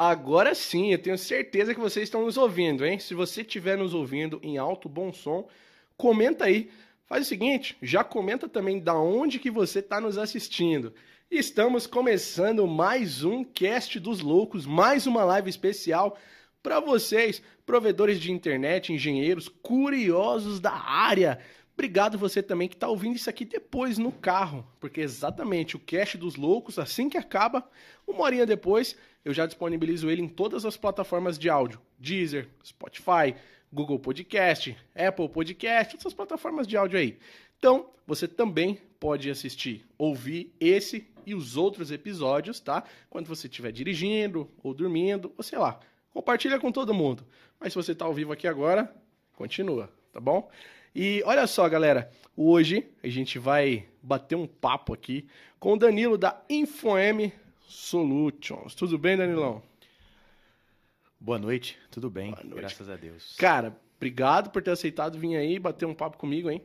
Agora sim, eu tenho certeza que vocês estão nos ouvindo, hein? Se você estiver nos ouvindo em alto, bom som, comenta aí. Faz o seguinte, já comenta também da onde que você está nos assistindo. Estamos começando mais um Cast dos Loucos, mais uma live especial para vocês, provedores de internet, engenheiros, curiosos da área. Obrigado você também que está ouvindo isso aqui depois no carro, porque exatamente o Cast dos Loucos, assim que acaba, uma horinha depois, eu já disponibilizo ele em todas as plataformas de áudio: Deezer, Spotify, Google Podcast, Apple Podcast, todas as plataformas de áudio aí. Então, você também pode assistir, ouvir esse e os outros episódios, tá? Quando você estiver dirigindo ou dormindo, ou sei lá, compartilha com todo mundo. Mas se você está ao vivo aqui agora, continua, tá bom? E olha só, galera, hoje a gente vai bater um papo aqui com o Danilo da InfoM Solutions. Tudo bem, Danilão? Boa noite, tudo bem, noite. graças a Deus. Cara, obrigado por ter aceitado vir aí bater um papo comigo, hein?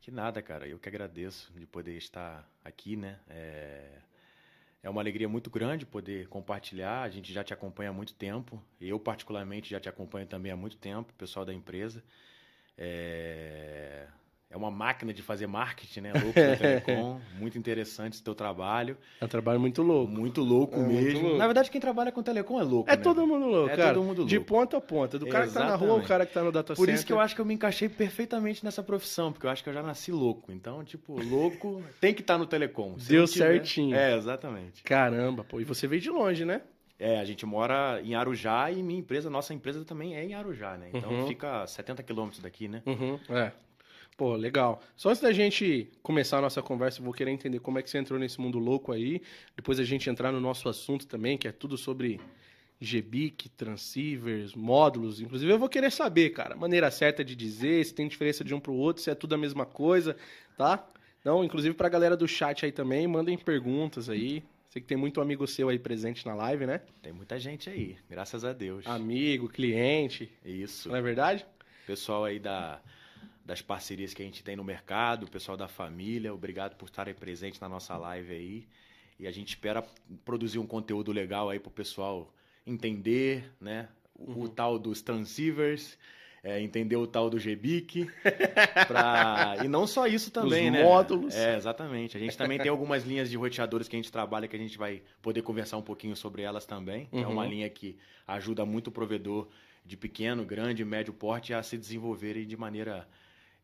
Que nada, cara, eu que agradeço de poder estar aqui, né? É, é uma alegria muito grande poder compartilhar. A gente já te acompanha há muito tempo, eu, particularmente, já te acompanho também há muito tempo, pessoal da empresa. É, é uma máquina de fazer marketing, né? Louco da Telecom. muito interessante esse teu trabalho. É um trabalho muito louco. Muito louco É muito mesmo. louco. Na verdade, quem trabalha com telecom é louco. É né? todo mundo louco, É cara. todo mundo De louco. ponta a ponta. Do cara que tá na rua, o Exatamente. cara que tá no data Por center. isso que eu acho que eu me encaixei perfeitamente nessa profissão, porque eu acho que eu já nasci louco. Então, tipo, louco tem que estar no telecom. Se Deu tiver- certinho. É, exatamente. Caramba, pô. E você veio de longe, né? É, a gente mora em Arujá e minha empresa, nossa empresa também é em Arujá, né? Então Uhum. fica a 70 quilômetros daqui, né? Uhum, é. Pô, legal. Só antes da gente começar a nossa conversa, eu vou querer entender como é que você entrou nesse mundo louco aí. Depois a gente entrar no nosso assunto também, que é tudo sobre GBIC, transceivers, módulos. Inclusive, eu vou querer saber, cara, a maneira certa de dizer, se tem diferença de um pro outro, se é tudo a mesma coisa, tá? Não, inclusive pra galera do chat aí também, mandem perguntas aí. Sei que tem muito amigo seu aí presente na live, né? Tem muita gente aí, graças a Deus. Amigo, cliente, Isso. não é verdade? Pessoal aí da, das parcerias que a gente tem no mercado, o pessoal da família, obrigado por estarem presentes na nossa live aí. E a gente espera produzir um conteúdo legal aí pro pessoal entender, né? O, o tal dos transceivers, é, entender o tal do GBIC. pra- E não só isso também, Os né? módulos. É, exatamente. A gente também tem algumas linhas de roteadores que a gente trabalha que a gente vai poder conversar um pouquinho sobre elas também. que É uma Uhum. linha que ajuda muito o provedor de pequeno, grande, médio porte a se desenvolverem de maneira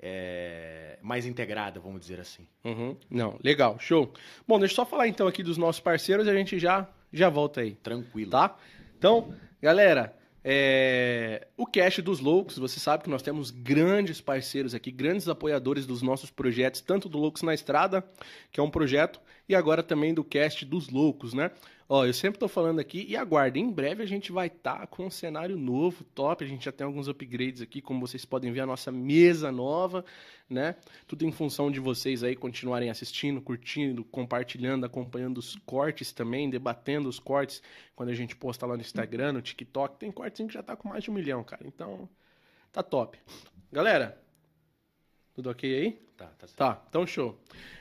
é, mais integrada, vamos dizer assim. Uhum. Não, legal, show. Bom, deixa eu só falar então aqui dos nossos parceiros e a gente já, já volta aí, Tranquilo. tá? Então, galera, é, o Cash dos Loucos, você sabe que nós temos grandes parceiros aqui, grandes apoiadores dos nossos projetos, tanto do Loucos na Estrada, que é um projeto, e agora também do Cast dos Loucos, né? Ó, eu sempre tô falando aqui, e aguardem, em breve a gente vai estar com um cenário novo, top, a gente já tem alguns upgrades aqui, como vocês podem ver, a nossa mesa nova, né? Tudo em função de vocês aí continuarem assistindo, curtindo, compartilhando, acompanhando os cortes também, debatendo os cortes quando a gente posta lá no Instagram, no TikTok. Tem cortezinho que já tá com mais de um milhão, cara. Então, tá top. Galera, tudo ok aí? Tá, tá certo. Tá, então show.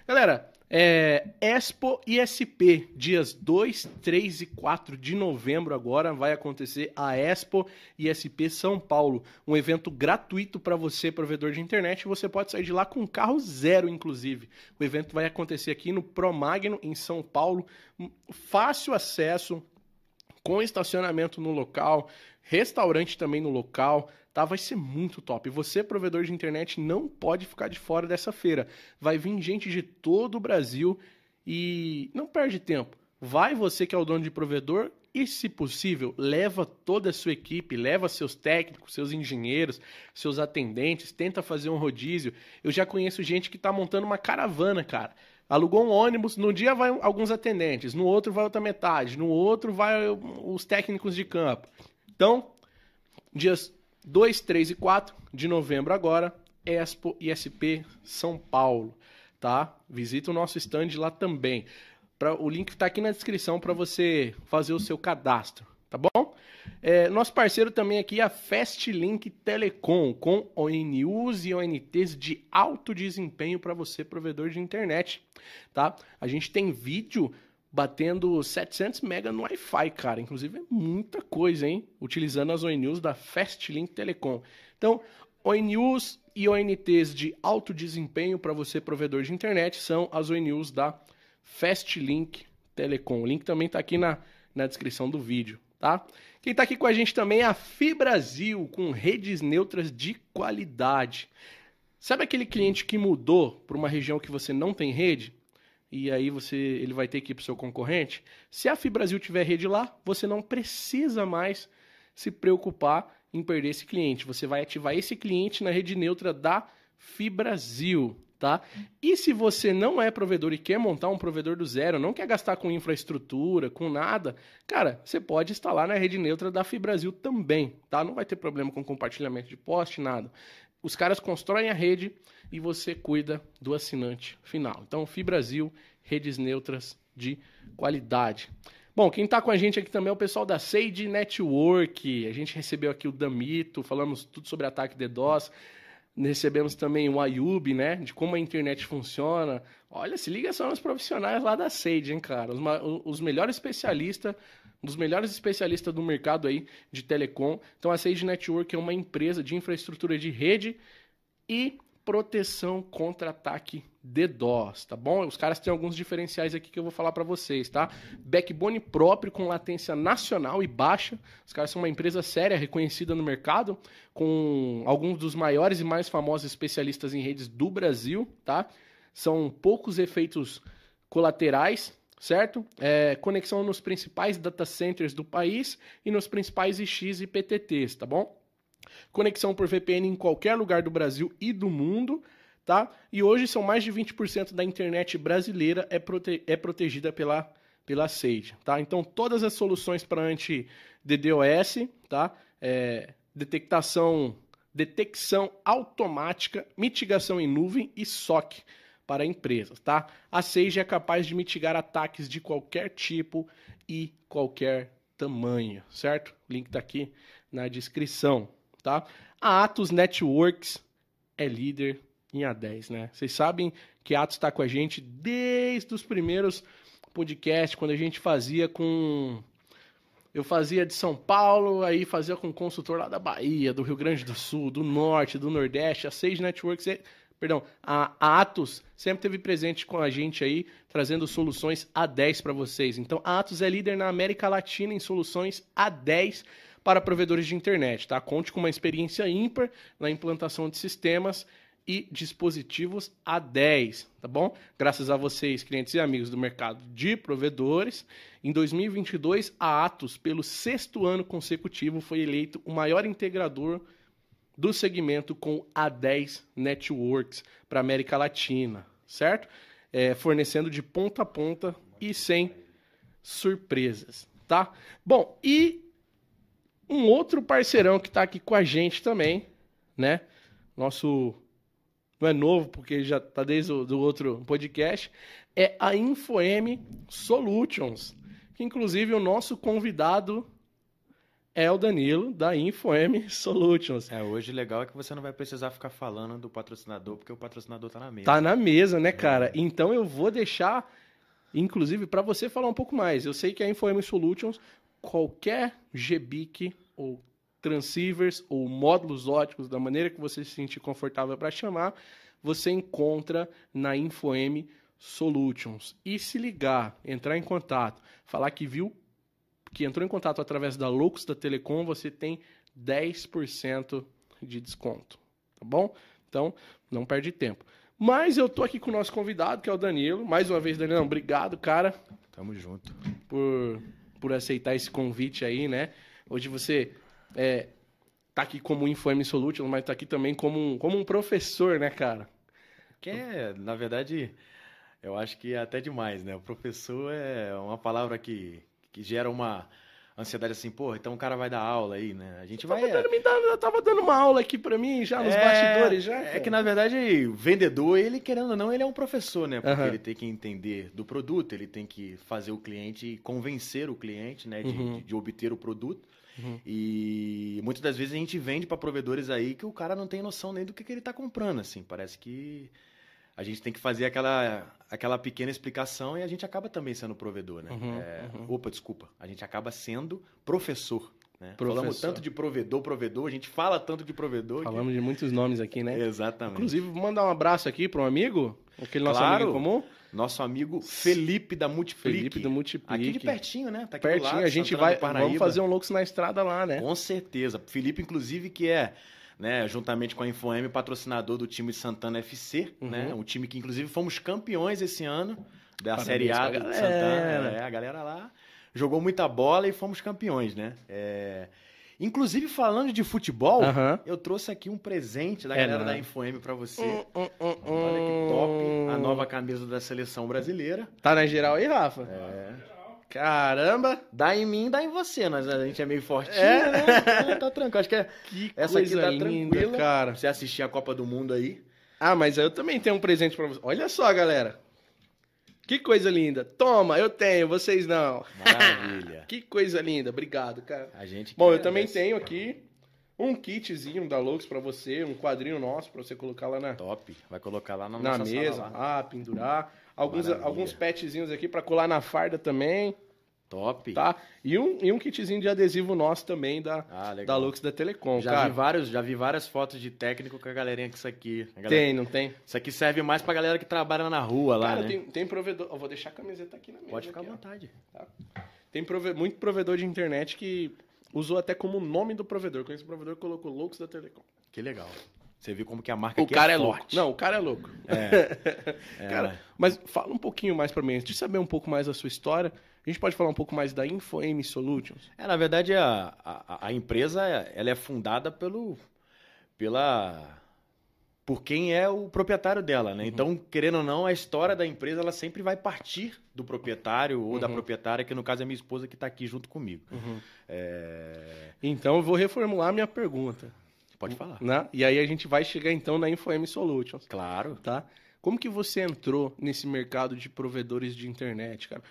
Galera, é, Expo ISP, dias 2, 3 e 4 de novembro agora vai acontecer a Expo ISP São Paulo, um evento gratuito para você, provedor de internet, você pode sair de lá com carro zero, inclusive. O evento vai acontecer aqui no Promagno, em São Paulo, Um fácil acesso, com estacionamento no local, restaurante também no local, tá? Vai ser muito top. Você, provedor de internet, não pode ficar de fora dessa feira. Vai vir gente de todo o Brasil e não perde tempo. Vai você que é o dono de provedor e, se possível, leva toda a sua equipe, leva seus técnicos, seus engenheiros, seus atendentes, tenta fazer um rodízio. Eu já conheço gente que tá montando uma caravana, cara. Alugou um ônibus, no dia vai alguns atendentes, no outro vai outra metade, no outro vai os técnicos de campo. Então, dias 2, 3 e 4 de novembro agora, Expo ISP São Paulo, tá? Visita o nosso stand lá também. Pra, o link está aqui na descrição para você fazer o seu cadastro, tá bom? É, nosso parceiro também aqui é a Fastlink Telecom, com ONUs e ONTs de alto desempenho para você, provedor de internet, tá? A gente tem vídeo batendo 700 mega no Wi-Fi, cara. Inclusive é muita coisa, hein? Utilizando as Oi News da Fastlink Telecom. Então, Oi News e ONTs de alto desempenho para você, provedor de internet, são as Oi News da Fastlink Telecom. O link também está aqui na, na descrição do vídeo, tá? Quem está aqui com a gente também é a Fibrasil, com redes neutras de qualidade. Sabe aquele cliente que mudou para uma região que você não tem rede? E aí você ele vai ter que ir para o seu concorrente? Se a Fibrasil tiver rede lá, você não precisa mais se preocupar em perder esse cliente. Você vai ativar esse cliente na rede neutra da Fibrasil tá? E se você não é provedor e quer montar um provedor do zero, não quer gastar com infraestrutura, com nada, cara, você pode instalar na rede neutra da Fibrasil também, tá? Não vai ter problema com compartilhamento de poste, nada. Os caras constroem a rede e você cuida do assinante final. Então, Fibrasil, redes neutras de qualidade. Bom, quem está com a gente aqui também é o pessoal da Sage Network. A gente recebeu aqui o Damito, falamos tudo sobre ataque DDoS. Recebemos também o Ayub, né? De como a internet funciona. Olha, se liga só nos profissionais lá da Sage, hein, cara? Os, os melhores especialistas, dos melhores especialistas do mercado aí de telecom. Então a Sage Network é uma empresa de infraestrutura de rede e proteção contra ataque DDoS, tá bom? Os caras têm alguns diferenciais aqui que eu vou falar para vocês, tá? Backbone próprio com latência nacional e baixa. Os caras são uma empresa séria, reconhecida no mercado, com alguns dos maiores e mais famosos especialistas em redes do Brasil, tá? São poucos efeitos colaterais, certo? É, conexão nos principais data centers do país e nos principais IX e PTTs, tá bom? Conexão por VPN em qualquer lugar do Brasil e do mundo, tá? E hoje são mais de 20% da internet brasileira é, prote é protegida pela, pela Sage, tá? Então todas as soluções para anti-DDoS, tá? É, detectação, detecção automática, mitigação em nuvem e SOC para empresas, tá? A Sage é capaz de mitigar ataques de qualquer tipo e qualquer tamanho, certo? O link está aqui na descrição tá? A Atos Networks é líder em A10, né? Vocês sabem que Atos está com a gente desde os primeiros podcasts, quando a gente fazia com. Eu fazia de São Paulo, aí fazia com um consultor lá da Bahia, do Rio Grande do Sul, do Norte, do Nordeste. A Sage Networks, é... perdão, a Atos sempre teve presente com a gente aí, trazendo soluções A10 para vocês. Então, a Atos é líder na América Latina em soluções A10 para provedores de internet, tá? Conte com uma experiência ímpar na implantação de sistemas e dispositivos A10, tá bom? Graças a vocês, clientes e amigos do mercado de provedores, em 2022 a Atos, pelo sexto ano consecutivo, foi eleito o maior integrador do segmento com A10 Networks para América Latina, certo? É, fornecendo de ponta a ponta e sem surpresas, tá? Bom, e um outro parceirão que está aqui com a gente também, né? Nosso não é novo porque já está desde o do outro podcast, é a InfoM Solutions, que inclusive o nosso convidado é o Danilo da InfoM Solutions. É, hoje legal é que você não vai precisar ficar falando do patrocinador, porque o patrocinador está na mesa. Tá na mesa, né, cara? É. Então eu vou deixar inclusive para você falar um pouco mais. Eu sei que a InfoM Solutions qualquer GBIC ou transceivers ou módulos óticos, da maneira que você se sentir confortável para chamar, você encontra na InfoM Solutions. E se ligar, entrar em contato, falar que viu, que entrou em contato através da Locus da Telecom, você tem 10% de desconto, tá bom? Então, não perde tempo. Mas eu tô aqui com o nosso convidado, que é o Danilo. Mais uma vez, Danilo, obrigado, cara. Tamo junto. Por por aceitar esse convite aí, né? Hoje você é, tá aqui como Infome Solution, mas tá aqui também como um, como um professor, né, cara? Que é, na verdade, eu acho que é até demais, né? O professor é uma palavra que, que gera uma ansiedade assim, pô, então o cara vai dar aula aí, né? A gente vai. Tava dando, me dando, tava dando uma aula aqui para mim já nos é, bastidores já. Cara. É que na verdade o vendedor, ele querendo ou não, ele é um professor, né? Porque uhum. ele tem que entender do produto, ele tem que fazer o cliente convencer o cliente, né, de, uhum. de, de obter o produto. Uhum. E muitas das vezes a gente vende para provedores aí que o cara não tem noção nem do que, que ele está comprando, assim. Parece que a gente tem que fazer aquela, aquela pequena explicação e a gente acaba também sendo provedor, né? Uhum, É, uhum. Opa, desculpa. A gente acaba sendo professor. Né? Falamos tanto de provedor, provedor, a gente fala tanto de provedor. que- Falamos de muitos nomes aqui, né? Exatamente. Inclusive, vou mandar um abraço aqui para um amigo, aquele nosso Claro. amigo comum, Nosso amigo Felipe da Multiplique. Felipe do Multiplique. Aqui de pertinho, né? Tá aqui Pertinho, lado, a gente vai, vamos fazer um Loucos na Estrada lá, né? Com certeza. Felipe, inclusive, que é, né, juntamente com a InfoM, patrocinador do time de Santana FC, Uhum. né? Um time que, inclusive, fomos campeões esse ano da Parabéns Série A do galera. Santana. É, a galera lá jogou muita bola e fomos campeões, né? É, Inclusive, falando de futebol, eu trouxe aqui um presente da É galera nada. da InfoM pra você. Hum, hum, hum, Olha que top. A nova camisa da seleção brasileira. Tá na geral aí, Rafa? É. Caramba! Dá em mim, dá em você. Nós, a gente é meio fortinho, É? né? É, tá tranquilo. Acho que é Que Essa aqui coisa tá linda, tranquila. cara. você assistir a Copa do Mundo aí. Ah, mas eu também tenho um presente pra você. Olha só, galera. Que coisa linda. Toma, eu tenho, vocês não. Maravilha. Que coisa linda. Obrigado, cara. A gente que Bom, eu também tenho aqui um kitzinho da Loucos pra você, um quadrinho nosso pra você colocar lá na, Top. Vai colocar lá na, na nossa mesa, lá. ah, pendurar. Alguns, Maravilha. alguns petzinhos aqui pra colar na farda também, Top. tá? E um, e um kitzinho de adesivo nosso também da, Ah, da. Lux da Telecom, já, cara. vi vários, já vi várias fotos de técnico com a galerinha com isso aqui. Galera- Tem, não tem? Isso aqui serve mais pra galera que trabalha na rua lá, cara, né? tem, tem provedor. Eu vou deixar a camiseta aqui na mesa. Pode ficar à aqui, ó. vontade. Tem prove- muito provedor de internet que usou até como nome do provedor. Conheço um provedor que colocou Loucos da Telecom. Que legal. Você viu como que a marca O aqui cara é, é louco. forte. Não, o cara é louco. É, Cara, mas fala um pouquinho mais pra mim, antes de saber um pouco mais da sua história. A gente pode falar um pouco mais da InfoM Solutions? É, na verdade, a, a, a empresa ela é fundada pelo, pela, por quem é o proprietário dela, né? Então, querendo ou não, a história da empresa ela sempre vai partir do proprietário ou da Uhum. proprietária, que no caso é minha esposa que está aqui junto comigo. É, Então eu vou reformular a minha pergunta. Pode falar. Né? E aí a gente vai chegar então na InfoM Solutions, Claro. tá? Como que você entrou nesse mercado de provedores de internet, cara?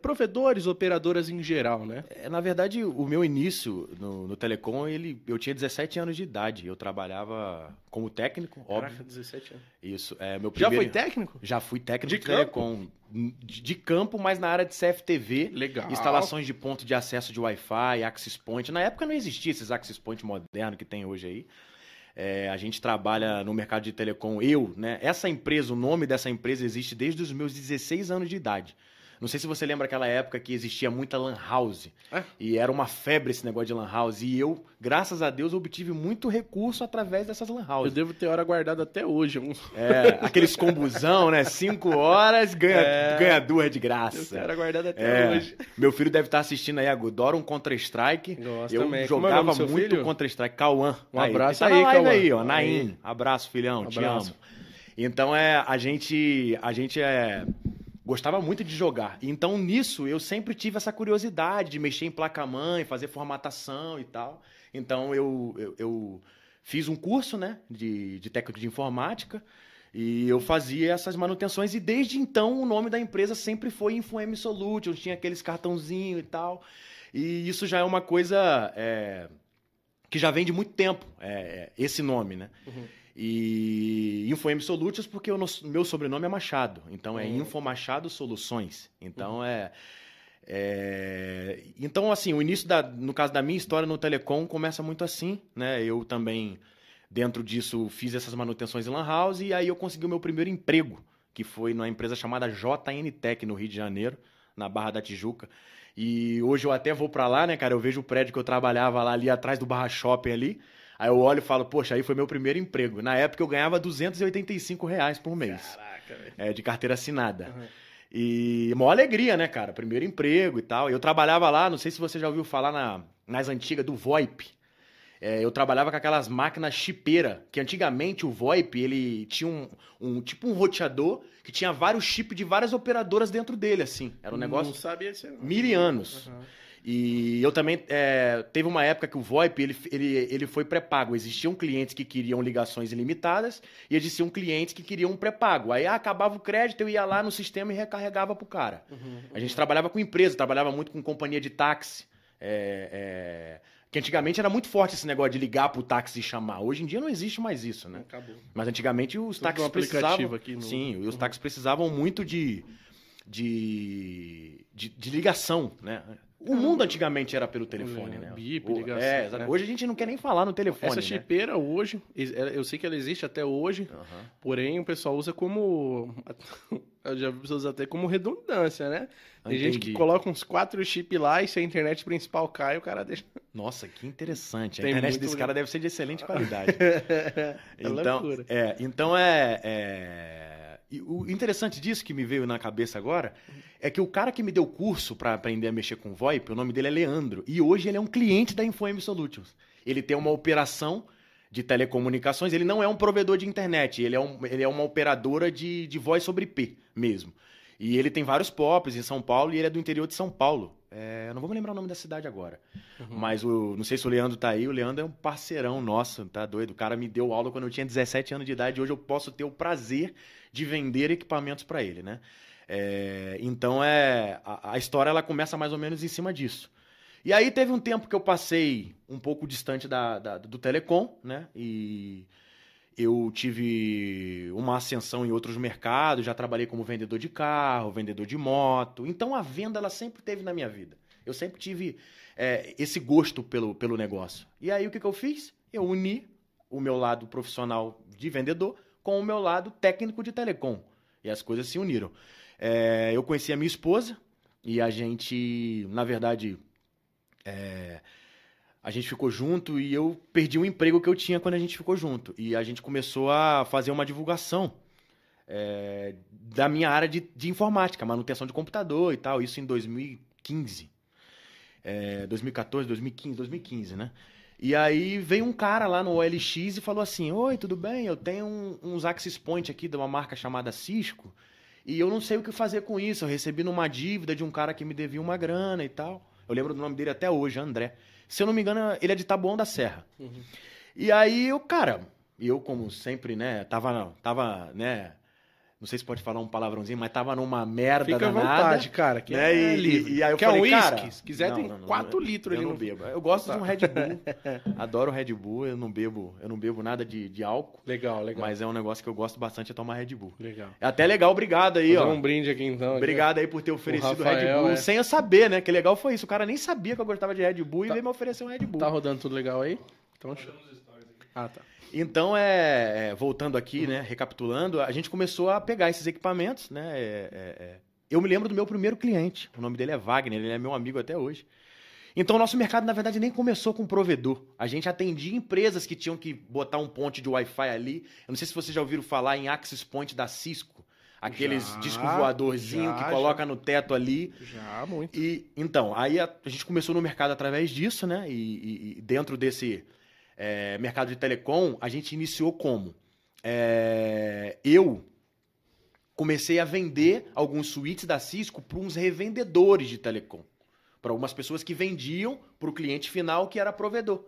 Provedores, operadoras em geral, né? É, na verdade, o meu início no, no Telecom, ele, eu tinha 17 anos de idade. Eu trabalhava como técnico, óbvio. Caraca, 17 anos. Isso. É, meu Já primeiro... foi técnico? Já fui técnico De de, telecom. De, de campo, mas na área de CFTV. Legal. Instalações de ponto de acesso de Wi-Fi, Access Point. Na época não existia esses Access Point modernos que tem hoje aí. É, a gente trabalha no mercado de telecom, eu, né? Essa empresa, o nome dessa empresa existe desde os meus 16 anos de idade. Não sei se você lembra aquela época que existia muita lan house. É. E era uma febre esse negócio de lan house. E eu, graças a Deus, obtive muito recurso através dessas lan Eu houses. devo ter hora guardada até hoje. Uns... É, aqueles combusão, né? Cinco horas, ganha, É. ganha duas de Eu graça. hora guardada até É, hoje. meu filho deve estar assistindo aí, adora um Counter-Strike. Eu também. É jogava seu muito? Counter-Strike. Cauã. Um Aí, abraço tá aí, Cauã. aí, ó. Naim. Abraço, filhão. Te Abraço. amo. Então, é, a gente, a gente é, gostava muito de jogar. Então, nisso, eu sempre tive essa curiosidade de mexer em placa-mãe, fazer formatação e tal. Então, eu, eu, eu fiz um curso, né, de, de técnico de informática. E eu fazia essas manutenções e desde então o nome da empresa sempre foi InfoM Solutions, tinha aqueles cartãozinho e tal. E isso já é uma coisa é, que já vem de muito tempo, é, esse nome, né? Uhum. E InfoM Solutions porque o meu sobrenome é Machado, então é Uhum. Info Machado Soluções. Então é, é, então assim o início da, no caso da minha história no telecom começa muito assim, né? Eu também dentro disso fiz essas manutenções em lan house e aí eu consegui o meu primeiro emprego que foi numa empresa chamada JN Tech no Rio de Janeiro, na Barra da Tijuca. E hoje eu até vou pra lá, né, cara? Eu vejo o prédio que eu trabalhava lá ali atrás do Barra Shopping ali. Aí eu olho e falo, poxa, aí foi meu primeiro emprego. Na época eu ganhava 285 reais por mês, Caraca, velho. é, de carteira assinada. Uhum. E maior alegria, né, cara? Primeiro emprego e tal. Eu trabalhava lá, não sei se você já ouviu falar na, nas antigas do VoIP. É, eu trabalhava com aquelas máquinas chipeira, que antigamente o VoIP, ele tinha um, um tipo um roteador que tinha vários chips de várias operadoras dentro dele, assim. Era um negócio Não sabia não. mil anos. Uhum. E eu também. é, teve uma época que o VoIP ele, ele, ele foi pré-pago. Existiam clientes que queriam ligações ilimitadas e existiam clientes que queriam um pré-pago. Aí ah, acabava o crédito, eu ia lá no sistema e recarregava pro cara. Uhum. A gente trabalhava com empresa, trabalhava muito com companhia de táxi. é, é, Que antigamente era muito forte esse negócio de ligar pro táxi e chamar. Hoje em dia não existe mais isso, né? Acabou. Mas antigamente os Tudo táxis precisavam. aqui no- Sim, os Uhum. táxis precisavam muito de, de, de, de ligação, né? O mundo antigamente era pelo telefone, É, né? bip, ligação, é, né? Hoje a gente não quer nem falar no telefone, Essa né? chipeira hoje, eu sei que ela existe até hoje, Aham. porém o pessoal usa como. Eu já vi pessoas até como redundância, né? Tem gente que Entendi. coloca uns quatro chips lá e se a internet principal cai, o cara deixa. Nossa, que interessante. A Tem internet desse lugar. cara deve ser de excelente qualidade. é então, loucura. é, então é, é- e o interessante disso que me veio na cabeça agora é que o cara que me deu curso para aprender a mexer com VoIP, o nome dele é Leandro, e hoje ele é um cliente da InfoM Solutions. Ele tem uma operação de telecomunicações, ele não é um provedor de internet, ele é, um- ele é uma operadora de, de voz sobre IP mesmo. E ele tem vários POPs em São Paulo e ele é do interior de São Paulo. É, eu não vou me lembrar o nome da cidade agora. Uhum. Mas o, não sei se o Leandro tá aí. O Leandro é um parceirão nosso, tá doido? O cara me deu aula quando eu tinha 17 anos de idade. Hoje eu posso ter o prazer de vender equipamentos para ele, né? É, então é a, a história ela começa mais ou menos em cima disso. E aí teve um tempo que eu passei um pouco distante da, da- do telecom, né? E eu tive uma ascensão em outros mercados, já trabalhei como vendedor de carro, vendedor de moto. Então a venda ela sempre teve na minha vida. Eu sempre tive é, esse gosto pelo, pelo negócio. E aí o que, que eu fiz? Eu uni o meu lado profissional de vendedor com o meu lado técnico de telecom. E as coisas se uniram. É, eu conheci a minha esposa e a gente, na verdade, é, a gente ficou junto e eu perdi o emprego que eu tinha quando a gente ficou junto. E a gente começou a fazer uma divulgação é, da minha área de, de informática, manutenção de computador e tal, isso em 2015. É, 2014, 2015, 2015, né? E aí veio um cara lá no OLX e falou assim: Oi, tudo bem? Eu tenho um- uns Axis Point aqui de uma marca chamada Cisco e eu não sei o que fazer com isso. Eu recebi numa dívida de um cara que me devia uma grana e tal. Eu lembro do nome dele até hoje, André. Se eu não me engano, ele é de Taboão da Serra. Uhum. E aí eu, cara, eu como sempre, né, tava, tava, né, não sei se pode falar um palavrãozinho, mas tava numa merda Fica à danada. vontade, cara. Que né? é E- e, e aí eu Quer falei, um cara, uísque? Se quiser, não, tem não, não, 4 eu- litros ali Eu não bebo. Eu gosto Tá. de um Red Bull. Adoro Red Bull. Eu não bebo, eu não bebo nada de, de álcool, Legal, legal. mas é um negócio que eu gosto bastante é tomar Red Bull. Legal. É até legal, obrigado aí, Fazer ó. um brinde aqui então. aqui. Obrigado aí por ter oferecido Rafael, Red Bull é. sem eu saber, né? Que legal foi isso. O cara nem sabia que eu gostava de Red Bull e Tá. veio me oferecer um Red Bull. Tá rodando tudo legal aí? Então, show. Ah, tá. Então, é, é, voltando aqui, né, recapitulando, a gente começou a pegar esses equipamentos, né, é, é, é. eu me lembro do meu primeiro cliente, o nome dele é Wagner, ele é meu amigo até hoje. Então, o nosso mercado, na verdade, nem começou com provedor. A gente atendia empresas que tinham que botar um ponte de Wi-Fi ali. Eu não sei se vocês já ouviram falar em Access Point da Cisco, aqueles Já, disco voadorzinho já, que já. coloca no teto ali. Já, muito. E então, aí a, a gente começou no mercado através disso, né? E, e- e dentro desse é, mercado de telecom, a gente iniciou como? É, eu comecei a vender alguns suítes da Cisco para uns revendedores de telecom. Para algumas pessoas que vendiam para o cliente final que era provedor.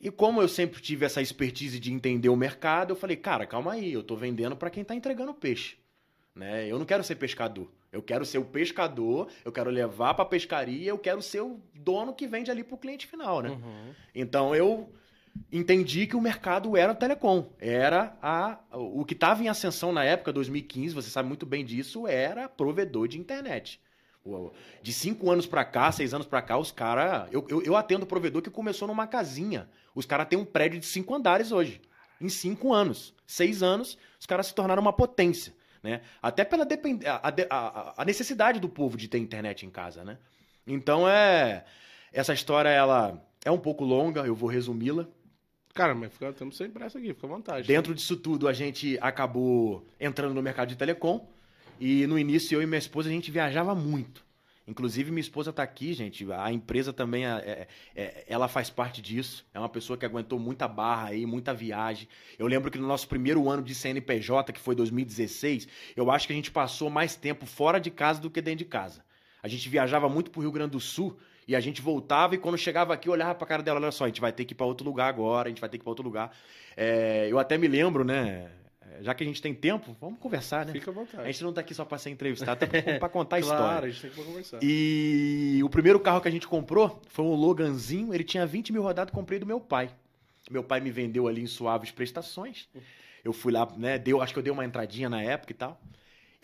E como eu sempre tive essa expertise de entender o mercado, eu falei, cara, calma aí, eu tô vendendo para quem está entregando peixe. Né? Eu não quero ser pescador. Eu quero ser o pescador, eu quero levar para pescaria, eu quero ser o dono que vende ali para o cliente final, né? Uhum. Então eu entendi que o mercado era telecom, era a, o que estava em ascensão na época, 2015, você sabe muito bem disso, era provedor de internet. O- De cinco anos para cá, seis anos para cá, os caras. Eu, eu, eu atendo provedor que começou numa casinha. Os caras têm um prédio de cinco andares hoje. Em cinco anos. Seis anos, os caras se tornaram uma potência. Né? Até pela depend... a, a- a- necessidade do povo de ter internet em casa. Né? Então é. Essa história ela é um pouco longa, eu vou resumi-la. Cara, mas fica- estamos sem pressa aqui, fica à vontade. Dentro disso tudo, a gente acabou entrando no mercado de telecom. E no início, eu e minha esposa, a gente viajava muito. Inclusive, minha esposa está aqui, gente. A empresa também, é- é- é- ela faz parte disso. É uma pessoa que aguentou muita barra aí, muita viagem. Eu lembro que no nosso primeiro ano de CNPJ, que foi 2016, eu acho que a gente passou mais tempo fora de casa do que dentro de casa. A gente viajava muito pro Rio Grande do Sul e a gente voltava e quando chegava aqui, eu olhava pra cara dela, olha só, a gente vai ter que ir pra outro lugar agora, a gente vai ter que ir pra outro lugar. É, eu até me lembro, né? Já que a gente tem tempo, vamos conversar, né? Fica à vontade. A gente não tá aqui só para ser entrevistado, tá para contar a claro, história. a gente tem que conversar. E o primeiro carro que a gente comprou foi um Loganzinho, ele tinha 20 mil rodadas, comprei do meu pai. Meu pai me vendeu ali em suaves prestações. Eu fui lá, né, deu, acho que eu dei uma entradinha na época e tal.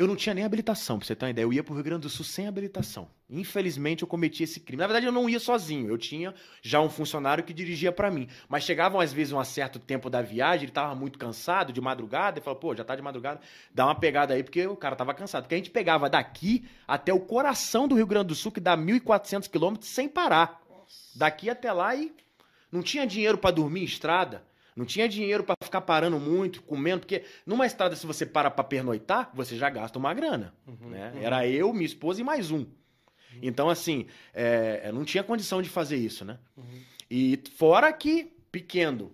Eu não tinha nem habilitação, pra você ter uma ideia. Eu ia pro Rio Grande do Sul sem habilitação. Infelizmente, eu cometi esse crime. Na verdade, eu não ia sozinho. Eu tinha já um funcionário que dirigia para mim. Mas chegavam, às vezes, um certo tempo da viagem, ele tava muito cansado, de madrugada, e falou, pô, já tá de madrugada, dá uma pegada aí, porque o cara tava cansado. Porque a gente pegava daqui até o coração do Rio Grande do Sul, que dá 1.400 quilômetros, sem parar. Daqui até lá e não tinha dinheiro para dormir em estrada. Não tinha dinheiro para ficar parando muito, comendo, porque numa estrada, se você para para pernoitar, você já gasta uma grana. Uhum, né? uhum. Era eu, minha esposa e mais um. Então, assim, é, não tinha condição de fazer isso, né? Uhum. E fora que, pequeno,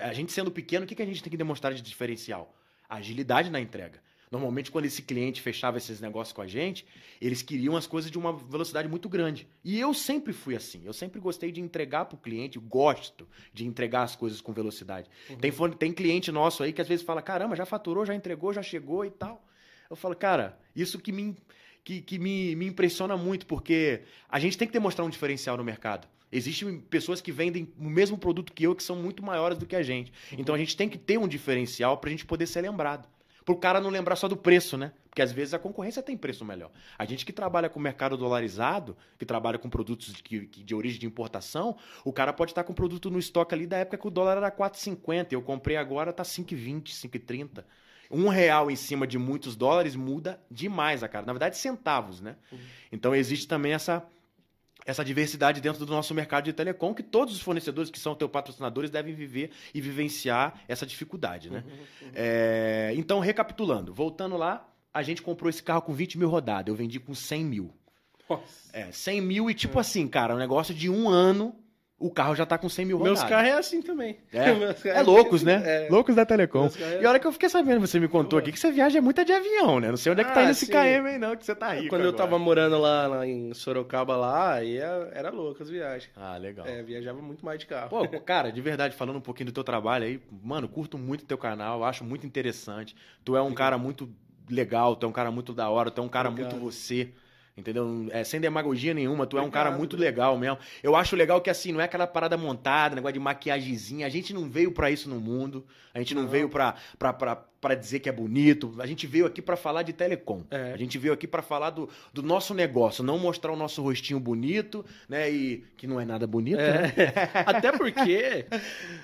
a gente sendo pequeno, o que, que a gente tem que demonstrar de diferencial? Agilidade na entrega. Normalmente, quando esse cliente fechava esses negócios com a gente, eles queriam as coisas de uma velocidade muito grande. E eu sempre fui assim. Eu sempre gostei de entregar para o cliente, gosto de entregar as coisas com velocidade. Uhum. Tem, tem cliente nosso aí que às vezes fala: caramba, já faturou, já entregou, já chegou e tal. Eu falo, cara, isso que me, que, que me, me impressiona muito, porque a gente tem que demonstrar um diferencial no mercado. Existem pessoas que vendem o mesmo produto que eu, que são muito maiores do que a gente. Então a gente tem que ter um diferencial para a gente poder ser lembrado. Para o cara não lembrar só do preço, né? Porque às vezes a concorrência tem preço melhor. A gente que trabalha com mercado dolarizado, que trabalha com produtos de, de origem de importação, o cara pode estar com produto no estoque ali da época que o dólar era 4,50. Eu comprei agora, tá 5,20, 5,30. Um real em cima de muitos dólares muda demais a cara. Na verdade, centavos, né? Então existe também essa, essa diversidade dentro do nosso mercado de telecom, que todos os fornecedores que são teus patrocinadores devem viver e vivenciar essa dificuldade, né? É, então, recapitulando, voltando lá, a gente comprou esse carro com 20 mil rodadas, eu vendi com 100 mil. Nossa. É, 100 mil e tipo assim, cara, um negócio de um ano, o carro já tá com 100 mil Meus rodadas. carros é assim também. É? Meus carros É loucos, né? É. Loucos da Telecom. Meus é E a hora que eu fiquei sabendo, você me contou aqui, que você viaja muito de avião, né? Não sei onde é que tá Ah, indo esse sim. KM aí, não, que você tá rico Quando eu agora. tava morando lá, lá em Sorocaba, lá, aí era, era louco as viagens. Ah, legal. É, viajava muito mais de carro. Pô, cara, de verdade, falando um pouquinho do teu trabalho aí, mano, curto muito teu canal, acho muito interessante. Tu é um cara muito legal, tu é um cara muito da hora, tu é um cara Obrigado. muito você. Entendeu? É, sem demagogia nenhuma, tu é um cara muito legal mesmo. Eu acho legal que assim, não é aquela parada montada, negócio de maquiagemzinha. A gente não veio pra isso no mundo. A gente não, Não. veio pra, pra, pra, pra dizer que é bonito. A gente veio aqui pra falar de telecom. É. A gente veio aqui pra falar do, do nosso negócio, não mostrar o nosso rostinho bonito, né? E que não é nada bonito, né? É. Até porque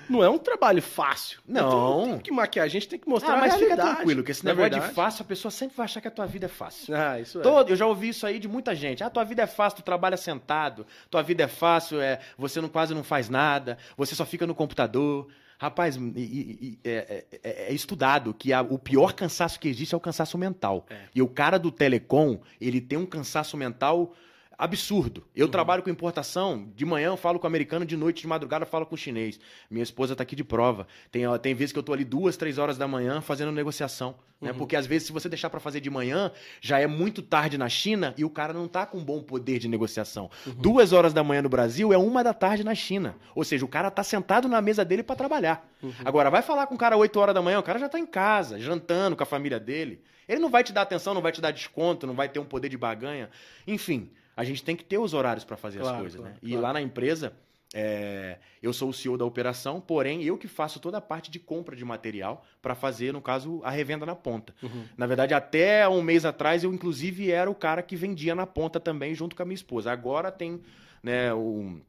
não é um trabalho fácil. Não. Então, tem que maquiar, a gente tem que mostrar Ah, mas fica tranquilo, que esse é negócio de verdade? fácil, a pessoa sempre vai achar que a tua vida é fácil. Ah, isso é. Todo, eu já ouvi isso aí de muita gente. Ah, tua vida é fácil, tu trabalha sentado. Tua vida é fácil, é, você não, quase não faz nada, você só fica no computador. Rapaz, e- e- é, é- é- é estudado que a- o pior cansaço que existe é o cansaço mental. É. E o cara do telecom, ele tem um cansaço mental absurdo. Eu Uhum. trabalho com importação, de manhã eu falo com o americano, de noite, de madrugada eu falo com o chinês. Minha esposa tá aqui de prova. Tem, tem vezes que eu tô ali duas, três horas da manhã fazendo negociação. Né? Uhum. Porque às vezes, se você deixar para fazer de manhã, já é muito tarde na China e o cara não tá com bom poder de negociação. Uhum. Duas horas da manhã no Brasil é uma da tarde na China. Ou seja, o cara tá sentado na mesa dele para trabalhar. Uhum. Agora, vai falar com o cara 8 horas da manhã, o cara já tá em casa, jantando com a família dele. Ele não vai te dar atenção, não vai te dar desconto, não vai ter um poder de baganha. Enfim, a gente tem que ter os horários para fazer as Claro, coisas, claro, né? E claro. lá na empresa, é, eu sou o CEO da operação, porém eu que faço toda a parte de compra de material para fazer, no caso, a revenda na ponta. Uhum. Na verdade, até um mês atrás, eu inclusive era o cara que vendia na ponta também, junto com a minha esposa. Agora tem né, um,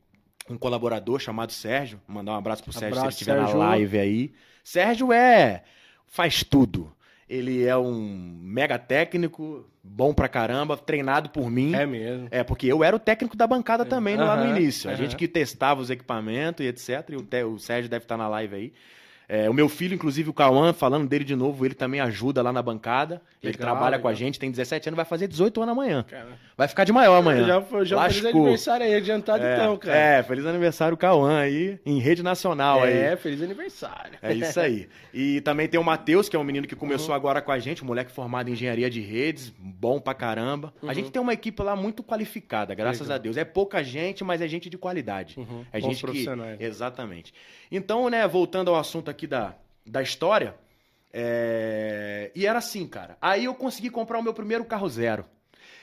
um colaborador chamado Sérgio. Vou mandar um abraço pro Sérgio se ele Abraço, estiver na live aí. Sérgio é. faz tudo. Ele é um mega técnico, bom pra caramba, treinado por mim. É mesmo. É, porque eu era o técnico da bancada também lá no início. A gente que testava os equipamentos e etc. E o, Té- o Sérgio deve estar na live aí. É, o meu filho, inclusive, o Cauã, falando dele de novo, ele também ajuda lá na bancada. ele Legal, trabalha com a legal. gente, tem 17 anos, vai fazer 18 anos amanhã. Cara, Vai ficar de maior amanhã. já foi já feliz aniversário aí, adiantado é, então, cara. É, feliz aniversário, Cauã, aí, em rede nacional aí. É, feliz aniversário. É isso aí. E também tem o Matheus, que é um menino que Uhum. começou agora com a gente, um moleque formado em engenharia de redes, bom pra caramba. Uhum. A gente tem uma equipe lá muito qualificada, graças Legal. a Deus. É pouca gente, mas é gente de qualidade. Uhum. É Bons gente que. Exatamente. Então, né, voltando ao assunto aqui da, da história, É, E era assim, cara. Aí eu consegui comprar o meu primeiro carro zero.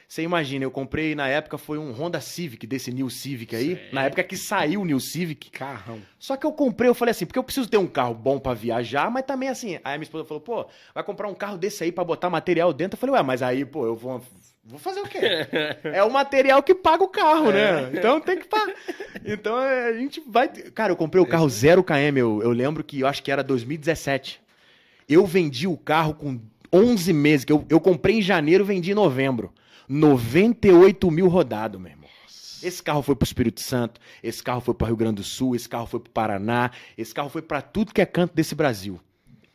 Você imagina, eu comprei, na época foi um Honda Civic, desse New Civic aí. Certo. Na época que saiu o New Civic. Carrão. Só que eu comprei, eu falei assim, porque eu preciso ter um carro bom pra viajar, mas também assim. Aí a minha esposa falou, pô, vai comprar um carro desse aí pra botar material dentro. Eu falei, ué, mas aí, pô, eu vou. Vou fazer o quê? É o material que paga o carro, né? Então tem que pagar. Então é, a gente vai. Cara, eu comprei o carro 0km, eu, eu lembro que eu acho que era 2017. Eu vendi o carro com 11 meses, que eu, eu comprei em janeiro e vendi em novembro. 98 mil rodado, meu irmão. Esse carro foi pro Espírito Santo, esse carro foi para Rio Grande do Sul, esse carro foi pro Paraná, esse carro foi para tudo que é canto desse Brasil.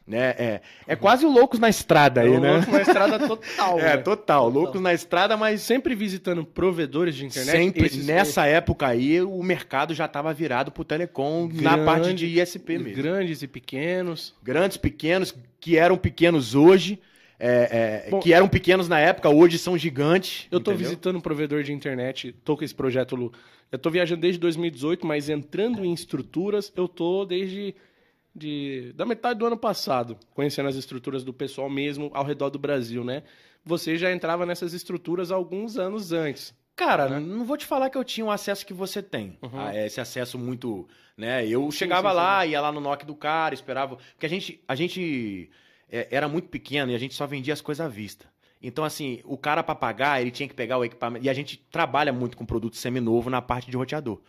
Né? É, é quase o Loucos na Estrada aí, né? louco na estrada total. É, total. Loucos na Estrada, mas Sempre visitando provedores de internet. sempre nessa época aí o mercado já estava virado pro telecom na parte de ISP mesmo. Grandes e pequenos. Grandes, pequenos, que eram pequenos hoje, é, é, Bom, que eram pequenos na época, hoje são gigantes. Eu entendeu? visitando um provedor de internet, tô com esse projeto, Lu. Eu tô viajando desde 2018, mas entrando em estruturas, eu tô desde de, da metade do ano passado, conhecendo as estruturas do pessoal mesmo ao redor do Brasil, né? Você já entrava nessas estruturas alguns anos antes. Cara, né? não vou te falar que eu tinha o acesso que você tem. Uhum. Ah, Esse acesso muito, né? Eu Sim, chegava sim, lá, ia lá no NOC do cara, esperava, porque a gente, a gente é, era muito pequeno e a gente só vendia as coisas à vista. Então, assim, o cara para pagar, ele tinha que pegar o equipamento. E a gente trabalha muito com produto seminovo na parte de roteador.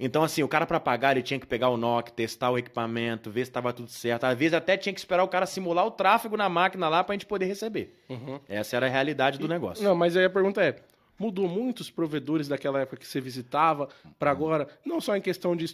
Então, assim, o cara para pagar, ele tinha que pegar o NOC, testar o equipamento, ver se estava tudo certo. Às vezes até tinha que esperar o cara simular o tráfego na máquina lá pra gente poder receber. Uhum. Essa era a realidade do negócio. Não, mas aí a pergunta é: mudou muito os provedores daquela época que você visitava para agora? Não só em questão de,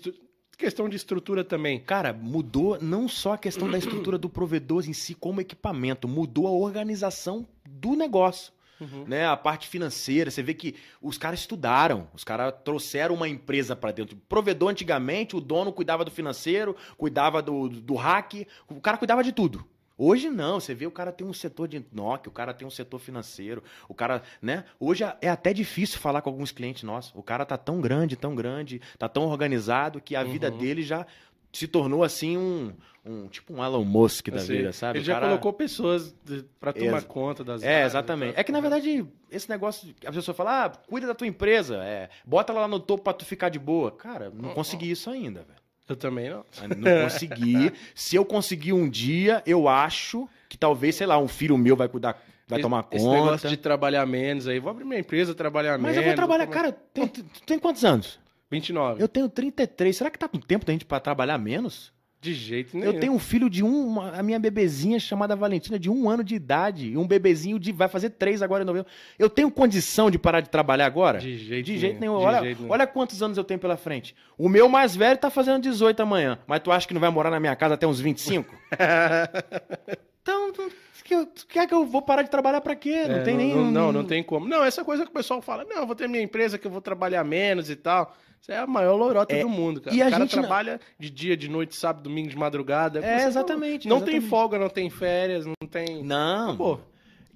questão de estrutura também. Cara, mudou não só a questão da estrutura do provedor em si como equipamento, mudou a organização do negócio. Uhum. Né, a parte financeira, você vê que os caras estudaram, os caras trouxeram uma empresa para dentro. Provedor antigamente, o dono cuidava do financeiro, cuidava do, do hack, o cara cuidava de tudo. Hoje não, você vê o cara tem um setor de NOC, o cara tem um setor financeiro, o cara, né? Hoje é até difícil falar com alguns clientes nossos. O cara tá tão grande, tão grande, tá tão organizado que a vida Uhum. dele já se tornou assim um, um tipo um Elon Musk da Assim, vida, sabe? Ele já cara- colocou pessoas para tomar Ex- conta das É, exatamente. tá? É que na verdade, esse negócio, de- a pessoa fala, ah, cuida da tua empresa, é, bota ela lá no topo pra tu ficar de boa. Cara, não consegui isso ainda, velho. Eu também não. Não consegui. Se eu conseguir um dia, eu acho que talvez, sei lá, um filho meu vai cuidar, vai Esse- tomar Esse conta. negócio de trabalhar menos aí. Vou abrir minha empresa, trabalhar Mas menos. eu vou trabalhar, vou- cara, tem, tu tem quantos anos? 29. Eu tenho 33. Será que tá com tempo da gente pra trabalhar menos? De jeito nenhum. Eu tenho um filho de um, uma- a minha bebezinha chamada Valentina, de um ano de idade, e um bebezinho de vai fazer três agora em novembro. Eu tenho condição de parar de trabalhar agora? De jeito De jeito nenhum. De Olha, jeito nenhum. olha quantos anos eu tenho pela frente. O meu mais velho tá fazendo 18 amanhã, mas tu acha que não vai morar na minha casa até uns 25? então, tu, que- tu quer que eu vou parar de trabalhar pra quê? Não É, tem nem. Não, não, não tem como. Não, essa coisa que o pessoal fala, não, eu vou ter minha empresa que eu vou trabalhar menos e tal. Isso é a maior lorota É, do mundo, cara. e a o cara gente não- trabalha de dia, de noite, sábado, domingo, de madrugada. É, Você exatamente, Não, não tem exatamente. folga, não tem férias, não tem. Não. Pô,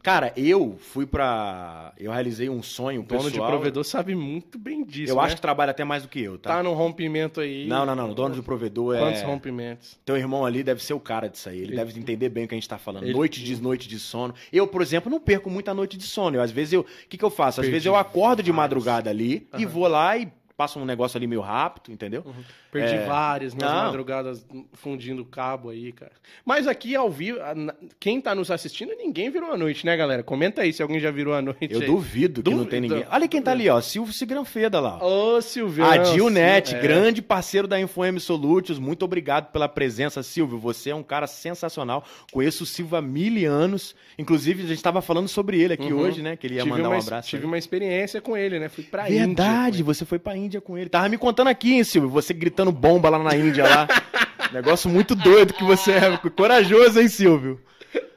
Cara, eu fui pra. Eu realizei um sonho o dono de pessoal. provedor sabe muito bem disso. Eu né? acho que trabalha até mais do que eu, tá? tá num rompimento aí. Não, não, não. O dono de provedor é. Quantos rompimentos? Teu irmão ali deve ser o cara disso aí. Ele, Ele- deve entender bem o que a gente tá falando. Ele- Noite de noite de sono. Eu, por exemplo, não perco muita noite de sono. Eu, às vezes eu. O que, que eu faço? Às Perdi vezes eu acordo de madrugada ali e vou lá e passo um negócio ali meio rápido, entendeu? Perdi É. várias nas Não. madrugadas fundindo cabo aí, cara. Mas aqui ao vivo, quem tá nos assistindo, ninguém virou a noite, né, galera? Comenta aí se alguém já virou a noite. Eu aí. duvido que não tem ninguém. Olha quem tá ali, ó. Silvio Sigranfeda lá. Ô, Silvio. Adil Net, é. grande parceiro da InfoM Solutions, muito obrigado pela presença, Silvio. Você é um cara sensacional. Conheço o Silvio há mil anos. Inclusive, a gente estava falando sobre ele aqui Uhum. hoje, né? Que ele ia Tive mandar uma, um abraço. Tive aí. uma experiência com ele, né? Fui pra Índia. Verdade, com ele. você foi pra Índia com ele. Tava me contando aqui, hein, Silvio? Você gritando bomba lá na Índia lá. Negócio muito doido que você é. Corajoso, hein, Silvio?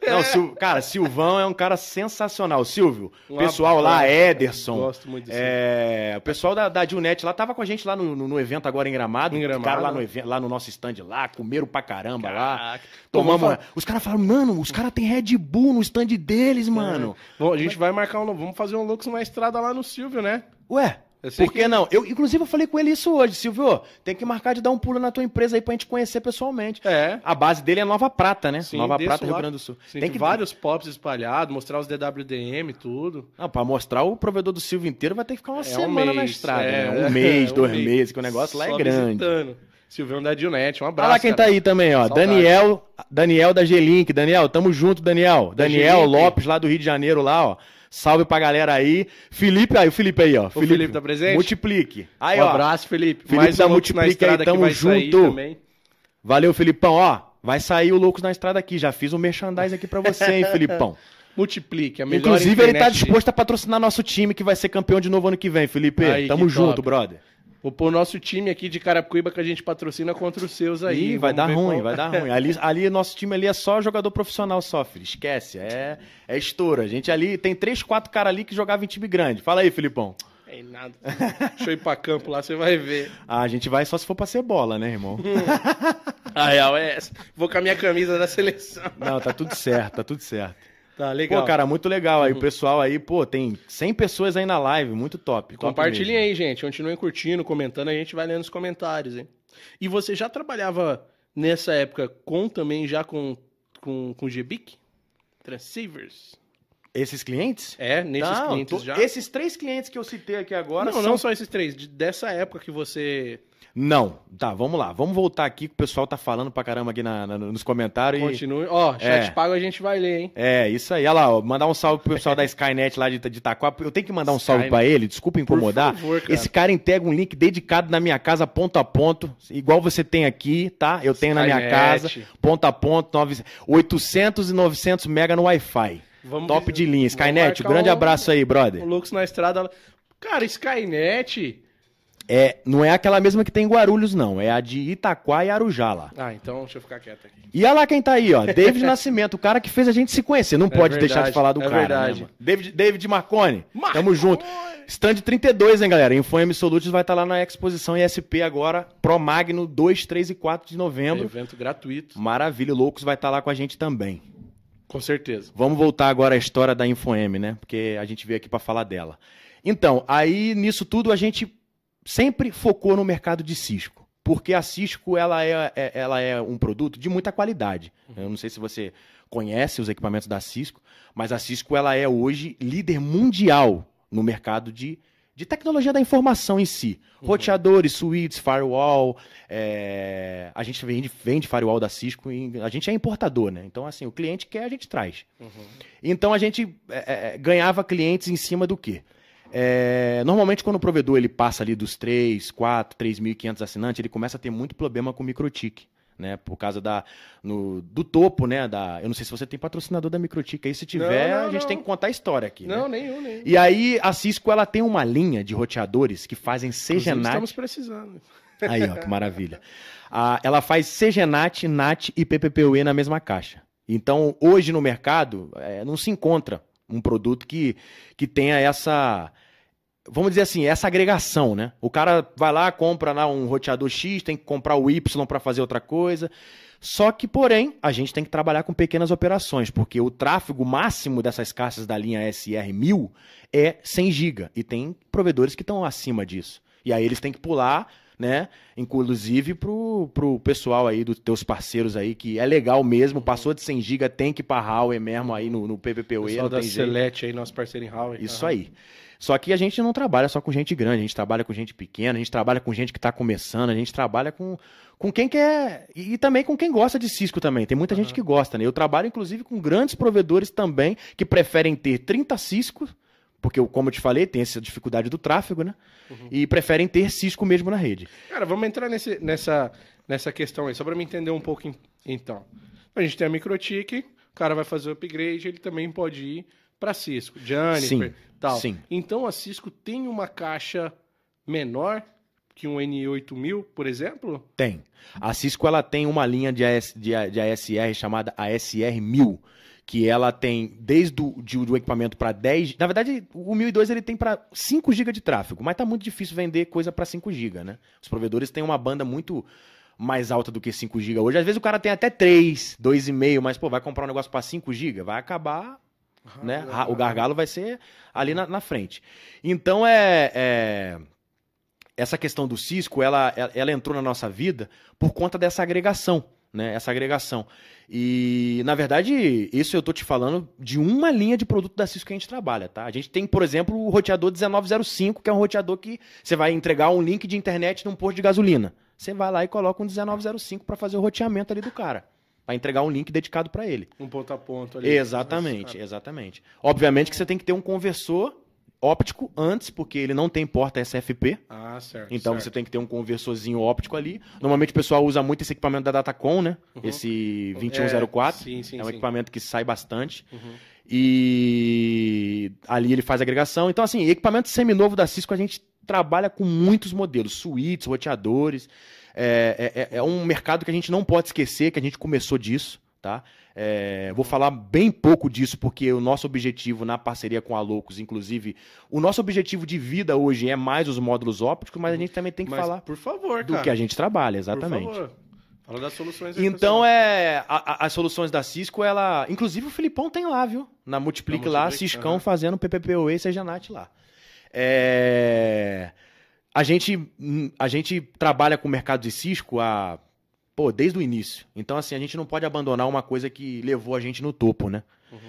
Não, Sil... cara, Silvão é um cara sensacional. Silvio, o pessoal lá. Ederson. Gosto muito desse. É, o pessoal da, da Dilnet lá tava com a gente lá no, no- no evento agora em Gramado. Em Gramado. Ficaram lá no, evento, lá no nosso stand lá, comeram pra caramba lá. Caraca. Tomamos. Pô, vamos Os caras falaram, mano, os caras têm Red Bull no stand deles, mano. Bom, a gente vai marcar um. Vamos fazer um Lux na estrada lá no Silvio, né? Ué, Por que não? Eu, inclusive, eu falei com ele isso hoje, Silvio. Tem que marcar de dar um pulo na tua empresa aí pra gente conhecer pessoalmente. É. A base dele é Nova Prata, né? Sim, Nova Prata, Rio lado. Grande do Sul. Sim, tem que vários pops espalhados, mostrar os DWDM, tudo. Não, pra mostrar o provedor do Silvio inteiro vai ter que ficar uma É, um semana na mês, estrada, é, né? Um mês, um dois mês. meses, que o negócio lá é grande. visitando. Silvião da Dilnet, um Olha abraço. lá quem tá cara. aí também, ó. Saudade. Daniel, Daniel da G-Link. Daniel, tamo junto, Daniel. Da Daniel. Lopes, lá do Rio de Janeiro, lá, ó. Salve pra galera aí. Felipe, aí, o Felipe aí, ó. Felipe tá presente? Multiplique. Aí, um ó. abraço, Felipe. Felipe Mais da um Multiplica aí, tamo junto. Valeu, Filipão, ó. Vai sair o Loucos na Estrada aqui. Já fiz um merchandise aqui pra você, hein, Filipão. Multiplique, a melhor Inclusive, ele tá disposto a patrocinar nosso time, que vai ser campeão de novo ano que vem, Felipe. Aí, Tamo junto, top. brother. Vou pôr o nosso time aqui de Carapicuíba que a gente patrocina contra os seus aí. Ih, vai dar ruim, qual- vai dar ruim. Ali, ali, nosso time ali é só jogador profissional só, filho. Esquece, é, é estouro. A gente ali, tem três, quatro caras ali que jogavam em time grande. Fala aí, Filipão. É nada. Deixa eu ir pra campo lá, você vai ver. Ah, a gente vai só se for pra ser bola, né, irmão? A real é essa. Vou com a minha camisa da seleção. Não, tá tudo certo, tá tudo certo. Tá, legal. Pô, cara, muito legal aí. O pessoal aí, pô, tem 100 pessoas aí na live, muito top. top Compartilhem mesmo. aí, gente. Continuem curtindo, comentando, a gente vai lendo os comentários, hein? E você já trabalhava nessa época com também já com, com, com GBIC? Transceivers? Esses clientes? É, nesses Não, clientes tô- já? Esses três clientes que eu citei aqui agora não, são... não só esses três. de- dessa época que você Não, tá, vamos lá. Vamos voltar aqui que o pessoal tá falando pra caramba aqui na- na- nos comentários. e- continue. Ó, chat É. pago a gente vai ler, hein? É, isso aí. Olha lá, ó, mandar um salve pro pessoal da Skynet lá de, de Itaquá. Eu tenho que mandar um salve Skynet. pra ele, desculpa incomodar. Por favor, cara. Esse cara entrega um link dedicado na minha casa, ponto a ponto, igual você tem aqui, tá? Eu tenho na minha Skynet. casa, ponto a ponto, 9, 800 e 900 mega no Wi-Fi. Vamos Top de linha. Skynet, um grande abraço aí, brother. O Lux na estrada. Cara, Skynet. É, não é aquela mesma que tem em Guarulhos, não. É a de Itaquá e Arujá lá. Ah, então deixa eu ficar quieto aqui. E olha lá quem tá aí, ó. David Nascimento, o cara que fez a gente se conhecer. Não pode deixar verdade, de falar do é cara. verdade. Né? David, David Marconi. Marconi! Tamo junto. Stand 32, hein, galera? InfoM Solutions vai estar lá na exposição ISP agora. Pro Magno 2, 3 e 4 de novembro. Evento gratuito. Maravilha, Loucos vai estar lá com a gente também. Com certeza. Vamos voltar agora à história da InfoM, né? Porque a gente veio aqui para falar dela. Então, aí nisso tudo a gente sempre focou no mercado de Cisco. Porque a Cisco ela é, é- ela é um produto de muita qualidade. Eu não sei se você conhece os equipamentos da Cisco, mas a Cisco ela é hoje líder mundial no mercado de, de tecnologia da informação em si. Roteadores, suítes, firewall. é, A gente vende, vende firewall da Cisco e a gente é importador, né? Então, assim, o cliente quer, a gente traz. Então a gente é, é, ganhava clientes em cima do quê? É, normalmente quando o provedor ele passa ali dos 3, 4, 3.500 assinantes, ele começa a ter muito problema com microtik, né? Por causa da, no- do topo, né? Da, eu não sei se você tem patrocinador da microtik aí, se tiver, Não, não, a gente não. tem que contar a história aqui, Não, né? nenhum, nenhum. E aí a Cisco ela tem uma linha de roteadores que fazem CGNAT. Estamos precisando. Aí, ó, que maravilha. Ah, ela faz CGNAT, NAT e PPPoE na mesma caixa. Então, hoje no mercado, eh, não se encontra um produto que, que tenha essa, vamos dizer assim, essa agregação, né? O cara vai lá, compra lá um roteador X, tem que comprar o Y para fazer outra coisa. Só que, porém, a gente tem que trabalhar com pequenas operações, porque o tráfego máximo dessas caixas da linha SR1000 é 100 GB e tem provedores que estão acima disso. E aí eles têm que pular, né? Inclusive pro, pro pessoal aí dos teus parceiros aí, que é legal mesmo, passou de 100 GB, tem que ir pra Huawei mesmo aí no, no PPPoE, Pessoal da. Celete aí, nosso parceiro em Huawei. Isso Aham. aí. Só que a gente não trabalha só com gente grande, a gente trabalha com gente pequena, a gente trabalha com gente que está começando, a gente trabalha com, com quem quer. E, e também com quem gosta de Cisco também. Tem muita gente que gosta, né? Eu trabalho, inclusive, com grandes provedores também que preferem ter 30 Cisco, porque, como eu te falei, tem essa dificuldade do tráfego, né? E preferem ter Cisco mesmo na rede. Cara, vamos entrar nesse, nessa, nessa questão aí, só para me entender um pouco então. A gente tem a Microtik, o cara vai fazer o upgrade, ele também pode ir para Cisco, Juniper, Sim, tal. sim. Então a Cisco tem uma caixa menor que um N8000, por exemplo? Tem. A Cisco ela tem uma linha de, AS, de, de ASR chamada ASR 1000, que ela tem desde o de- do equipamento para 10, na verdade, o 1002 ele tem para 5 GB de tráfego, mas tá muito difícil vender coisa para 5 GB, né? Os provedores têm uma banda muito mais alta do que 5 GB hoje. Às vezes o cara tem até 3, 2,5, mas pô, vai comprar um negócio para 5 GB, vai acabar Ah, né? Ra- O gargalo vai ser ali na, na frente. Então é, é- essa questão do Cisco, ela, ela, ela entrou na nossa vida por conta dessa agregação, né? Essa agregação. E na verdade, isso eu tô te falando de uma linha de produto da Cisco que a gente trabalha, tá? A gente tem, por exemplo, o roteador 1905, que é um roteador que você vai entregar um link de internet num posto de gasolina. Você vai lá e coloca um 1905 para fazer o roteamento ali do cara, Pra entregar um link dedicado para ele. Um ponto a ponto ali. Exatamente, exatamente. Obviamente que você tem que ter um conversor óptico antes, porque ele não tem porta SFP. Ah, certo. Então certo. você tem que ter um conversorzinho óptico ali. Normalmente o pessoal usa muito esse equipamento da Datacom, né? Uhum. Esse 2104. É, sim, sim, é um sim. equipamento que sai bastante. Uhum. E ali ele faz agregação. Então, assim, equipamento seminovo da Cisco a gente trabalha com muitos modelos, suítes, roteadores. É, é- é- é um mercado que a gente não pode esquecer que a gente começou disso, tá? É, vou falar bem pouco disso, porque o nosso objetivo na parceria com a Loucos, inclusive, o nosso objetivo de vida hoje é mais os módulos ópticos, mas a gente também tem que Mas, falar por favor, do cara. que a gente trabalha, Por exatamente. favor. Fala das soluções aí, Então pessoal. é. a- a- as soluções da Cisco, ela. Inclusive o Filipão tem lá, viu? Na Multiplique Na lá, Multiplique, Ciscão aham. fazendo PPPoE e Sejanat lá. É, A gente, hum, a gente trabalha com o mercado de Cisco há. Pô, desde o início. Então, assim, a gente não pode abandonar uma coisa que levou a gente no topo, né? Uhum.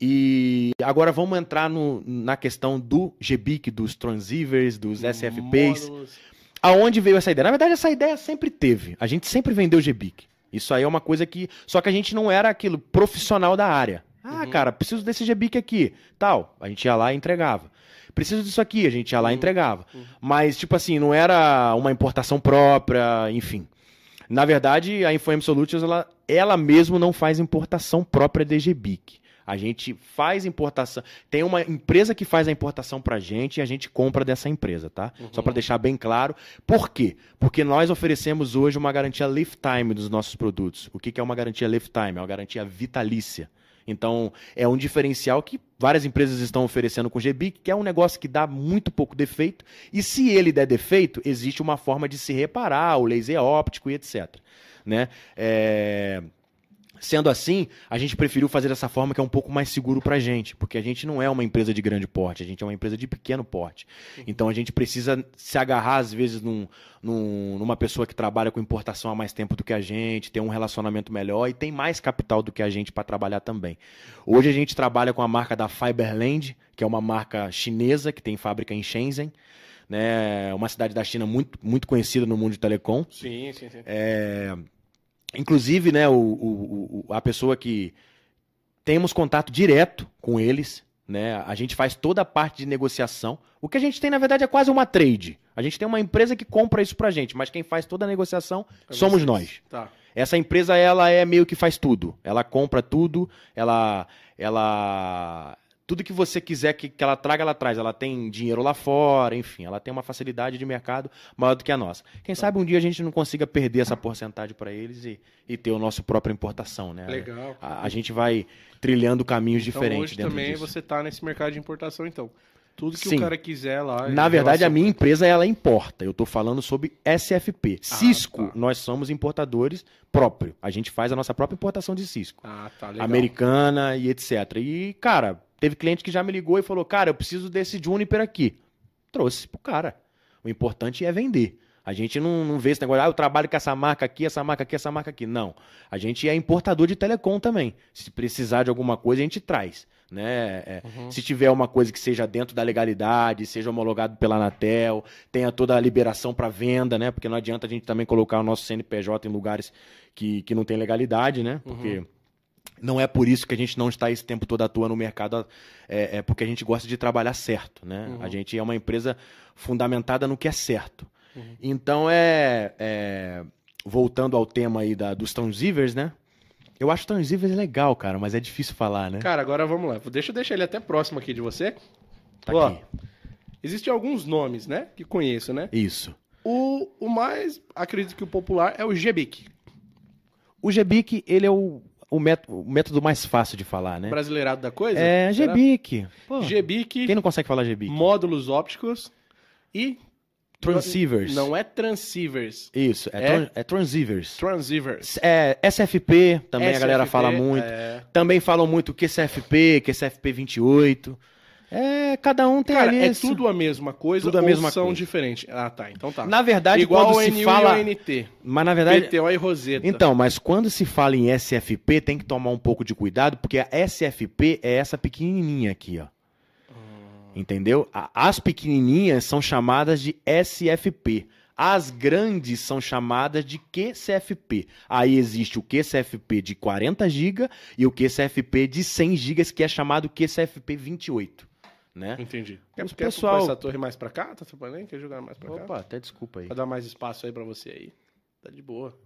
E agora vamos entrar no- na questão do GBIC, dos transceivers, dos SFPs. Módulos. Aonde veio essa ideia? Na verdade, essa ideia sempre teve. A gente sempre vendeu GBIC. Isso aí é uma coisa que. Só que a gente não era aquilo profissional da área. Ah, Uhum. cara, preciso desse GBIC aqui. Tal. A gente ia lá e entregava. Preciso disso aqui, a gente ia lá e Uhum. entregava. Uhum. Mas, tipo assim, não era uma importação própria, enfim. Na verdade, a InfoM Solutions, ela, ela mesmo não faz importação própria de GBIC. A gente faz importação. Tem uma empresa que faz a importação pra gente e a gente compra dessa empresa, tá? Uhum. Só pra deixar bem claro. Por quê? Porque nós oferecemos hoje uma garantia lifetime dos nossos produtos. O que que é uma garantia lifetime? É uma garantia vitalícia. Então, é um diferencial que várias empresas estão oferecendo com o GBIC, que é um negócio que dá muito pouco defeito. E se ele der defeito, existe uma forma de se reparar, o laser óptico e etc. Né? É, Sendo assim, a gente preferiu fazer dessa forma que é um pouco mais seguro pra gente, porque a gente não é uma empresa de grande porte, a gente é uma empresa de pequeno porte. Então a gente precisa se agarrar, às vezes, num, num- numa pessoa que trabalha com importação há mais tempo do que a gente, tem um relacionamento melhor e tem mais capital do que a gente para trabalhar também. Hoje a gente trabalha com a marca da Fiberland, que é uma marca chinesa que tem fábrica em Shenzhen, né? Uma cidade da China muito, muito conhecida no mundo de telecom. Sim, sim, sim. É, inclusive, né, o, o- o- a pessoa que temos contato direto com eles, né? A gente faz toda a parte de negociação. O que a gente tem, na verdade, é quase uma trade. A gente tem uma empresa que compra isso pra gente, mas quem faz toda a negociação Pra somos vocês. nós. Tá. Essa empresa, ela é meio que faz tudo. Ela compra tudo, ela. ela tudo que você quiser que, que ela traga, ela traz. Ela tem dinheiro lá fora, enfim, ela tem uma facilidade de mercado maior do que a nossa. Quem sabe um dia a gente não consiga perder essa porcentagem para eles e, e ter o nosso própria importação, né? Legal. A, a gente vai trilhando caminhos Então diferentes hoje também disso. você tá nesse mercado de importação, então. Tudo que Sim. o cara quiser lá. Na verdade, a minha empresa ela importa. Eu estou falando sobre SFP. Cisco, tá. nós somos importadores próprio. A gente faz a nossa própria importação de Cisco. Ah, tá legal. americana e etc. E, cara, teve cliente que já me ligou e falou: Cara, eu preciso desse Juniper aqui. Trouxe pro cara. O importante é vender. A gente não, não vê esse negócio, ah, eu trabalho com essa marca aqui, essa marca aqui, essa marca aqui. Não. A gente é importador de telecom também. Se precisar de alguma coisa, a gente traz. Né? É, Uhum. Se tiver uma coisa que seja dentro da legalidade, seja homologado pela Anatel, tenha toda a liberação para venda, né? Porque não adianta a gente também colocar o nosso CNPJ em lugares que, que não tem legalidade, né? Porque não é por isso que a gente não está esse tempo todo atuando no mercado, é, é porque a gente gosta de trabalhar certo, né? Uhum. A gente é uma empresa fundamentada no que é certo. Uhum. Então é, é, voltando ao tema aí da, dos transceivers, né? Eu acho transceivers legal, cara, mas é difícil falar, né? Cara, agora vamos lá. Deixa eu deixar ele até próximo aqui de você. Tá Ó, aqui. Existem alguns nomes, né? Que conheço, né? Isso. O, o mais, acredito que o popular é o GBIC. O GBIC, ele é o, o, método, o método mais fácil de falar, né? Brasileirado da coisa? É? GBIC. GBIC, Quem não consegue falar GBIC? módulos ópticos e Transceivers. Não é transceivers. Isso, é, É? é transceivers. Transceivers. É, SFP, também a galera SFP, fala muito. é. Também falam muito QCFP, QCFP 28. É, cada um tem Cara, ali. é esse- tudo a mesma coisa Tudo a mesma são diferentes? Ah, tá. Então tá. Na verdade, Igual quando o se fala. e o NT. Mas na verdade. PTO e Roseta. Então, mas quando se fala em SFP, tem que tomar um pouco de cuidado, porque a SFP é essa pequenininha aqui, ó. Entendeu? A- As pequenininhas são chamadas de SFP. As grandes são chamadas de QCFP. Aí existe o QCFP de 40 GB e o QCFP de 100 GB, que é chamado QCFP 28, né? Entendi. Quer, Os quer pessoal- essa torre mais pra cá? Tá trabalhando? Quer jogar mais pra cá? Opa, até desculpa aí. Pra dar mais espaço aí pra você aí. Tá de boa.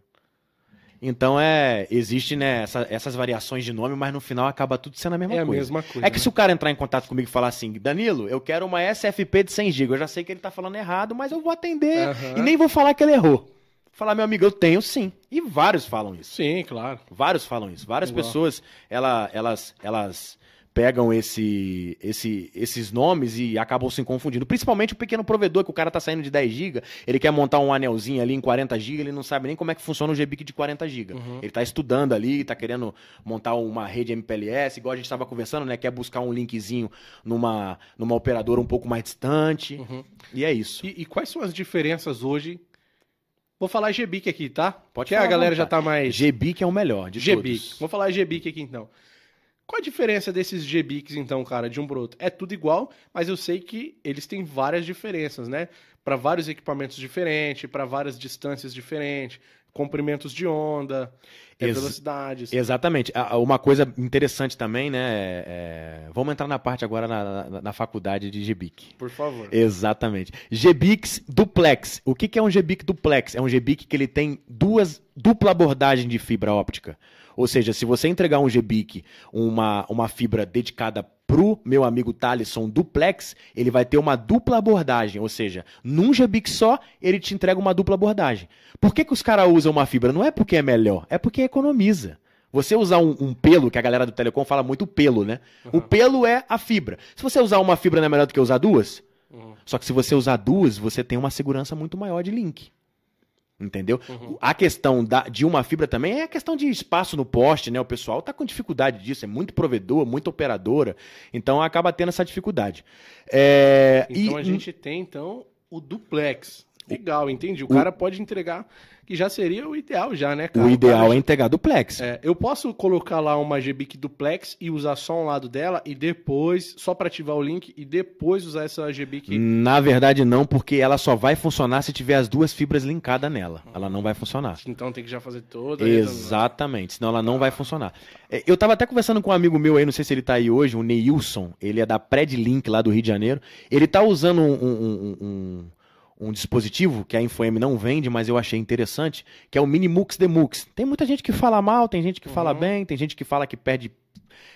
Então é, existe né, essa- essas variações de nome, mas no final acaba tudo sendo a mesma é a coisa. mesma coisa. É que né? se o cara entrar em contato comigo e falar assim, Danilo, eu quero uma SFP de 100 GB, eu já sei que ele tá falando errado, mas eu vou atender e nem vou falar que ele errou. Vou Falar, meu amigo, eu tenho sim. E vários falam isso. Sim, claro. Vários falam isso. Várias Igual. pessoas, ela- elas, elas pegam esse, esse- esses nomes e acabam se confundindo. Principalmente o pequeno provedor, que o cara tá saindo de 10 GB, ele quer montar um anelzinho ali em 40 GB, ele não sabe nem como é que funciona o GBIC de 40 GB. Uhum. Ele tá estudando ali, tá querendo montar uma rede MPLS, igual a gente estava conversando, né? Quer buscar um linkzinho numa, numa operadora um pouco mais distante. Uhum. E é isso. E, e quais são as diferenças hoje? Vou falar GBIC aqui, tá? Pode Porque falar a galera já tá mais. GBIC é o melhor de GBIC. todos. Vou falar GBIC aqui então. Qual a diferença desses GBICs então, cara, de um pro outro? É tudo igual, mas eu sei que eles têm várias diferenças, né? Para vários equipamentos diferentes, para várias distâncias diferentes, comprimentos de onda, é, Ex- velocidades. Exatamente. Uma coisa interessante também, né? é- é- Vamos entrar na parte agora na, na- na faculdade de GBIC. Por favor. Exatamente. GBICs duplex. O que, que é um GBIC duplex? É um GBIC que ele tem duas dupla abordagem de fibra óptica. Ou seja, se você entregar um GBIC, uma, uma fibra dedicada pro meu amigo Thaleson duplex, ele vai ter uma dupla abordagem. Ou seja, num GBIC só, ele te entrega uma dupla abordagem. Por que, que os caras usam uma fibra? Não é porque é melhor, é porque economiza. Você usar um, um pelo, que a galera do Telecom fala muito pelo, né? O Uhum. pelo é a fibra. Se você usar uma fibra, não é melhor do que usar duas? Uhum. Só que se você usar duas, você tem uma segurança muito maior de link. Entendeu? Uhum. A questão da- de uma fibra também é a questão de espaço no poste, né? O pessoal tá com dificuldade disso, é muito provedor, muita operadora, então acaba tendo essa dificuldade. É, Então e- a gente tem então o duplex. Legal, entendi. O cara pode entregar, que já seria o ideal já, né, cara? o ideal cara é entregar duplex. É, eu posso colocar lá uma GBIC duplex e usar só um lado dela e depois, só para ativar o link e depois usar essa GBIC. Na verdade, não, porque ela só vai funcionar se tiver as duas fibras linkadas nela. Ela não vai funcionar. Então tem que já fazer toda. Exatamente, senão ela não vai funcionar. É, Eu tava até conversando com um amigo meu aí, não sei se ele tá aí hoje, o Neilson, ele é da Predlink lá do Rio de Janeiro. Ele tá usando um, um- um- um- um dispositivo que a InfoM não vende, mas eu achei interessante, que é o Minimux Demux. Tem muita gente que fala mal, tem gente que fala Uhum. bem, tem gente que fala que perde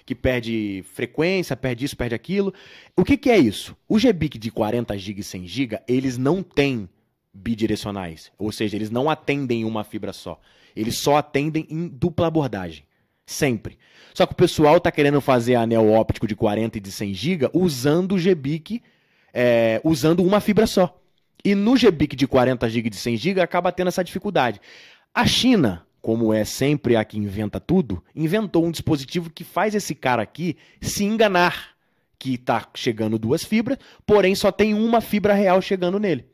que perde frequência, perde isso, perde aquilo. O que, que é isso? O GBIC de 40 GB e 100 GB, eles não têm bidirecionais, ou seja, eles não atendem uma fibra só. Eles só atendem em dupla abordagem, sempre. Só que o pessoal tá querendo fazer anel óptico de 40 e de 100 GB usando o GBIC, é, usando uma fibra só. E no GBIC de 40 GB de 100 GB acaba tendo essa dificuldade. A China, como é sempre a que inventa tudo, inventou um dispositivo que faz esse cara aqui se enganar que está chegando duas fibras, porém só tem uma fibra real chegando nele.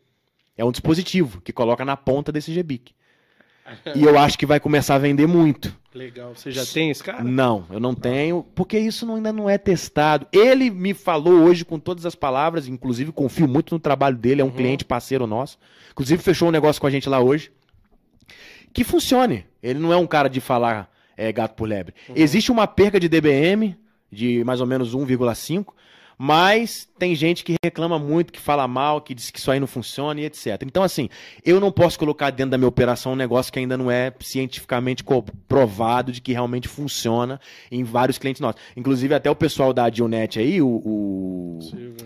É um dispositivo que coloca na ponta desse GBIC. E eu acho que vai começar a vender muito. Legal. Você já tem esse cara? Não, eu não tenho, porque isso não- ainda não é testado. Ele me falou hoje com todas as palavras, inclusive confio muito no trabalho dele, é um Uhum. cliente parceiro nosso. Inclusive fechou um negócio com a gente lá hoje. Que funcione. Ele não é um cara de falar é, gato por lebre. Uhum. Existe uma perca de DBM de mais ou menos 1,5, mas tem gente que reclama muito, que fala mal, que diz que isso aí não funciona e etc. Então, assim, eu não posso colocar dentro da minha operação um negócio que ainda não é cientificamente provado de que realmente funciona em vários clientes nossos. Inclusive, até o pessoal da Adionet aí, o, o- Silvio.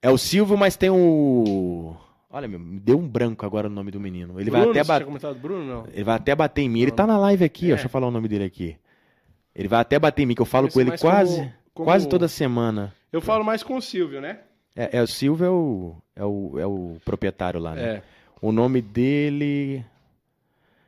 é o Silvio, mas tem o. Olha, meu, me deu um branco agora o nome do menino. Ele Bruno, vai até bater. Bruno, não? Ele vai até bater em mim. Ele tá na live aqui, ó. É. Deixa eu falar o nome dele aqui. Ele vai até bater em mim, que eu falo Conheço com ele quase, como- como- quase toda semana. Eu falo mais com o Silvio, né? É, é o Silva é o, é, o, é o proprietário lá, né? É. O nome dele.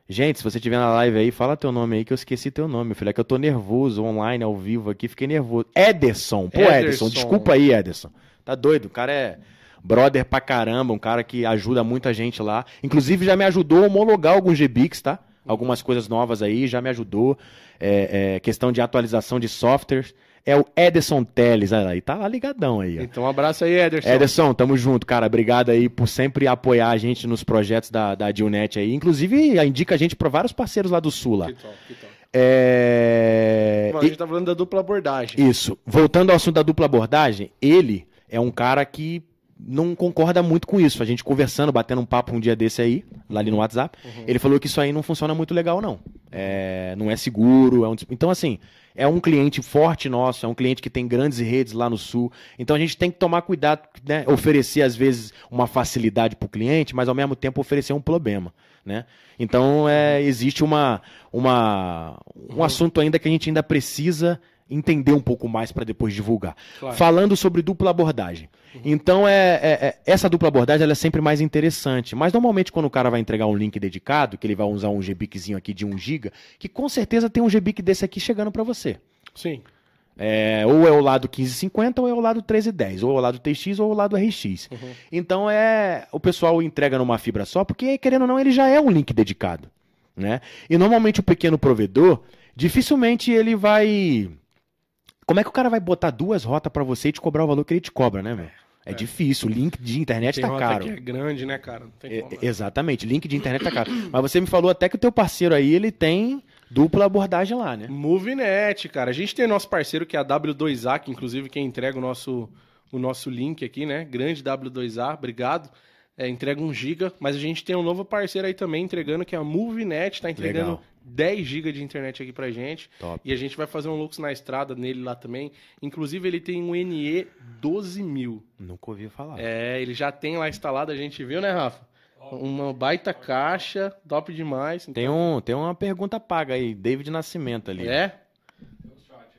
Gente, se você estiver na live aí, fala teu nome aí que eu esqueci teu nome, filho. É que eu tô nervoso online, ao vivo aqui, fiquei nervoso. Ederson. Pô, Ederson, Ederson. desculpa aí, Ederson. Tá doido? O cara é brother pra caramba, um cara que ajuda muita gente lá. Inclusive já me ajudou a homologar alguns GBix, tá? Algumas coisas novas aí, já me ajudou. É, é, questão de atualização de softwares. É o Ederson Teles, aí, tá ligadão aí, ó. Então, um abraço aí, Ederson. Ederson, tamo junto, cara. Obrigado aí por sempre apoiar a gente nos projetos da, da Dilnet aí. Inclusive, indica a gente para vários parceiros lá do Sul lá. Que top, que top. É... Bom, a gente tá falando da dupla abordagem. Isso. Voltando ao assunto da dupla abordagem, ele é um cara que não concorda muito com isso. A gente conversando, batendo um papo um dia desse aí, lá ali no WhatsApp, ele falou que isso aí não funciona muito legal, não. É, não é seguro. É um... Então, assim, é um cliente forte nosso, é um cliente que tem grandes redes lá no sul. Então a gente tem que tomar cuidado, né? Oferecer, às vezes, uma facilidade para o cliente, mas ao mesmo tempo oferecer um problema. Né? Então é, existe uma, uma, um assunto ainda que a gente ainda precisa entender um pouco mais para depois divulgar. Claro. Falando sobre dupla abordagem. Então, é, é- é- essa dupla abordagem ela é sempre mais interessante. Mas, normalmente, quando o cara vai entregar um link dedicado, que ele vai usar um GBICzinho aqui de 1 GB, que com certeza tem um GBIC desse aqui chegando para você. Sim. É, ou é o lado 1550 ou é o lado 1310, ou é o lado TX ou é o lado RX. Então é o pessoal entrega numa fibra só, porque querendo ou não ele já é um link dedicado, né? E normalmente o pequeno provedor, dificilmente ele vai Como é que o cara vai botar duas rotas para você e te cobrar o valor que ele te cobra, né, velho? É, difícil, o link de internet Tem tá rota caro. que é grande, né, cara? Não tem É, como. né? exatamente, link de internet tá caro. Mas você me falou até que o teu parceiro aí, ele tem dupla abordagem lá, né? MoveNet, cara. A gente tem nosso parceiro que é a W2A, que inclusive quem entrega o nosso, o nosso link aqui, né? Grande W2A, obrigado. É, entrega 1 GB, mas a gente tem um novo parceiro aí também entregando, que é a MoveNet, tá entregando Legal. 10 GB de internet aqui pra gente. Top. E a gente vai fazer um Lux na estrada nele lá também. Inclusive, ele tem um NE 12000. Nunca ouvi falar. É, ele já tem lá instalado, a gente viu, né, Rafa? Uma baita caixa, top demais. Tem, um, tem uma pergunta paga aí, David Nascimento ali. É?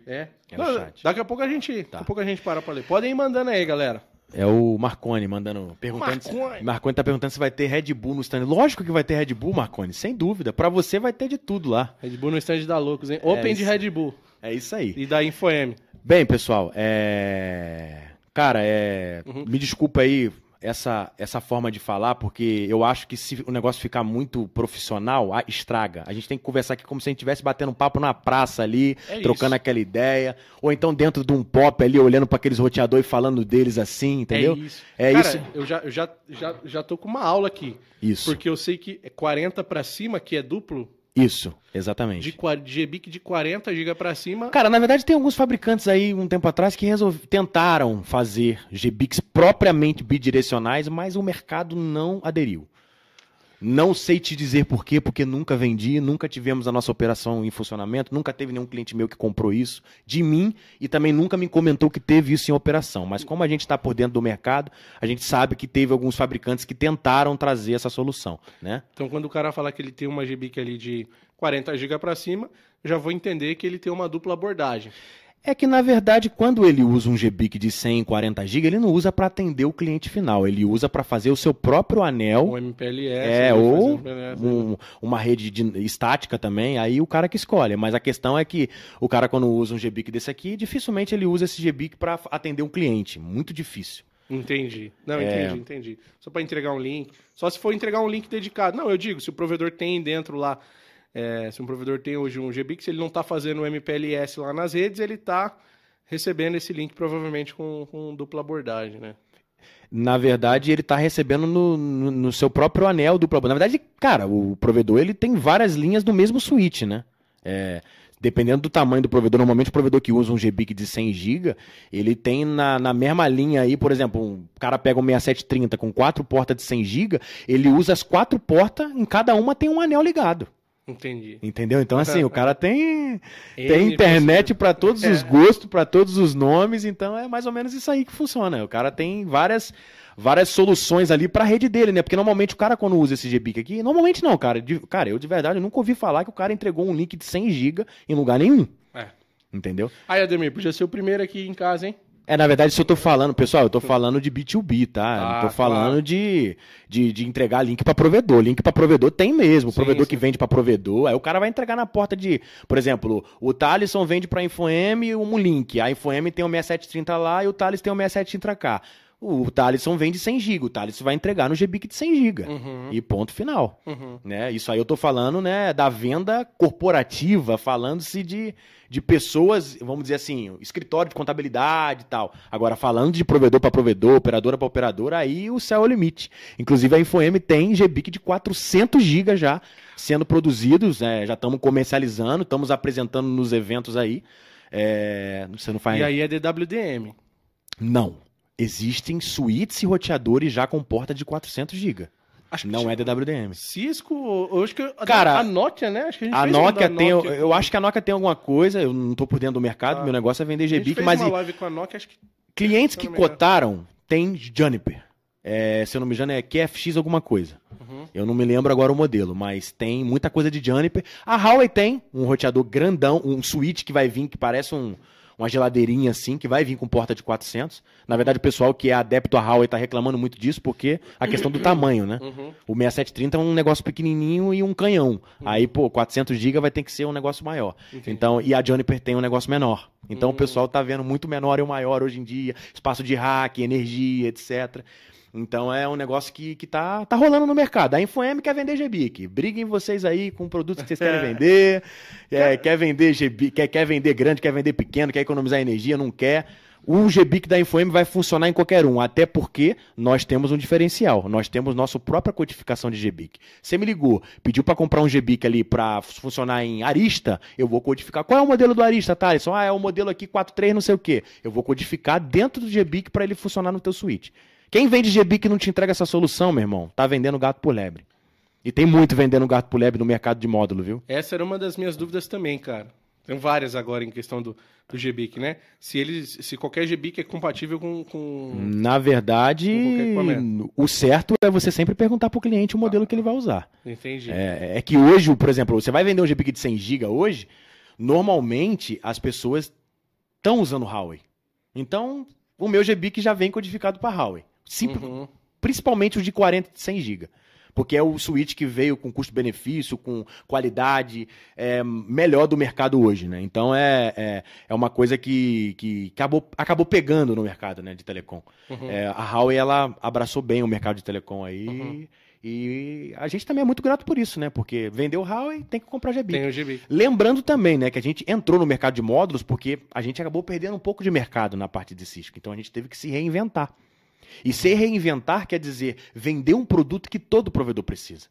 É. É Não. Daqui a pouco a gente, daqui a pouco a gente para pra ler. Podem ir mandando aí, galera. É o Marconi mandando. Perguntando se- Marconi. Marconi tá perguntando se vai ter Red Bull no stand. Lógico que vai ter Red Bull, Marconi, sem dúvida. Pra você vai ter de tudo lá. Red Bull no stand da Loucos, hein? Open de isso. Red Bull É isso aí. e da InfoM. Bem, pessoal, é. Cara, é. Uhum. Me desculpa aí essa, essa forma de falar, porque eu acho que se o negócio ficar muito profissional, ah, estraga. A gente tem que conversar aqui como se a gente estivesse batendo um papo na praça ali, É trocando isso. aquela ideia. Ou então dentro de um pop ali, olhando para aqueles roteadores e falando deles assim, entendeu? É isso. É Cara, isso. eu já, eu já, já, já tô com uma aula aqui. Isso. Porque eu sei que é 40 pra cima, que é duplo, Isso, exatamente. de, de GBIC de 40 GB pra cima. Cara, na verdade tem alguns fabricantes aí um tempo atrás que resolve- tentaram fazer GBICs propriamente bidirecionais, mas o mercado não aderiu. Não sei te dizer por quê, porque nunca vendi, nunca tivemos a nossa operação em funcionamento, nunca teve nenhum cliente meu que comprou isso de mim e também nunca me comentou que teve isso em operação. Mas como a gente está por dentro do mercado, a gente sabe que teve alguns fabricantes que tentaram trazer essa solução, né? Então, quando o cara falar que ele tem uma GBIC ali de 40 GB pra cima, já vou entender que ele tem uma dupla abordagem. É que, na verdade, quando ele usa um GBIC de 140 GB, ele não usa para atender o cliente final, ele usa para fazer o seu próprio anel, Um MPLS. é, ou MPLS, um- uma rede de- estática também, aí o cara que escolhe. Mas a questão é que o cara, quando usa um GBIC desse aqui, dificilmente ele usa esse GBIC para atender um cliente. Muito difícil. Entendi. Não, É. entendi, entendi. Só para entregar um link. Só se for entregar um link dedicado. Não, eu digo, se o provedor tem dentro lá, é, se um provedor tem hoje um GBIC, se ele não está fazendo o MPLS lá nas redes, ele está recebendo esse link provavelmente com, com dupla abordagem, né? Na verdade, ele está recebendo no, no- no seu próprio anel do problema. Na verdade, cara, o provedor ele tem várias linhas do mesmo switch, né? É, dependendo do tamanho do provedor, normalmente o provedor que usa um GBIC de 100 GB, ele tem na, na mesma linha aí, por exemplo, um cara pega um 6730 com quatro portas de 100 GB, ele usa as quatro portas, em cada uma tem um anel ligado. Entendi. Entendeu? Então, assim, o cara tem, tem internet para todos os É. gostos, para todos os nomes, então é mais ou menos isso aí que funciona. O cara tem várias, várias soluções ali para a rede dele, né? Porque normalmente o cara, quando usa esse GBIC aqui, normalmente não, cara. De- cara, eu de verdade eu nunca ouvi falar que o cara entregou um link de 100 GB em lugar nenhum. É. Entendeu? Aí, Ademir, podia ser o primeiro aqui em casa, hein? É, na verdade, isso eu tô falando, pessoal, eu tô falando de B2B, tá? Ah, não tô falando claro. de, de, de entregar link pra provedor. Link pra provedor tem mesmo. O Sim, provedor sim. que vende pra provedor, aí o cara vai entregar na porta de. Por exemplo, o Thaleson vende pra InfoM um link. A InfoM tem o 6730 lá e o Thales tem o 6730 cá. O Thaleson vende 100 GB. O Thaleson vai entregar no GBIC de 100 GB. Uhum, E ponto final. uhum. né? Isso aí eu tô falando, né, da venda corporativa, falando-se de, de pessoas, vamos dizer assim, escritório de contabilidade e tal. Agora, falando de provedor para provedor, operadora para operadora, aí o céu é o limite. Inclusive, a InfoM tem GBIC de 400 GB já sendo produzidos, né? já estamos comercializando, estamos apresentando nos eventos aí. É, você não faz... E aí é DWDM. Não. Existem suítes e roteadores já com porta de 400 GB. Acho Não é DWDM. Cisco, eu acho que a- Cara, a Nokia, né? Acho que a gente A Nokia tem. Nokia Eu acho que a Nokia tem alguma coisa, eu não tô por dentro do mercado, Ah. meu negócio é vender GBIC, mas uma e- live com a Nokia, acho que clientes que cotaram tem Juniper. É, se eu não me engano, é QFX alguma coisa. Uhum. Eu não me lembro agora o modelo, mas tem muita coisa de Juniper. A Huawei tem um roteador grandão, um switch que vai vir, que parece um- uma geladeirinha assim, que vai vir com porta de 400. Na verdade, o pessoal que é adepto à Huawei tá reclamando muito disso, porque a questão do tamanho, né? Uhum. O 6730 é um negócio pequenininho e um canhão. Aí, pô, 400 GB vai ter que ser um negócio maior. Entendi. Então, e a Juniper tem um negócio menor. Então Hum. o pessoal tá vendo muito menor e o maior hoje em dia, espaço de hack, energia, etc. Então é um negócio que, que tá, tá rolando no mercado. A InfoM quer vender GBIC. Briguem vocês aí com produtos que vocês querem vender. É, quer vender GBIC, quer, quer vender grande, quer vender pequeno, quer economizar energia, não quer. O GBIC da InfoM vai funcionar em qualquer um, até porque nós temos um diferencial. Nós temos nossa própria codificação de GBIC. Você me ligou, pediu para comprar um GBIC ali para funcionar em Arista, eu vou codificar. Qual é o modelo do Arista, Thaleson? Ah, é o modelo aqui 43 não sei o quê. Eu vou codificar dentro do GBIC para ele funcionar no teu switch. Quem vende GBIC e não te entrega essa solução, meu irmão, tá vendendo gato por lebre. E tem muito vendendo gato por lebre no mercado de módulo, viu? Essa era uma das minhas dúvidas também, cara. Tem várias agora em questão do, do GBIC, né? Se eles, se qualquer GBIC é compatível com, com... Na verdade, Com o certo é você sempre perguntar pro cliente o modelo que ele vai usar. Entendi. É, é que hoje, por exemplo, você vai vender um GBIC de 100 GB hoje, normalmente as pessoas estão usando Huawei. Então, o meu GBIC já vem codificado para Huawei. Sim, Uhum. Principalmente os de 40 e 100 GB. Porque é o switch que veio com custo-benefício, com qualidade é, melhor do mercado hoje, né? Então é, é, é uma coisa que, que acabou, acabou pegando no mercado né, de telecom. Uhum. É, a Huawei ela abraçou bem o mercado de telecom aí. Uhum. E a gente também é muito grato por isso, né? Porque vendeu Huawei, tem que comprar GBIC. Tem o GBIC. Lembrando também, né, que a gente entrou no mercado de módulos porque a gente acabou perdendo um pouco de mercado na parte de Cisco. Então a gente teve que se reinventar. E se reinventar quer dizer vender um produto que todo provedor precisa.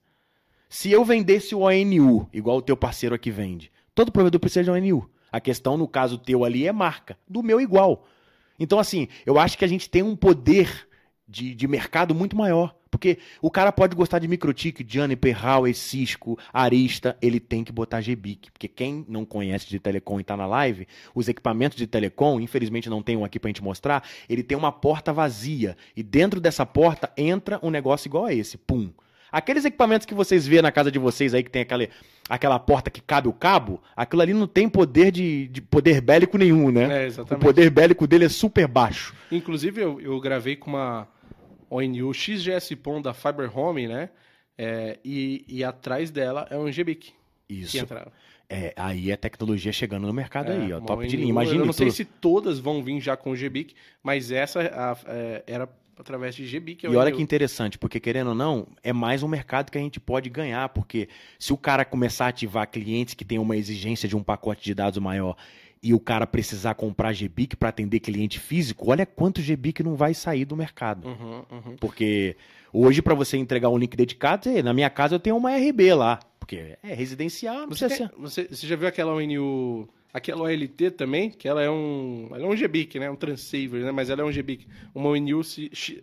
Se eu vendesse o ONU, igual o teu parceiro aqui vende, todo provedor precisa de ONU. A questão, no caso teu ali, é marca. Do meu, igual. Então, assim, eu acho que a gente tem um poder de, de mercado muito maior. Porque o cara pode gostar de Microtik, Juniper, Huawei, Cisco, Arista, ele tem que botar GBIC. Porque quem não conhece de telecom e tá na live, os equipamentos de telecom, infelizmente não tem um aqui pra gente mostrar, ele tem uma porta vazia. E dentro dessa porta entra um negócio igual a esse. Pum. Aqueles equipamentos que vocês vê na casa de vocês aí, que tem aquela, aquela porta que cabe o cabo, aquilo ali não tem poder de, de poder bélico nenhum, né? É, o exatamente. poder bélico dele é super baixo. Inclusive, eu, eu gravei com uma ONU XGS PON da Fiber Home, né? É, e, e atrás dela é um GBIC que Isso. entraram. É, aí é tecnologia chegando no mercado É, aí, ó. Top de ONU, linha. Imagina Eu não sei se todas vão vir já com o GBIC, mas essa a- é, era através de GBIC. E olha que interessante, porque querendo ou não, é mais um mercado que a gente pode ganhar, porque se o cara começar a ativar clientes que têm uma exigência de um pacote de dados maior e o cara precisar comprar GBIC para atender cliente físico, olha quanto GBIC não vai sair do mercado. Uhum, uhum. Porque hoje, para você entregar um link dedicado, na minha casa eu tenho uma RB lá, porque é residencial, não Você, tem- ser. você, você já viu aquela ONU, aquela OLT também, que ela é um, ela é um GBIC, né? Um transceiver, né? Mas ela é um GBIC. Uma ONU,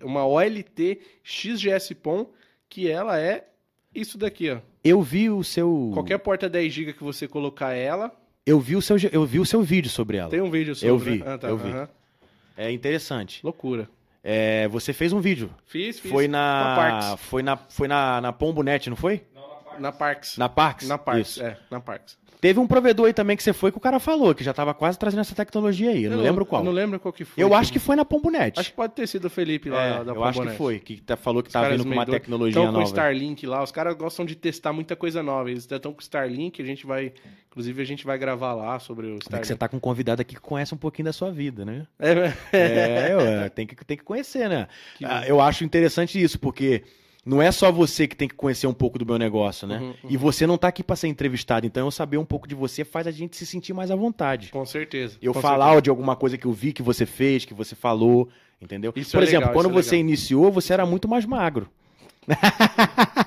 uma OLT XGS PON, que ela é isso daqui, ó. Eu vi o seu. Qualquer porta 10 GB que você colocar ela, Eu vi o seu, eu vi o seu vídeo sobre ela. tem um vídeo sobre. Eu vi, né? Ah, tá, eu vi. aham. É interessante. Loucura. É, você fez um vídeo. Fiz, fiz. Foi na. parte. Foi na. Foi na, na Pombonet, não foi? Não, na parte Na Parks. Na Parks? Na Parks, Isso. é, na Parks. Teve um provedor aí também que você foi que o cara falou, que já tava quase trazendo essa tecnologia aí. Eu não lembro qual. Não lembro qual que foi. Eu acho que foi na Pombonet. Acho que pode ter sido o Felipe lá É, da eu acho que Pombonet. foi, que tá- falou que Os tá vindo com uma doido. tecnologia Tão com nova. o Starlink lá, os caras gostam de testar muita coisa nova. Eles estão com o Starlink, a gente vai. Inclusive, a gente vai gravar lá sobre o É que Starlink. você tá com um convidado aqui que conhece um pouquinho da sua vida, né? É, É, ué, tem, que, tem que conhecer, né? Que Ah, eu acho interessante isso, porque não é só você que tem que conhecer um pouco do meu negócio, né? Uhum, uhum. E você não tá aqui pra ser entrevistado, então eu saber um pouco de você faz a gente se sentir mais à vontade. com certeza. Eu com falar certeza. de alguma coisa que eu vi que você fez, que você falou, entendeu? Isso Por é exemplo, legal, quando é você legal. iniciou, você era muito mais magro.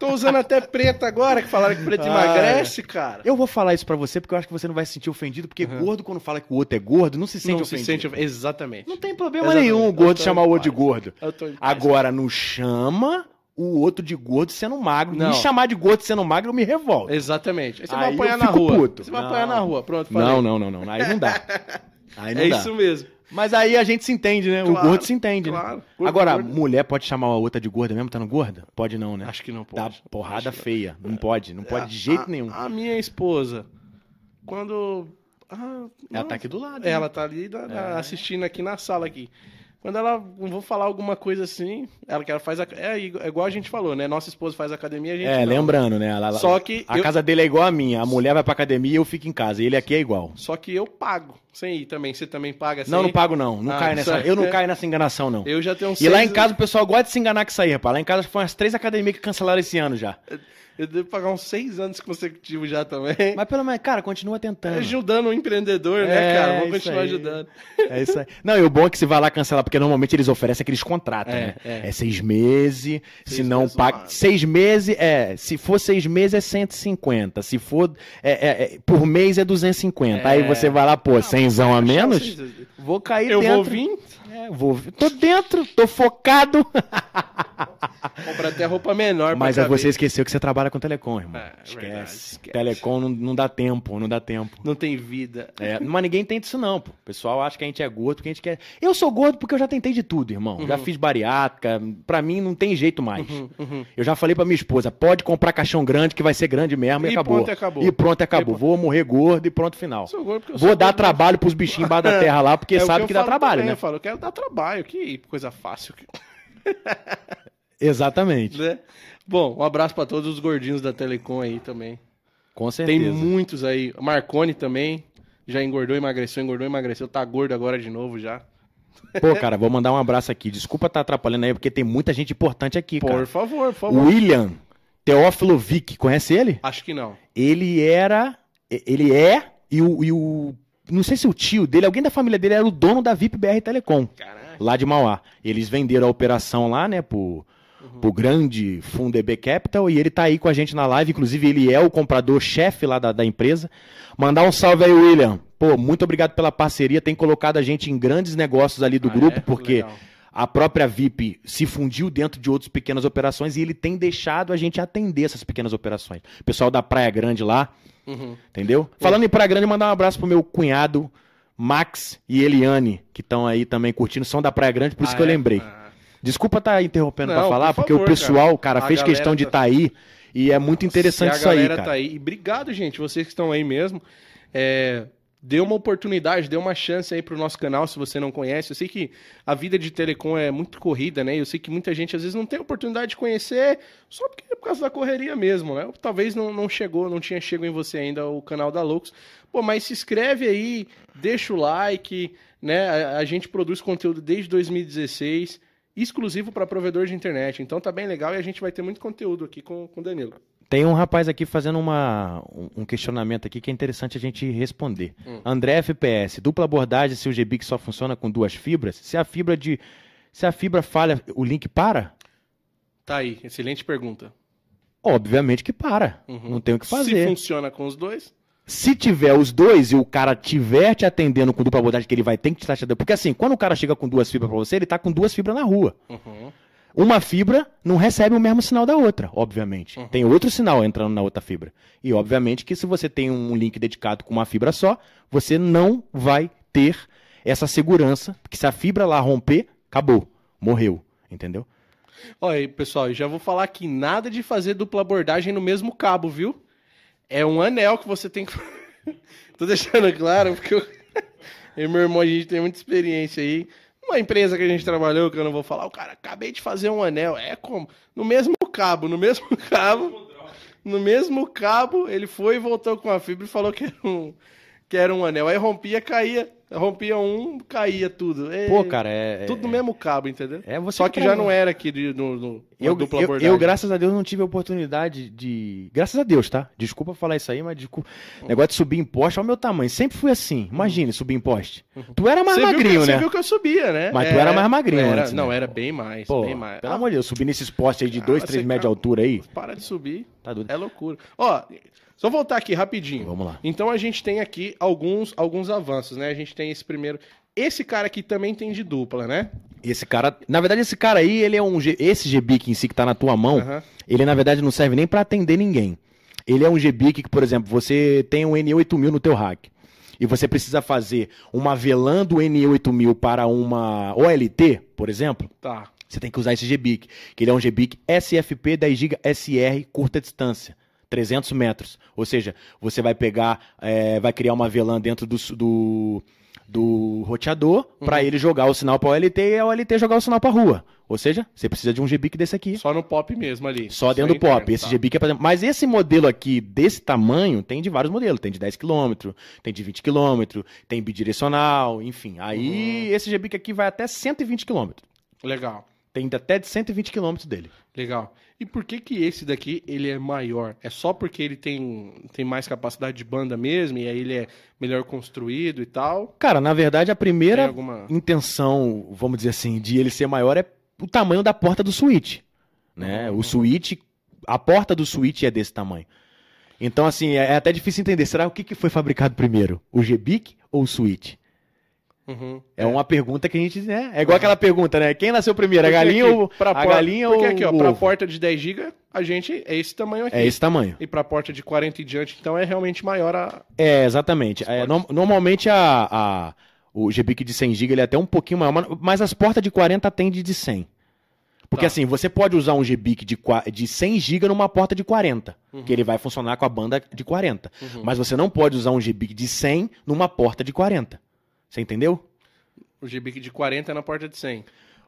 Tô usando até preto agora, que falaram que preto Ah, emagrece, cara. Eu vou falar isso pra você porque eu acho que você não vai se sentir ofendido, porque Uhum. gordo, quando fala que o outro é gordo, não se sente Não se ofendido. sente. Exatamente. Não tem problema Exatamente. nenhum o gordo chamar o outro de gordo. Agora, não chama o outro de gordo sendo magro. Não. Me chamar de gordo sendo magro, eu me revolto. Exatamente. Aí você Aí vai apanhar eu na fico rua. puto. Você vai Não. apanhar na rua. Pronto, falei. Não, não, não, não. Aí não dá. Aí não É dá. isso mesmo. Mas aí a gente se entende, né? o Claro, gordo se entende, né? claro. Gordo, Agora, gordo. mulher pode chamar a outra de gorda mesmo, estando gorda? Pode não, né? Acho que não Dá pode. porrada Acho que feia. Não pode, não pode de A- jeito a- nenhum. A minha esposa, quando. Ah, Ela tá aqui do lado. né? Ela tá ali na- na- É. assistindo aqui na sala aqui. Quando ela, não vou falar alguma coisa assim, ela que ela faz a, é, é igual a gente falou, né? Nossa esposa faz academia, a gente É, não. lembrando, né? Ela- Só que a eu, casa dele é igual a minha. A mulher vai pra academia e eu fico em casa. Ele aqui é igual. só que eu pago sem ir também. Você também paga sem Não, não ir? pago não. Não Ah, caio nessa. Eu não é- caio nessa enganação, não. Eu já tenho E lá em seis- casa o pessoal gosta de se enganar com isso aí, rapaz. Lá em casa foi umas três academias que cancelaram esse ano já. Eu devo pagar uns seis anos consecutivos já também. Mas pelo menos, cara, continua tentando. Ajudando o empreendedor, É, né, cara? Vamos continuar aí. ajudando. É isso aí. Não, e o bom é que se vai lá cancelar, porque normalmente eles oferecem aqueles contratos, É, né? é. É seis meses, se Seis não meses, paga. Seis meses, é. Se for seis meses é 150. Se for. é, é, é, por mês é 250. Aí É. você vai lá, pô, cenzão a menos? Vou cair Eu dentro. vou vir, É, vou. Tô dentro, tô focado. comprar até roupa menor Mas pra caber. você esqueceu que você trabalha com telecom, irmão. É, esquece. verdade, esquece. Telecom não, não dá tempo, não dá tempo. Não tem vida. É, mas ninguém tem disso não, pô. O pessoal acha que a gente é gordo porque a gente quer. Eu sou gordo porque eu já tentei de tudo, irmão. Já fiz bariátrica, pra mim não tem jeito mais. Uhum, uhum. Eu já falei pra minha esposa, pode comprar caixão grande que vai ser grande mesmo e, E acabou. pronto, e acabou. E pronto, acabou. E Vou morrer gordo e pronto, final. Sou gordo porque eu Vou dar gordo. trabalho pros bichinhos embaixo da terra lá, porque É sabe eu que, dá trabalho, também, né? Eu falo, eu quero dar trabalho, que coisa fácil. Exatamente. Né? Bom, um abraço pra todos os gordinhos da Telecom aí também. Com certeza. Tem muitos aí. Marconi também. Já engordou, emagreceu, engordou, emagreceu. Tá gordo agora de novo já. Pô, cara, vou mandar um abraço aqui. Desculpa estar atrapalhando aí, porque tem muita gente importante aqui, Por cara. favor, por favor. William Teófilo Vick, conhece ele? Acho que não. Ele era. Ele é. E o, e o. Não sei se o tio dele, alguém da família dele era o dono da VIP BR Telecom, Caralho. lá de Mauá. Eles venderam a operação lá, né, pro, pro grande fundo EB Capital, e ele tá aí com a gente na live. Inclusive, ele é o comprador-chefe lá da, da empresa. Mandar um salve aí, William. Pô, muito obrigado pela parceria. Tem colocado a gente em grandes negócios ali do Ah, grupo, é? porque Legal. a própria VIP se fundiu dentro de outras pequenas operações e ele tem deixado a gente atender essas pequenas operações. O pessoal da Praia Grande lá, Uhum. entendeu? Falando em Praia Grande, mandar um abraço pro meu cunhado Max e Eliane, que estão aí também curtindo, são da Praia Grande, por isso Ah, que eu é? lembrei. Ah. Desculpa estar interrompendo Não, pra falar, por porque favor, o pessoal, cara, cara. Fez questão de tá- estar aí e é muito interessante isso aí, cara. tá aí. E obrigado, gente, vocês que estão aí mesmo. É, dê uma oportunidade, dê uma chance aí pro nosso canal, se você não conhece. Eu sei que a vida de telecom é muito corrida, né? Eu sei que muita gente às vezes não tem oportunidade de conhecer só porque é por causa da correria mesmo, né? Talvez não, não chegou, não tinha chego em você ainda o canal da Loucos. Pô, mas se inscreve aí, deixa o like, né? A, a gente produz conteúdo desde 2016, exclusivo para provedor de internet. Então tá bem legal e a gente vai ter muito conteúdo aqui com com o Danilo. Tem um rapaz aqui fazendo uma, um- questionamento aqui que é interessante a gente responder. Hum. André FPS, dupla abordagem se o GBIC só funciona com duas fibras? Se a fibra de se a fibra falha, o link para? Tá aí, excelente pergunta. Obviamente que para. Uhum. Não tem o que Se fazer. funciona com os dois, Se tiver os dois e o cara tiver te atendendo com dupla abordagem, que ele vai ter que te estar te atendendo. Porque assim, quando o cara chega com duas fibras pra você, ele tá com duas fibras na rua. uhum. Uma fibra não recebe o mesmo sinal da outra, obviamente. Uhum. Tem outro sinal entrando na outra fibra. E obviamente que se você tem um link dedicado com uma fibra só, você não vai ter essa segurança, que se a fibra lá romper, acabou, morreu, entendeu? Olha aí, pessoal, já vou falar aqui nada de fazer dupla abordagem no mesmo cabo, viu? É um anel que você tem que. Tô deixando claro, porque eu... eu e meu irmão, a gente tem muita experiência aí. Uma empresa que a gente trabalhou, que eu não vou falar, o cara, acabei de fazer um anel. É como? No mesmo cabo, no mesmo cabo. No mesmo cabo, ele foi e voltou com a fibra e falou que era um, que era um anel. Aí rompia, caía. Rompia um, caía tudo. É, Pô, cara, é. tudo no é- mesmo cabo, entendeu? É você Só que já não era aqui de, no, no Eu, dupla eu, abordagem. eu, graças a Deus, não tive a oportunidade de. Graças a Deus, tá? Desculpa falar isso aí, mas desculpa. Negócio de subir em poste, olha o meu tamanho. Sempre fui assim. Imagine subir em poste. Tu era mais Você viu que- magrinho, Você né? viu que eu subia, né? Mas tu era mais magrinho era- antes, Não, né? era bem mais, Pô, bem mais. pelo Ah, amor de Deus, subir nesses postes aí de Ah, 2, você 3 metros de cara- altura aí. Para de subir. Tá doido. É loucura. Ó, só voltar aqui rapidinho. Vamos lá. Então a gente tem aqui alguns, alguns avanços, né? A gente tem esse primeiro. Esse cara aqui também tem de dupla, né? Esse cara. Na verdade, esse cara aí, ele é um. Esse GBIC em si que tá na tua mão, ele na verdade não serve nem pra atender ninguém. Ele é um GBIC que, por exemplo, você tem um NE8000 no teu rack. E você precisa fazer uma VLAN do NE8000 para uma OLT, por exemplo. Tá. Você tem que usar esse GBIC, que ele é um GBIC SFP 10 GB SR curta distância, 300 metros. Ou seja, você vai pegar, é, vai criar uma VLAN dentro do, do, do roteador para ele jogar o sinal para OLT e a OLT jogar o sinal para rua. Ou seja, você precisa de um GBIC desse aqui. Só no pop mesmo ali. Só dentro do interno, pop. Esse tá. GBIC é pra... Mas esse modelo aqui, desse tamanho, tem de vários modelos. Tem de 10 km, tem de 20 km, tem bidirecional, enfim. Aí Uhum. esse GBIC aqui vai até 120 km. Legal. Tem até de 120 km dele. Legal. E por que que esse daqui ele é maior? É só porque ele tem, tem mais capacidade de banda mesmo e aí ele é melhor construído e tal? Cara, na verdade, a primeira alguma... intenção, vamos dizer assim, de ele ser maior é o tamanho da porta do switch. Né? Uhum. O switch, a porta do switch é desse tamanho. Então, assim, é é até difícil entender. Será o que, que foi fabricado primeiro? O GBIC ou o switch? Uhum. É uma pergunta que a gente, né? É igual aquela pergunta, né? Quem nasceu primeiro, a galinha aqui, ou pra a galinha Porque ou aqui, ó, ovo? porta de 10 GB, a gente é esse tamanho aqui. É esse tamanho. E pra porta de 40 e diante, então é realmente maior a... É, exatamente. É, no- normalmente a, a- o GBIC de 100 GB ele é até um pouquinho maior, mas- as portas de 40 tem de de 100. Porque Tá. assim, você pode usar um GBIC de, de 100 GB numa porta de 40, que ele vai funcionar com a banda de 40. Uhum. Mas você não pode usar um GBIC de 100 numa porta de 40. Você entendeu? O GBIC de 40 é na porta de 100.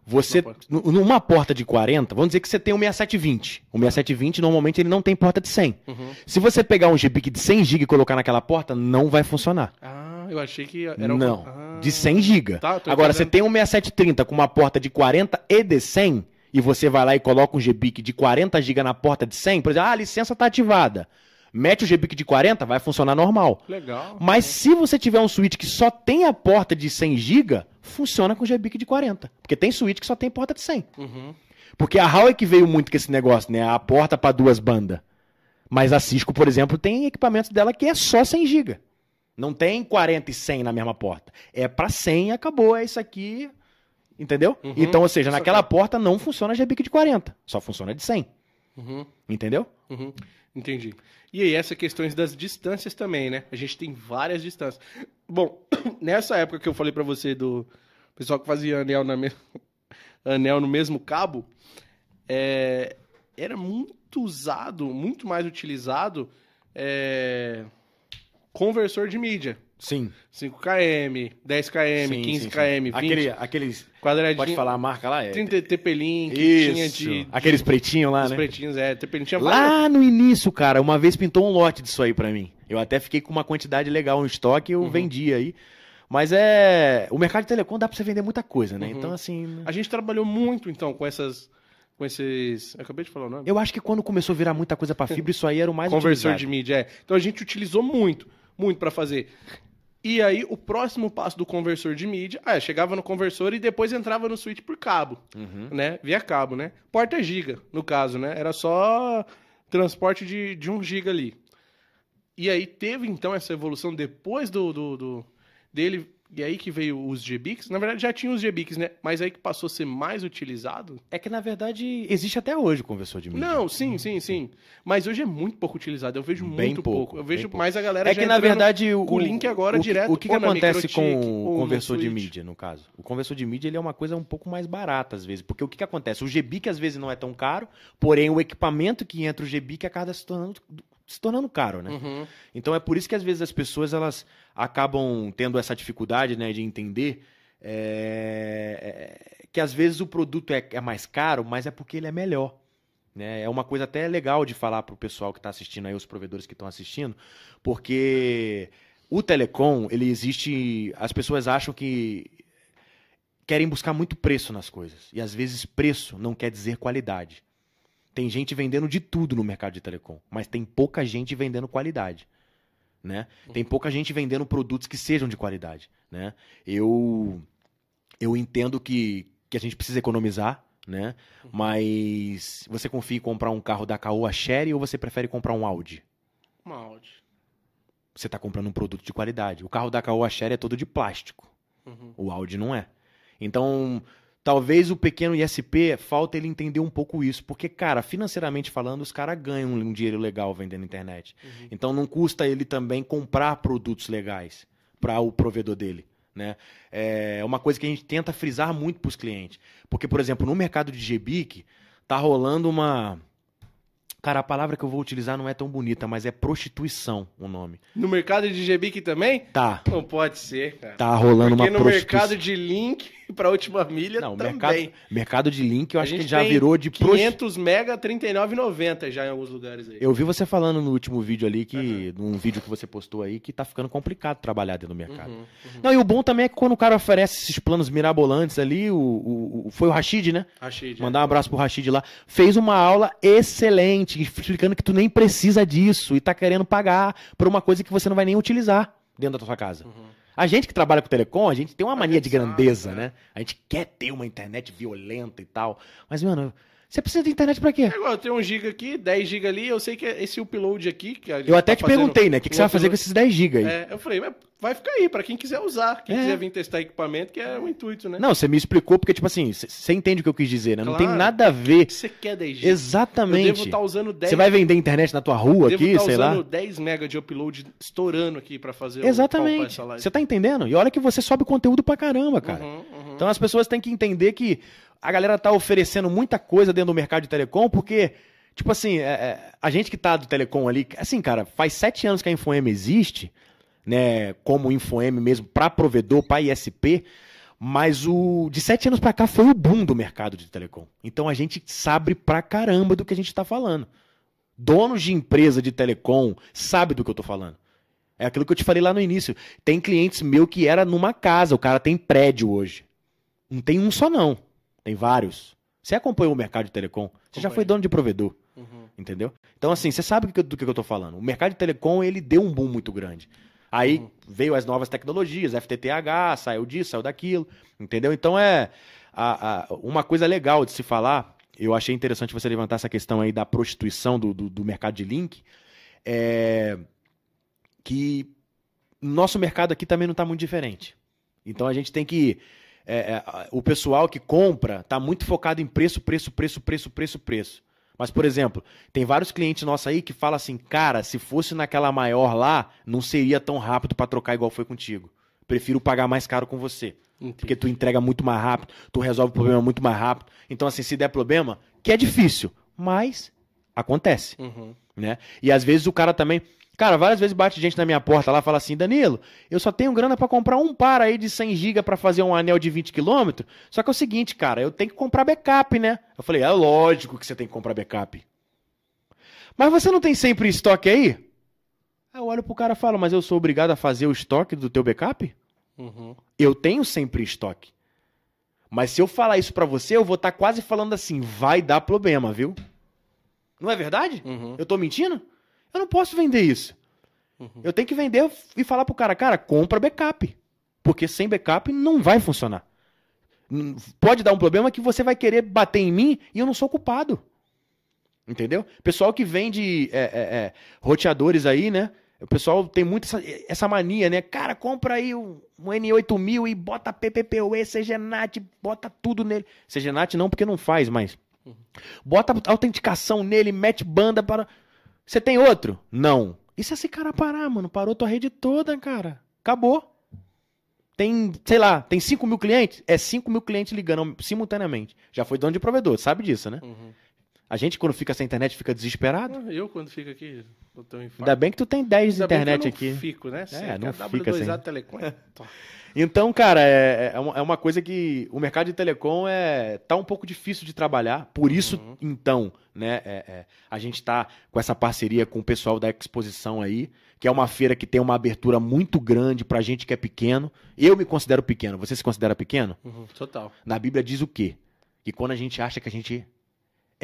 Você, nu- numa porta de 40, vamos dizer que você tem um 6720. O 6720 normalmente ele não tem porta de 100. Uhum. Se você pegar um GBIC de 100 GB e colocar naquela porta, não vai funcionar. Ah, eu achei que era... um- Não, Ah. de 100 GB. Tá, Agora, você tem um 6730 com uma porta de 40 e de 100, e você vai lá e coloca um GBIC de 40 GB na porta de 100, por exemplo, ah, a licença tá ativada. Mete o GBIC de 40, vai funcionar normal. Legal. Mas se você tiver um switch que só tem a porta de 100 GB, funciona com GBIC de 40. Porque tem switch que só tem porta de 100. Uhum. Porque a Huawei que veio muito com esse negócio, né? A porta para duas bandas. Mas a Cisco, por exemplo, tem equipamentos dela que é só 100 GB. Não tem 40 e 100 na mesma porta. É para 100 e acabou. É isso aqui. Entendeu? Uhum. Então, ou seja, naquela porta não funciona GBIC de 40. Só funciona de 100. Uhum. Entendeu? Uhum, entendi. E aí, essas questões das distâncias também, né? A gente tem várias distâncias. Bom, nessa época que eu falei pra você do pessoal que fazia anel, na me... anel no mesmo cabo, é, era muito usado, muito mais utilizado é, conversor de mídia. Sim. 5km, 10km, Sim, 15km, 20 Aquele, aqueles. quadradinho. Pode falar a marca lá? É. 30 TP-Link, tinha Isso. de... Aqueles pretinhos lá, né? pretinhos, é. TP-Link tinha. Lá no início, cara, uma vez pintou um lote disso aí pra mim. Eu até fiquei com uma quantidade legal em estoque e eu Uhum. vendi aí. Mas é. O mercado de telecom dá pra você vender muita coisa, né? Uhum. Então, assim. A gente trabalhou muito, então, com essas. Com esses. Eu acabei de falar o nome. Eu acho que quando começou a virar muita coisa pra fibra, isso aí era o mais Conversor utilizado. de mídia, é. Então a gente utilizou muito, muito pra fazer. E aí, o próximo passo do conversor de mídia, ah, chegava no conversor e depois entrava no switch por cabo, Uhum. né? Via cabo, né? Porta giga, no caso, né? Era só transporte de, de 1 giga ali. E aí teve, então, essa evolução depois do, do, do- dele E aí que veio os GBICs. Na verdade, já tinha os GBICs, né? Mas aí que passou a ser mais utilizado. É que, na verdade, existe até hoje o conversor de mídia. Não, sim, sim, sim. Mas hoje é muito pouco utilizado. Eu vejo Bem muito pouco, pouco. Eu vejo mais a galera É que, na verdade, o, o link agora o direto O que, que acontece com o conversor de mídia, no caso? O conversor de mídia ele é uma coisa um pouco mais barata, às vezes. Porque o que, que acontece? O GBIC, às vezes, não é tão caro, porém, o equipamento que entra o GBIC acaba se tornando, se tornando caro, né? Uhum. Então é por isso que às vezes as pessoas elas acabam tendo essa dificuldade né, de entender é, que às vezes o produto é, é mais caro, mas é porque ele é melhor. Né? É uma coisa até legal de falar para o pessoal que está assistindo aí, os provedores que estão assistindo, porque o telecom, ele existe. As pessoas acham que querem buscar muito preço nas coisas. E às vezes preço não quer dizer qualidade. Tem gente vendendo de tudo no mercado de telecom, mas tem pouca gente vendendo qualidade. Né? Tem pouca gente vendendo produtos que sejam de qualidade. Né? Eu, eu entendo que, que a gente precisa economizar, né? mas você confia em comprar um carro da Caoa Sherry ou você prefere comprar um Audi? Uma Audi. Você está comprando um produto de qualidade. O carro da Caoa Sherry é todo de plástico. Uhum. O Audi não é. Então, talvez o pequeno ISP falta ele entender um pouco isso, porque cara, financeiramente falando, os caras ganham um dinheiro legal vendendo internet. Uhum. Então não custa ele também comprar produtos legais para o provedor dele. Né? É uma coisa que a gente tenta frisar muito para os clientes. Porque, por exemplo, no mercado de GBIC, tá rolando uma. Cara, a palavra que eu vou utilizar não é tão bonita, mas é prostituição o nome. No mercado de GBIC também? Tá. Não pode ser, cara. Tá rolando Porque uma no prostituição. mercado de link pra última milha Não, também. mercado, mercado de link eu A acho que já virou de prostituição. 500 mega, 39,90 já em alguns lugares aí. Eu vi você falando no último vídeo ali, que num vídeo que você postou aí, que tá ficando complicado trabalhar dentro do mercado. Uhum, uhum. Não, e o bom também é que quando o cara oferece esses planos mirabolantes ali, o, o- o- foi o Rashid, né? Já. Mandar um abraço pro Rashid lá. Fez uma aula excelente, explicando que tu nem precisa disso e tá querendo pagar por uma coisa que você não vai nem utilizar dentro da tua casa. Uhum. A gente que trabalha com telecom, a gente tem uma A mania de grandeza, né? né? A gente quer ter uma internet violenta e tal. Mas, mano, você precisa de internet pra quê? É igual, eu tenho 1 GB aqui, 10 GB ali, eu sei que esse upload aqui... Que a gente Eu até tá te perguntei, né? O que, que você vai fazer com esses 10 GB aí? É, eu falei, mas vai ficar aí, pra quem quiser usar, quem É. quiser vir testar equipamento, que é o intuito, né? Não, você me explicou porque, tipo assim, você entende o que eu quis dizer, né? Não tem nada a ver. Você quer 10 GB? Eu Exatamente. devo estar usando 10 Você vai vender internet na tua rua devo aqui, tá sei lá? usando 10 mega de upload estourando aqui pra fazer Exatamente. Você tá entendendo? E olha que você sobe conteúdo pra caramba, cara. Uhum, uhum. Então as pessoas têm que entender que a galera tá oferecendo muita coisa dentro do mercado de telecom, porque, tipo assim, é- é, a gente que tá do telecom ali, assim, cara, faz sete anos que a Infoem existe, né, como Infoem mesmo, pra provedor, pra ISP, mas o de sete anos pra cá foi o boom do mercado de telecom. Então a gente sabe pra caramba do que a gente tá falando. Donos de empresa de telecom sabe do que eu tô falando. É aquilo que eu te falei lá no início. Tem clientes meu que era numa casa, o cara tem prédio hoje. Não tem um só não, tem vários. Você acompanhou o mercado de telecom? Você já foi dono de provedor, Uhum. entendeu? Então assim, você sabe do que, eu tô falando. O mercado de telecom, ele deu um boom muito grande. Aí Uhum. veio as novas tecnologias, FTTH, saiu disso, saiu daquilo, entendeu? Então é a- a- uma coisa legal de se falar, eu achei interessante você levantar essa questão aí da prostituição do, do, do mercado de link, é que nosso mercado aqui também não está muito diferente. Então a gente tem que. É, é, o pessoal que compra está muito focado em preço, preço, preço, preço, preço, preço. Mas, por exemplo, tem vários clientes nossos aí que falam assim, cara, se fosse naquela maior lá, não seria tão rápido para trocar igual foi contigo. Prefiro pagar mais caro com você. Porque tu entrega muito mais rápido, tu resolve o problema muito mais rápido. Então, assim, se der problema, que é difícil, mas acontece Uhum. né? E às vezes o cara também. Cara, várias vezes bate gente na minha porta lá e fala assim: Danilo, eu só tenho grana pra comprar um par aí de 100 GB pra fazer um anel de 20 km. Só que é o seguinte, cara, eu tenho que comprar backup, né? Eu falei: é lógico que você tem que comprar backup. Mas você não tem sempre estoque aí? Aí eu olho pro cara e falo: mas eu sou obrigado a fazer o estoque do teu backup? Uhum. Eu tenho sempre estoque. Mas se eu falar isso pra você, eu vou estar quase falando assim: vai dar problema, viu? Não é verdade? Uhum. Eu tô mentindo? Eu não posso vender isso. Uhum. Eu tenho que vender e falar pro cara, cara, compra backup. Porque sem backup não vai funcionar. Pode dar um problema que você vai querer bater em mim e eu não sou culpado. Entendeu? Pessoal que vende é, é, é, roteadores aí, né? O pessoal tem muito essa, essa mania, né? Cara, compra aí um, um N8000 e bota PPPoE, CGNAT, bota tudo nele. CGNAT não, porque não faz, mas... Bota autenticação nele, mete banda para... Você tem outro? Não. E se esse cara parar, mano? Parou tua rede toda, cara. Acabou. Tem, sei lá, tem 5 mil clientes? É 5 mil clientes ligando simultaneamente. Já foi dono de provedor, sabe disso, né? Uhum. A gente, quando fica sem internet, fica desesperado. Ah, Eu, quando fico aqui, eu tenho infarto. Ainda bem que tu tem 10 de internet eu não aqui. fico, né? É, não Sempre. fica W2A sem. Telecom. Então, cara, é, é uma, é uma coisa que o mercado de telecom é tá um pouco difícil de trabalhar. Por isso, Uhum. então, né, é- é, a gente tá com essa parceria com o pessoal da Exposição aí, que é uma feira que tem uma abertura muito grande pra gente que é pequeno. Eu me considero pequeno. Você se considera pequeno? Uhum, Total. Na Bíblia diz o quê? Que quando a gente acha que a gente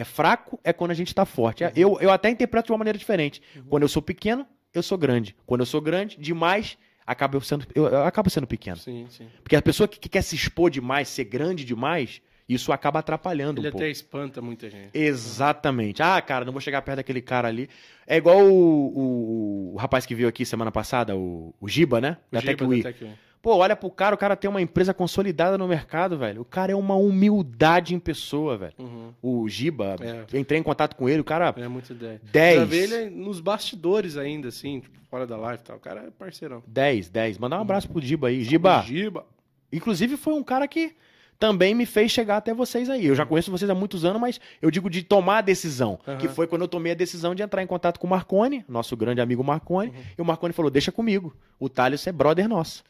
é fraco, é quando a gente tá forte. Uhum. Eu, eu até interpreto de uma maneira diferente. Quando eu sou pequeno, eu sou grande. Quando eu sou grande, demais, acaba eu sendo, eu, eu acabo sendo pequeno. Sim, sim. Porque a pessoa que, que quer se expor demais, ser grande demais, isso acaba atrapalhando Ele um pouco. até espanta muita gente. Exatamente. Ah, cara, não vou chegar perto daquele cara ali. É igual o, o- o rapaz que veio aqui semana passada, o, o Giba, né? Da Giba TechWi. da TechWi. Pô, olha pro cara, o cara tem uma empresa consolidada no mercado, velho. O cara é uma humildade em pessoa, velho. Uhum. O Giba, É. entrei em contato com ele, o cara, É muita ideia. 10. Já vê ele nos bastidores ainda, assim, tipo, fora da live e tal. O cara é parceirão. 10, 10. Mandar um abraço pro Giba aí. Giba, Giba. Inclusive, foi um cara que também me fez chegar até vocês aí. Eu já conheço vocês há muitos anos, mas eu digo de tomar a decisão. Aham. Que foi quando eu tomei a decisão de entrar em contato com o Marconi, nosso grande amigo Marconi. Uhum. E o Marconi falou: deixa comigo. O Thales é brother nosso.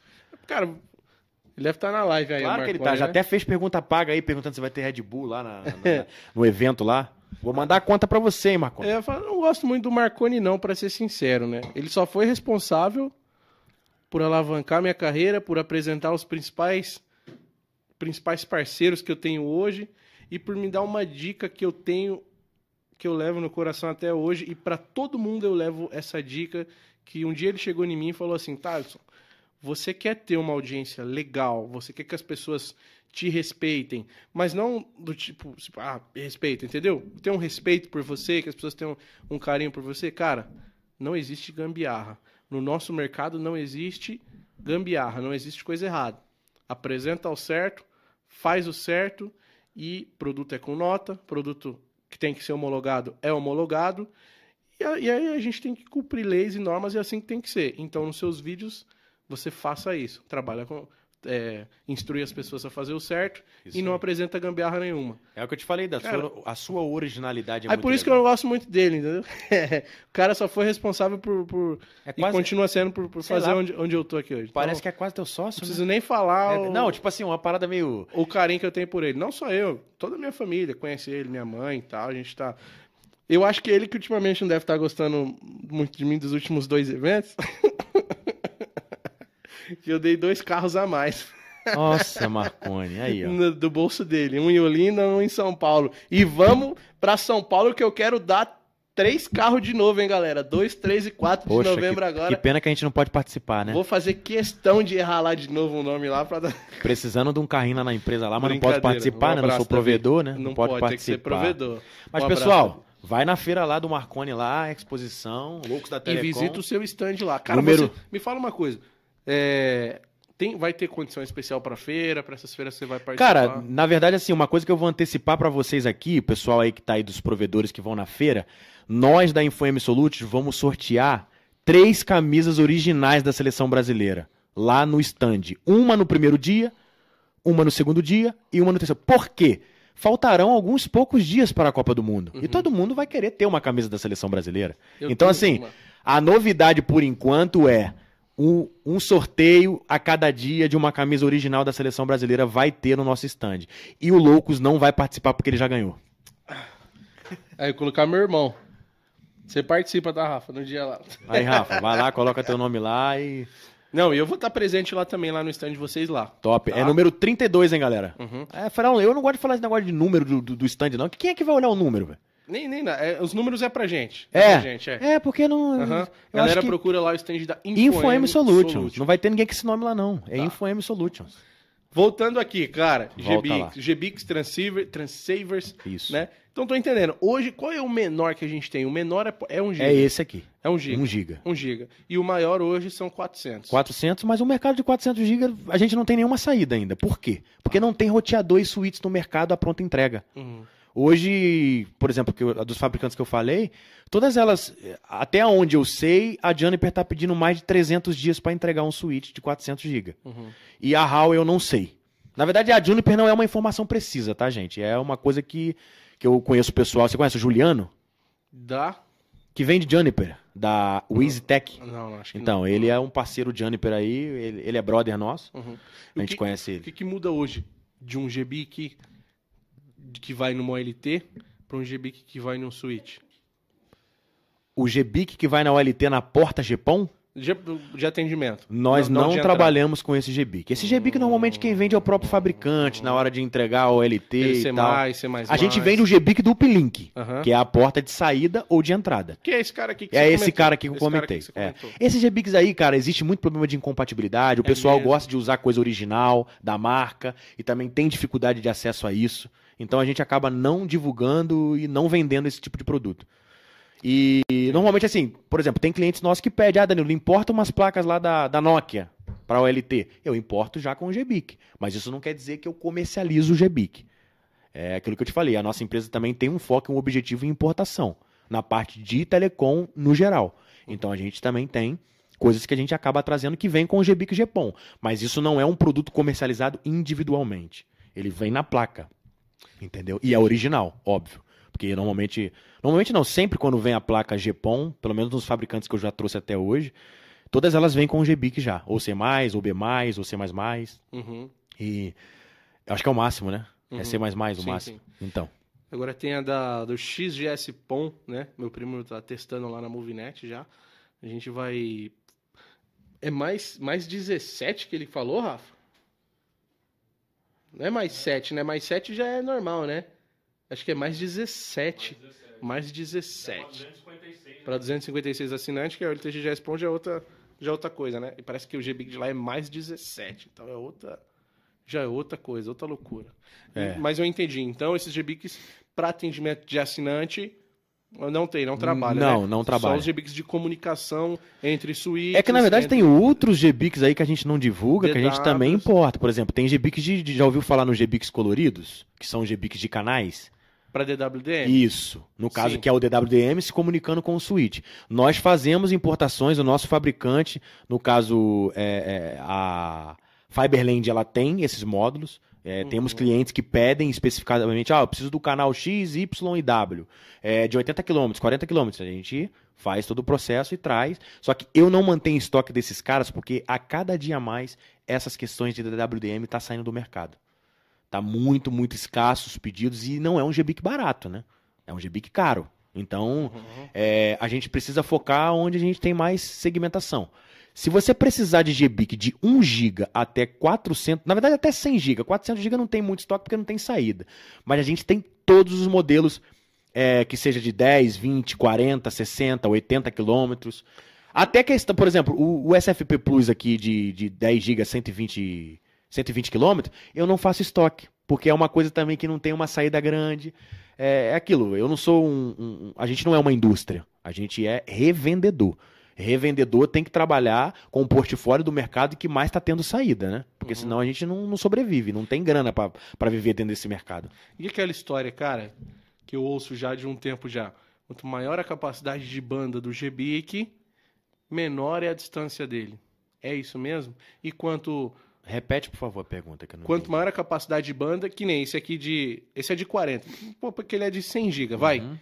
Cara, ele deve estar na live aí, claro que ele tá. Já né? até fez pergunta paga aí, perguntando se vai ter Red Bull lá na- na- no evento lá. Vou mandar a conta pra você, hein, Marconi. É, eu falo, não gosto muito do Marconi, não, pra ser sincero, né? Ele só foi responsável por alavancar minha carreira, por apresentar os principais, principais parceiros que eu tenho hoje e por me dar uma dica que eu tenho, que eu levo no coração até hoje. E pra todo mundo eu levo essa dica que um dia ele chegou em mim e falou assim, Thaleson, você quer ter uma audiência legal, você quer que as pessoas te respeitem, mas não do tipo, tipo, ah, respeito, entendeu? Tem um respeito por você, que as pessoas tenham um carinho por você. Cara, não existe gambiarra. No nosso mercado não existe gambiarra, não existe coisa errada. Apresenta o certo, faz o certo e produto é com nota, produto que tem que ser homologado é homologado. E aí a gente tem que cumprir leis e normas e é assim que tem que ser. Então, nos seus vídeos, você faça isso. Trabalha com. É, instrui as pessoas a fazer o certo Isso e não aí. apresenta gambiarra nenhuma. É o que eu te falei, da Cara, sua, a sua originalidade é muito por isso que eu legal. não gosto muito dele, entendeu? o cara só foi responsável por. por É e quase- continua sendo por, por fazer lá. onde, onde eu tô aqui hoje. Parece então, que é quase teu não sócio, né? preciso nem falar É, o, não, tipo assim, uma parada meio. o carinho que eu tenho por ele. Não só eu, toda a minha família conhece ele, minha mãe e tal. A gente tá. Eu acho que ele que ultimamente não deve estar gostando muito de mim dos últimos dois eventos. que eu dei dois carros a mais Nossa, Marconi. Aí, ó. no- do bolso dele. Um em Olinda, um em São Paulo. E vamos pra São Paulo que eu quero dar três carros de novo, hein, galera? Dois, três e quatro de Poxa, novembro que, agora. que pena que a gente não pode participar, né? Vou fazer questão de errar lá de novo o nome lá pra dar. Precisando de um carrinho lá na empresa lá, mas não Brincadeira. participar, Um né? Não sou provedor, né? Davi. Não, pode, tem que ser participar. provedor. Mas, Um pessoal, vai na feira lá do Marconi lá, exposição, Loucos da E Telecom. visita o seu stand lá. Cara, Número- você, me fala uma coisa. É, tem, vai ter condição especial pra feira? Pra essas feiras você vai participar? Cara, na verdade, assim, uma coisa que eu vou antecipar pra vocês aqui, o pessoal aí que tá aí dos provedores que vão na feira, nós da InfoM Solutions vamos sortear três camisas originais da seleção brasileira lá no stand. Uma no primeiro dia, uma no segundo dia e uma no terceiro. Por quê? Faltarão alguns poucos dias para a Copa do Mundo. E todo mundo vai querer ter uma camisa da seleção brasileira. Eu então, assim, uma. a novidade por enquanto é um, um sorteio a cada dia de uma camisa original da seleção brasileira vai ter no nosso stand. E o Loucos não vai participar porque ele já ganhou. Aí colocar meu irmão. Você participa, tá, Rafa, no dia lá. Aí, Rafa, vai lá, coloca teu nome lá e. Não, eu vou estar presente lá também, lá no stand de vocês lá. Top. Tá. É número 32, hein, galera? Uhum. É, Farão, eu não gosto de falar esse negócio de número do, do, do stand, não. Quem é que vai olhar o número, velho? Nem, nem nada. É, os números é pra gente. É. pra gente, é. É, porque não. Aham. eu Galera procura lá o stand da InfoM Solutions. Solutions. Não vai ter ninguém com esse nome lá, não. É Tá. InfoM Solutions. Voltando aqui, cara, Volta. GBix, GBix Transceiver, Transceivers, Isso. né? Então tô entendendo. Hoje, qual é o menor que a gente tem? O menor é, é 1 GB. É esse aqui. É 1 GB. 1 GB. 1 GB. E o maior hoje são 400. 400, mas o mercado de 400 GB a gente não tem nenhuma saída ainda. Por quê? Porque não tem roteador e suítes no mercado à pronta entrega. Uhum. Hoje, por exemplo, que eu- dos fabricantes que eu falei, todas elas, até onde eu sei, a Juniper está pedindo mais de 300 dias para entregar um switch de 400 GB. Uhum. E a HAL eu não sei. Na verdade, a Juniper não é uma informação precisa, tá, gente? É uma coisa que, que eu conheço o pessoal. Você conhece o Juliano? Dá? Que vem de Juniper, da WeezyTech. Não, não, acho que Então, ele é um parceiro Juniper aí, ele, ele é brother nosso. não. Uhum. A o gente que, conhece o ele. que, que muda hoje de um GB que, vai numa OLT para um GB que vai num switch? O GBIC que vai na OLT na porta GPON, De, de atendimento. nós Não- não, trabalhamos com esse GBIC. Esse GBIC normalmente quem vende é o próprio fabricante na hora de entregar a OLT Ele e tal. mais, ser mais A gente vende o GBIC do Uplink, Aham. que é a porta de saída ou de entrada. Que é esse cara aqui que É esse comentou. cara que eu Esse comentei. que é. Esses GBICs aí, cara, existe muito problema de incompatibilidade. O É pessoal gosta de usar coisa original da marca e também tem dificuldade de acesso a isso. Então a gente acaba não divulgando e não vendendo esse tipo de produto. E normalmente, assim, por exemplo, tem clientes nossos que pedem, ah, Danilo, importa umas placas lá da, da Nokia para OLT. Eu importo já com o GBIC. Mas isso não quer dizer que eu comercializo o GBIC. É aquilo que eu te falei, a nossa empresa também tem um foco um objetivo em importação, na parte de telecom no geral. Então a gente também tem coisas que a gente acaba trazendo que vem com o GBIC e GPON. Mas isso não é um produto comercializado individualmente. Ele vem na placa. Entendeu? E é original, óbvio. Porque normalmente. Normalmente não, sempre quando vem a placa GPON, pelo menos nos fabricantes que eu já trouxe até hoje, todas elas vêm com o GBIC já. Ou C, ou B, ou C. Uhum. E. Acho que é o máximo, né? Uhum. É C o Sim, máximo. Então. Agora tem a da, do XGS POM, né? Meu primo tá testando lá na Movinet já. A gente vai. É mais, mais 17 que ele falou, Rafa? Não é mais 7, né? Mais 7 já é normal, né? Acho que é mais 17. Mais 17. Para 256 assinantes, que é o LTGS POM já é outra, já é outra coisa, né? E parece que o GBIC de lá é mais 17. Então é outra. Já é outra coisa, outra loucura. É. Mas eu entendi. Então, esses GBICs para atendimento de assinante não tem, não trabalha. Não, né? não trabalha. Só os GBICs de comunicação entre suítes. É que na verdade entre... tem outros GBICs aí que a gente não divulga, que a gente também importa. Por exemplo, tem GBICs de, de- Já ouviu falar nos GBICs coloridos? Que são GBICs de canais? Para DWDM. Isso. No caso Sim. que é o DWDM se comunicando com o switch. Nós fazemos importações, o nosso fabricante, no caso é, é, a Fiberland, ela tem esses módulos. É, Uhum. Temos clientes que pedem especificadamente, ah, eu preciso do canal X, Y e W, é, de 80 km, 40 km. A gente faz todo o processo e traz. Só que eu não mantenho estoque desses caras porque a cada dia mais essas questões de DWDM tá saindo do mercado. Tá muito, muito escasso os pedidos e não é um GBIC barato, né? É um GBIC caro. Então, Uhum. é, a gente precisa focar onde a gente tem mais segmentação. Se você precisar de GBIC de 1 GB até 400, na verdade até 100 GB, 400 GB não tem muito estoque porque não tem saída. Mas a gente tem todos os modelos é, que seja de 10, 20, 40, 60, 80 quilômetros. Até questão, por exemplo, o, o SFP Plus aqui de, de 10 GB, 120, 120 quilômetros, eu não faço estoque, porque é uma coisa também que não tem uma saída grande. É, é aquilo, eu não sou um, um- A gente não é uma indústria, a gente é revendedor. Revendedor tem que trabalhar com o portfólio do mercado que mais está tendo saída, né? Porque Uhum. senão a gente não, não sobrevive, não tem grana para viver dentro desse mercado. E aquela história, cara, que eu ouço já de um tempo já. Quanto maior a capacidade de banda do GBIC, menor é a distância dele. É isso mesmo? E quanto Repete, por favor, a pergunta que eu não Quanto entendi. maior a capacidade de banda, que nem esse aqui de. Esse é de 40. Pô, porque ele é de 100 GB, vai. Uhum.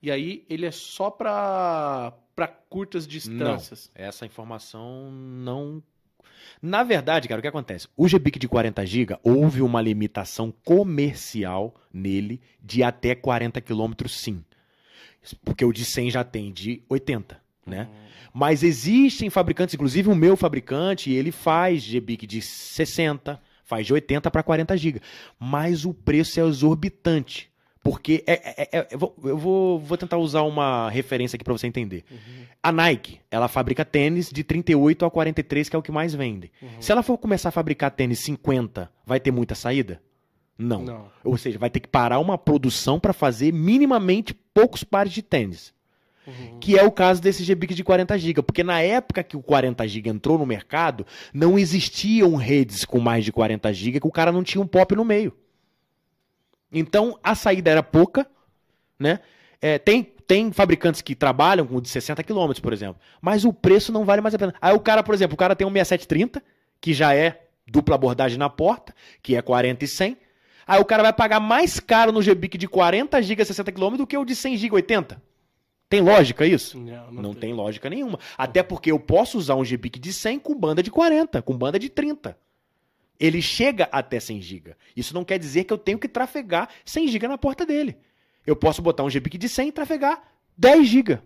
E aí ele é só pra, pra curtas distâncias. Essa informação não. Na verdade, cara, o que acontece? O GBIC de 40 GB houve uma limitação comercial nele de até 40 km, sim. Porque o de 100 já tem de 80, né? Mas existem fabricantes, inclusive o meu fabricante, ele faz GBIC de 60, faz de 80 para 40 GB. Mas o preço é exorbitante. Porque é, é- é- eu vou, eu vou, vou tentar usar uma referência aqui para você entender. Uhum. A Nike, ela fabrica tênis de 38 a 43, que é o que mais vende. Uhum. Se ela for começar a fabricar tênis 50, vai ter muita saída? Não. Não. Ou seja, vai ter que parar uma produção para fazer minimamente poucos pares de tênis. Uhum. Que é o caso desse GBIC de 40 GB. Porque na época que o 40 GB entrou no mercado, não existiam redes com mais de 40 GB que o cara não tinha um pop no meio. Então a saída era pouca, né? É, tem, tem fabricantes que trabalham com o de 60 km, por exemplo. Mas o preço não vale mais a pena. Aí o cara, por exemplo, o cara tem um 6730, que já é dupla abordagem na porta, que é 40 e 100. Aí o cara vai pagar mais caro no GBIC de 40 GB 60 km do que o de 100 GB 80. Tem lógica isso? Não, Não, tem. lógica nenhuma. Até porque eu posso usar um GBIC de 100 com banda de 40, com banda de 30. Ele chega até 100 GB. Isso não quer dizer que eu tenho que trafegar 100 GB na porta dele. Eu posso botar um GBIC de 100 e trafegar 10 GB.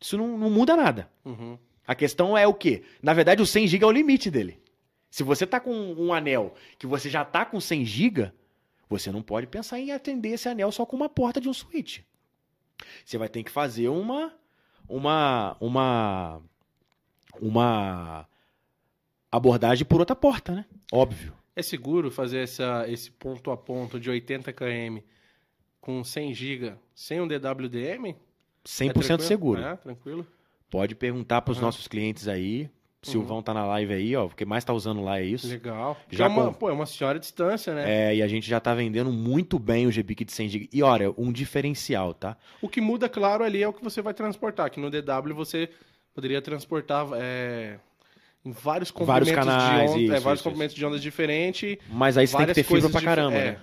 Isso não, não muda nada. Uhum. A questão é o quê? Na verdade, o 100 GB é o limite dele. Se você tá com um anel que você já tá com 100 GB, você não pode pensar em atender esse anel só com uma porta de um switch. Você vai ter que fazer uma uma uma uma abordagem por outra porta, né? Óbvio. É seguro fazer essa, esse ponto a ponto de 80 km com 100 GB sem um DWDM? 100% É tranquilo? seguro. É, tranquilo. Pode perguntar para os Aham. nossos clientes aí. O Silvão tá na live aí, ó. O que mais tá usando lá é isso. Legal. Já é, uma, com- pô, é uma senhora distância, né? É, e a gente já tá vendendo muito bem o GBIC de 100 GB. E olha, um diferencial, tá? O que muda, claro, ali é o que você vai transportar. Que no DW você poderia transportar é, em vários Vários comprimentos canais, de onda, isso, é, vários isso, comprimentos de ondas diferentes. Mas aí você tem que ter fibra pra caramba, é. né?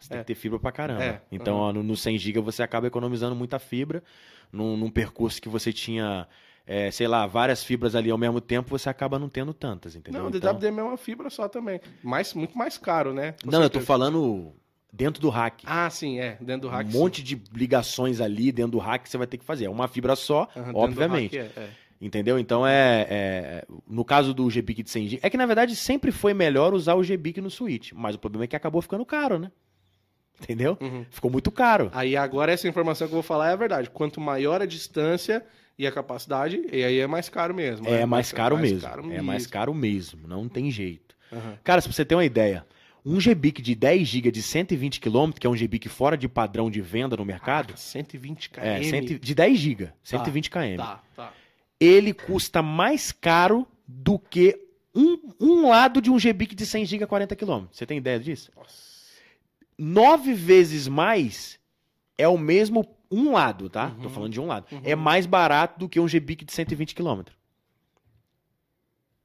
Você tem É. que ter fibra pra caramba. É, Então, ó, no, no 100 GB você acaba economizando muita fibra. Num, num percurso que você tinha, é, sei lá, várias fibras ali ao mesmo tempo, você acaba não tendo tantas, entendeu? Não, o Então- DWDM é uma fibra só também. Mais, muito mais caro, né? Com Não, eu tô falando dentro do rack. Ah, sim, é. Dentro do rack. um sim. monte de ligações ali dentro do rack que você vai ter que fazer. É uma fibra só, do obviamente. rack, é, é. Entendeu? Então é, é- No caso do GBIC de 100 GB. É que na verdade sempre foi melhor usar o GBIC no Switch. Mas o problema é que acabou ficando caro, né? Entendeu? Uhum. Ficou muito caro. Aí agora essa informação que eu vou falar é a verdade. Quanto maior a distância e a capacidade, e aí é mais caro mesmo. É mais caro mesmo. caro É mais caro mesmo. Não tem jeito. Aham. Cara, se você ter uma ideia, um GBIC de 10 GB de 120 km, que é um GBIC fora de padrão de venda no mercado, 120 km. é, cento- de 10 GB, 120 km. Tá, tá. Ele custa mais caro do que um, um lado de um GBIC de 100 GB a 40 km. Você tem ideia disso? Nossa. Nove vezes mais é o mesmo um lado, tá? Uhum. Tô falando de um lado. Uhum. É mais barato do que um GBIC de 120 km.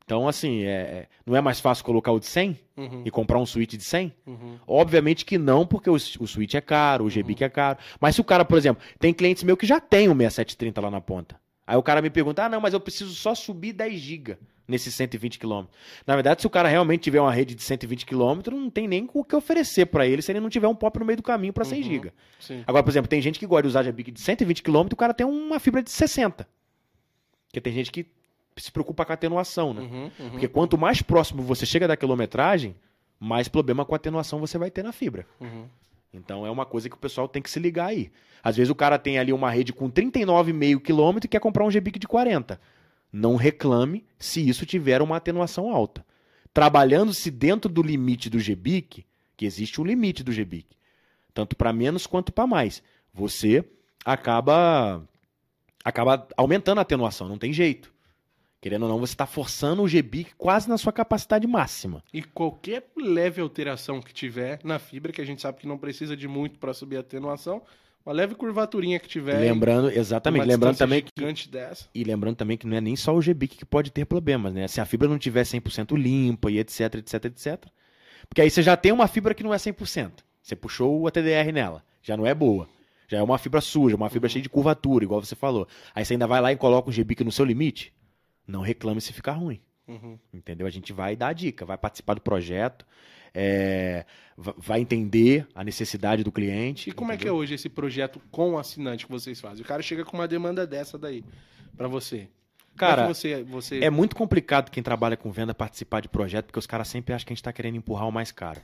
Então, assim, é, é- não é mais fácil colocar o de 100 Uhum, e comprar um Switch de 100? uhum. Obviamente que não, porque o, o Switch é caro, o GBIC é caro. Mas se o cara, por exemplo, tem clientes meus que já tem o 6730 lá na ponta. Aí o cara me pergunta, ah, não, mas eu preciso só subir 10 GB nesses 120 km. Na verdade, se o cara realmente tiver uma rede de 120 km, não tem nem o que oferecer pra ele se ele não tiver um pop no meio do caminho pra 100 Uhum. GB. Agora, por exemplo, tem gente que gosta de usar GBIC de 120 km e o cara tem uma fibra de 60. Porque tem gente que se preocupa com a atenuação, né? Uhum, uhum. Porque quanto mais próximo você chega da quilometragem, mais problema com a atenuação você vai ter na fibra. Uhum. Então é uma coisa que o pessoal tem que se ligar aí. Às vezes o cara tem ali uma rede com 39,5 km e quer comprar um GBIC de 40. Não reclame se isso tiver uma atenuação alta. Trabalhando-se dentro do limite do GBIC, que existe um limite do GBIC, tanto para menos quanto para mais, você acaba acaba aumentando a atenuação, não tem jeito. Querendo ou não, você está forçando o GBIC quase na sua capacidade máxima. E qualquer leve alteração que tiver na fibra, que a gente sabe que não precisa de muito para subir a atenuação, uma leve curvaturinha que tiver. lembrando, exatamente, lembrando também que dessa. E lembrando também que não é nem só o GBIC que pode ter problemas, né? Se a fibra não tiver 100% limpa e etc, etc, etc. Porque aí você já tem uma fibra que não é 100%. Você puxou o ATDR nela, já não é boa. Já é uma fibra suja, uma fibra cheia de curvatura, igual você falou. Aí você ainda vai lá e coloca um GBIC no seu limite, não reclame se ficar ruim. Uhum. Entendeu? A gente vai dar a dica, vai participar do projeto, é, va- vai entender a necessidade do cliente. E como é que é entendeu? hoje esse projeto com o assinante que vocês fazem? O cara chega com uma demanda dessa daí para você. Cara, como é você, você... É muito complicado quem trabalha com venda participar de projeto, porque os caras sempre acham que a gente está querendo empurrar o mais caro.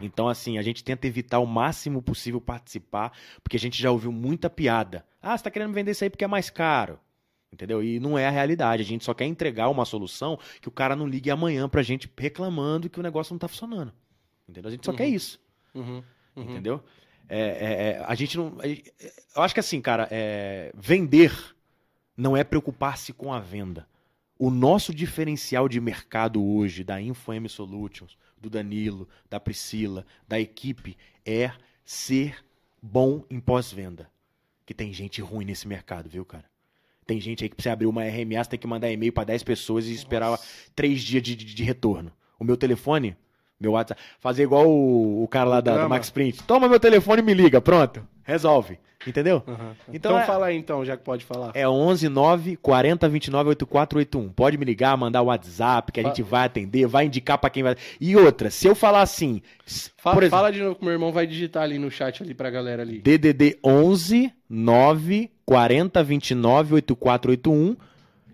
Então, assim, a gente tenta evitar o máximo possível participar, porque a gente já ouviu muita piada. Ah, você está querendo vender isso aí porque é mais caro. Entendeu? E não é a realidade. A gente só quer entregar uma solução que o cara não ligue amanhã pra gente reclamando que o negócio não tá funcionando. Entendeu? A gente só Uhum. quer isso. Uhum, uhum. Entendeu? É, é, é, a gente não. eu acho que assim, cara, é, vender não é preocupar-se com a venda. O nosso diferencial de mercado hoje, da InfoM Solutions, do Danilo, da Priscila, da equipe, é ser bom em pós-venda. Que tem gente ruim nesse mercado, viu, cara? Tem gente aí que precisa abrir uma RMA, você tem que mandar e-mail para 10 pessoas e esperar três dias de, de- de retorno. O meu telefone, meu WhatsApp, fazer igual o, o cara lá da, do Drama. Max Print. Toma meu telefone e me liga, pronto. Resolve. Entendeu? Uhum. Então Então, é- fala aí, então, já que pode falar. É 11 9 40 29 8481. Pode me ligar, mandar o WhatsApp que a Fa- gente vai atender, vai indicar pra quem vai. E outra, se eu falar assim, s- Fa- por exemplo, Fala de novo que meu irmão vai digitar ali no chat ali pra galera ali. DDD 11 9 40 29 8481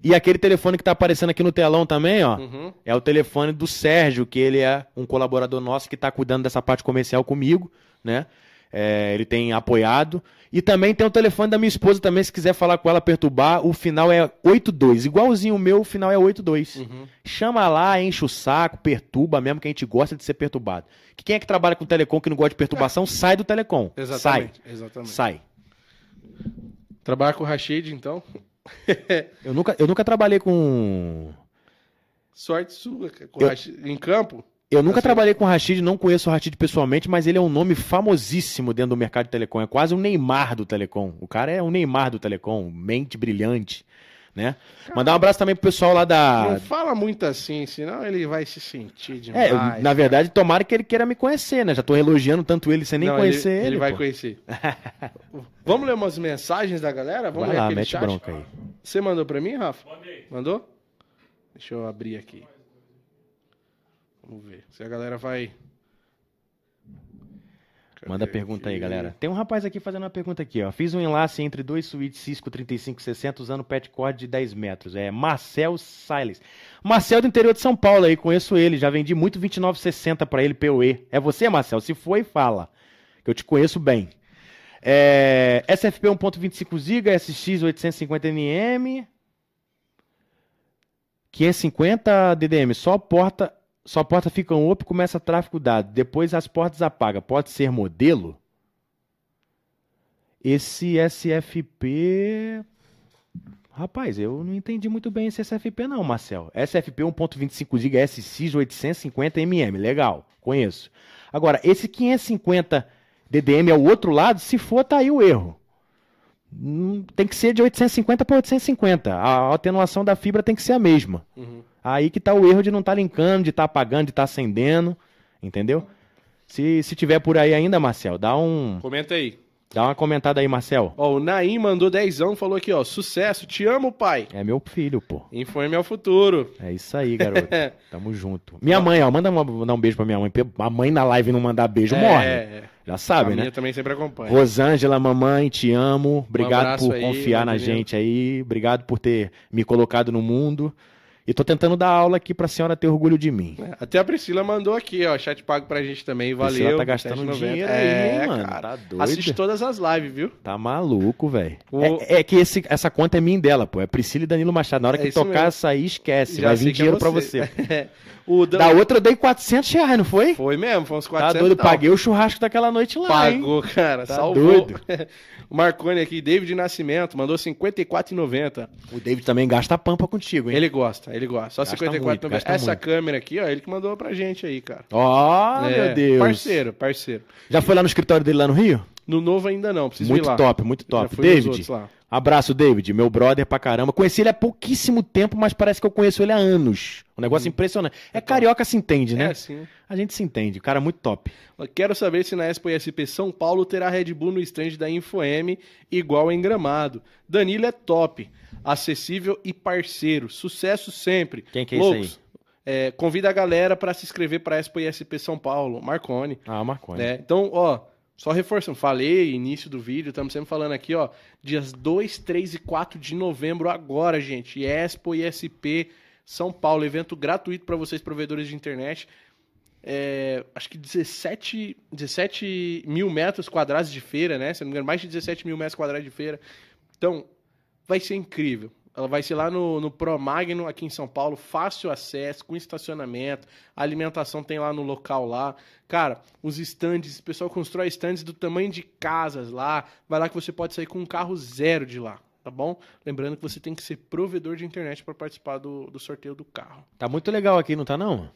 e aquele telefone que tá aparecendo aqui no telão também, ó. Uhum. É o telefone do Sérgio, que ele é um colaborador nosso que está cuidando dessa parte comercial comigo, né? É, ele tem apoiado. E também tem o telefone da minha esposa também, se quiser falar com ela, perturbar, o final é 82. Igualzinho o meu, o final é 82. Uhum. Chama lá, enche o saco, perturba mesmo, que a gente gosta de ser perturbado. Que quem é que trabalha com telecom que não gosta de perturbação, sai do telecom. Exatamente. Exatamente. Sai, sai. Trabalhar com o Rashid, então. Eu nunca, eu nunca trabalhei com... Sorte sua, com Eu- Rashid em campo. Eu nunca Assim- trabalhei com o Rashid, não conheço o Rashid pessoalmente, mas ele é um nome famosíssimo dentro do mercado de telecom. É quase um Neymar do telecom. O cara é um Neymar do telecom, mente brilhante, né? Mandar um abraço também pro pessoal lá da... Não fala muito assim, senão ele vai se sentir É, demais. na verdade, tomara que ele queira me conhecer, né? Já tô elogiando tanto ele sem nem Não, conhecer ele. ele. Ele vai pô. conhecer. Vamos ler umas mensagens da galera? Vamos Vai ler lá, aquele mete chat? bronca aí. Você mandou pra mim, Rafa? Mandei. Mandou? Deixa eu abrir aqui. Vamos ver se a galera vai. Cadê Manda pergunta aí, aqui? galera. Tem um rapaz aqui fazendo uma pergunta aqui, ó. Fiz um enlace entre dois suítes Cisco 3560 usando pet cord de 10 metros. É Marcel Siles. Marcel do interior de São Paulo aí, conheço ele. Já vendi muito 2960 pra ele, POE. É você, Marcel? Se foi, fala. Que eu te conheço bem. É, SFP 1.25 GB, SX 850nm. 550 DDM, só porta, só porta fica um up, começa tráfego dado. Depois as portas apaga. Pode ser modelo? Esse SFP. Rapaz, eu não entendi muito bem esse SFP, não, Marcel. SFP 1.25 GB SX 850mm. Legal, conheço. Agora, esse 550 DDM é o outro lado, se for, tá aí o erro. Hum, Tem que ser de 850 para 850. A atenuação da fibra tem que ser a mesma. Uhum. Aí que tá o erro de não estar linkando, de estar apagando, de estar acendendo. Entendeu? Se, se tiver por aí ainda, Marcel, dá, um, Comenta aí. dá uma comentada aí, Marcel. Ó, o Naim mandou dezão, falou aqui, ó. Sucesso, te amo, pai. É meu filho, pô. Informe ao futuro. É isso aí, garoto. Tamo junto. Minha mãe, ó, manda mandar um beijo pra minha mãe. A mãe na live não mandar beijo, É, morre. é. Já sabe, a né? minha também sempre acompanha. Rosângela, mamãe, te amo. Obrigado abraço por aí, confiar na Evangelina. gente aí. Obrigado por ter me colocado no mundo. E tô tentando dar aula aqui pra senhora ter orgulho de mim. É, Até a Priscila mandou aqui, ó. Chat pago pra gente também. Valeu. Priscila tá gastando 7,90. dinheiro aí, é, hein, mano? cara. Tá doido. Assiste todas as lives, viu? Tá maluco, velho. O- É, é que esse- essa conta é minha dela, pô. É Priscila e Danilo Machado. Na hora É que tocar mesmo. essa aí, esquece. Já Vai vir é dinheiro pra você. o Dan- Da outra eu dei 400 reais, não foi? Foi mesmo, foi uns Tá 400 doido? e tal. Paguei o churrasco daquela noite lá, hein? Pagou, cara. Tá salvou. doido. o Marconi aqui, David Nascimento, mandou 54,90. O David também gasta pampa contigo, hein? Ele gosta, ele gosta. Só Gasta 54,90. muito, Essa muito. câmera aqui, ó, ele que mandou pra gente aí, cara. Ó, É, meu Deus. Parceiro, parceiro. Já foi lá no escritório dele lá no Rio? No novo ainda não, preciso muito ir lá. top, muito top. David, abraço, David. Meu brother pra caramba. Conheci ele há pouquíssimo tempo, mas parece que eu conheço ele há anos. Um negócio impressionante. É carioca se entende, Uhum. É né? assim. A gente se entende. Cara muito top. Quero saber se na Expo ISP São Paulo terá Red Bull no stand da InfoM, igual em Gramado. Danilo é top, acessível e parceiro. Sucesso sempre. Quem que é isso Loucos, é, convida a galera para se inscrever para a Expo ISP São Paulo. Marconi. Ah, Marconi. né? Então, ó, só reforçando, falei início do vídeo, estamos sempre falando aqui, ó, dias 2, 3 e 4 de novembro agora, gente. Expo ISP São Paulo, evento gratuito para vocês provedores de internet. É, acho que 17, 17 mil metros quadrados de feira, né? Se não me engano, mais de 17 mil metros quadrados de feira. Então, vai ser incrível. ela vai ser lá no, no Pro Magno, aqui em São Paulo, fácil acesso, com estacionamento, a alimentação tem lá no local lá. Cara, os stands, o pessoal constrói stands do tamanho de casas lá, vai lá que você pode sair com um carro zero de lá, tá bom? Lembrando que você tem que ser provedor de internet para participar do, do sorteio do carro. Tá muito legal aqui, não tá não?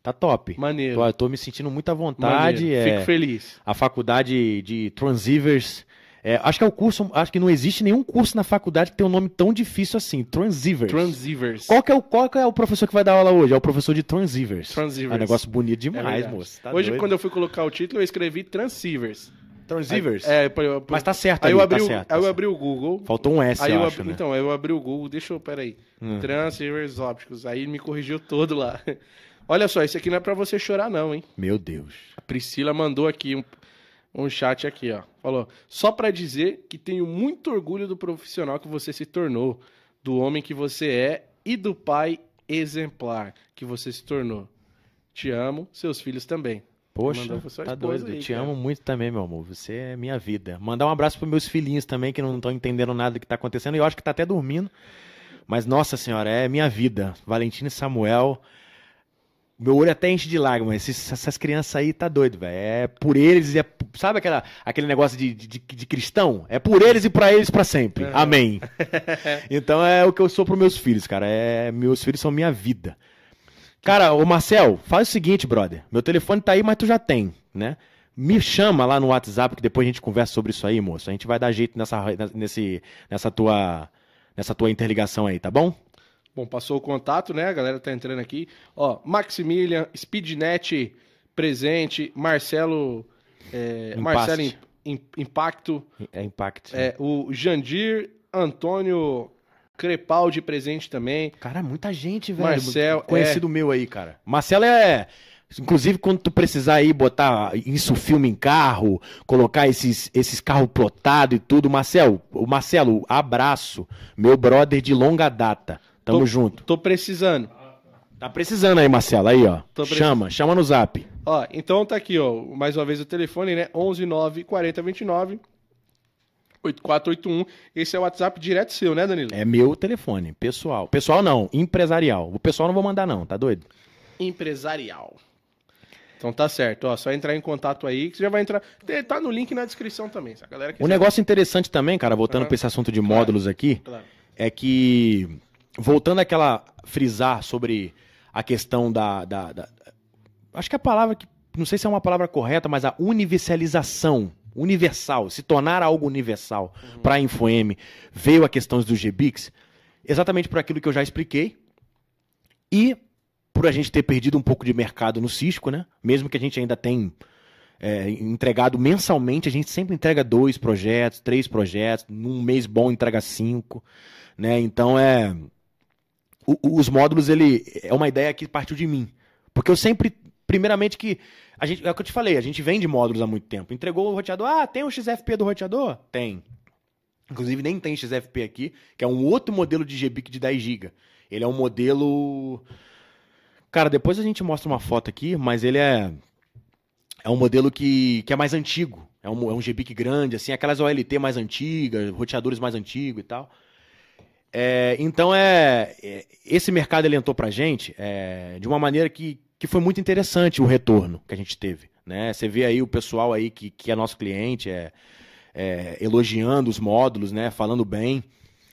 Tá top. Maneiro. Tô, tô me sentindo muita vontade. Maneiro. É, Fico feliz. a faculdade de Transceivers. É, acho que é o curso, acho que não existe nenhum curso na faculdade que tenha um nome tão difícil assim, Transceivers. Transceivers. Qual que, é o, qual que é o professor que vai dar aula hoje? É o professor de Transceivers. Transceivers. É um negócio bonito É demais, verdade. moço. Tá Hoje, doido. quando eu fui colocar o título, eu escrevi Transceivers. Transceivers? É, pra- pra- Mas tá certo aí ali, eu abri, tá o- certo, tá aí eu certo. abri o Google. Faltou um S, Aí eu eu acho, abri, né? Então, aí eu abri o Google, deixa eu, peraí. Hum. Transceivers ópticos. Aí ele me corrigiu todo lá. Olha só, isso aqui não é pra você chorar não, hein? Meu Deus. A Priscila mandou aqui um, um chat aqui, ó. Falou, só pra dizer que tenho muito orgulho do profissional que você se tornou, do homem que você é e do pai exemplar que você se tornou. Te amo, seus filhos também. Poxa, tá doido. aí, Te cara. amo muito também, meu amor. Você é minha vida. Mandar um abraço pros meus filhinhos também, que não estão entendendo nada do que tá acontecendo. E eu acho que tá até dormindo. Mas, nossa senhora, é minha vida. Valentina e Samuel. Meu olho até enche de lágrimas. Esses- essas crianças aí tá doido, velho. É por eles e é. Sabe aquela, aquele negócio de, de, de cristão? É por eles e pra eles pra sempre. Amém. então é o que eu sou pros meus filhos, cara. É, meus filhos são minha vida. Cara, ô Marcel, faz o seguinte, brother. Meu telefone tá aí, mas tu já tem, né? Me chama lá no WhatsApp que depois a gente conversa sobre isso aí, moço. A gente vai dar jeito nessa, nesse, nessa, tua, nessa tua interligação aí, tá bom? Bom, passou o contato, né? A galera tá entrando aqui. Ó, Maximilian, Speednet presente, Marcelo, é, Impaste. Marcelo Im- Im- Impacto, É Impact. é, o Jandir, Antônio Crepaldi presente também. Cara, muita gente, velho. Marcel, Conhecido meu aí, cara. Marcelo é. Inclusive, quando tu precisar aí botar isso filme em carro, colocar esses, esses carros plotados e tudo, Marcel, o Marcelo, abraço. Meu brother de longa data. Tamo Tô- junto. Tô precisando. Tá precisando aí, Marcelo. Aí, ó. Chama, chama no zap. Ó, então tá aqui, ó, mais uma vez o telefone, né? 11 9 40 29 8481. Esse é o WhatsApp direto seu, né, Danilo? É meu telefone, pessoal. Pessoal não, empresarial. O pessoal não vou mandar, não, tá doido? Empresarial. Então tá certo, ó, só entrar em contato aí que você já vai entrar. Tá no link na descrição também, se a galera quiser. Um negócio interessante também, cara, voltando pra esse assunto de módulos aqui, Claro. é que, voltando àquela frisar sobre a questão da, da- da- Acho que a palavra que. Não sei se é uma palavra correta, mas a universalização. Universal, se tornar algo universal para a InfoM, veio a questão dos GBICs, exatamente por aquilo que eu já expliquei. E por a gente ter perdido um pouco de mercado no Cisco, né? Mesmo que a gente ainda tem é, entregado mensalmente, a gente sempre entrega dois projetos, três projetos, num mês bom entrega cinco, né? Então é o- os módulos ele é uma ideia que partiu de mim, porque eu sempre, primeiramente que a gente é o que eu te falei, a gente vende módulos há muito tempo. Entregou o roteador, ah, tem o XFP do roteador? Tem. Inclusive nem tem XFP aqui, que é um outro modelo de GBIC de 10 GB. Ele é um modelo Cara, depois a gente mostra uma foto aqui, mas ele é é um modelo que, que é mais antigo. É um, é um GBIC grande, assim, aquelas OLT mais antigas, roteadores mais antigos e tal. É, então, é, é, esse mercado ele entrou pra gente é, de uma maneira que, que foi muito interessante o retorno que a gente teve. Né? Você vê aí o pessoal aí que, que é nosso cliente é, é, elogiando os módulos, né? falando bem.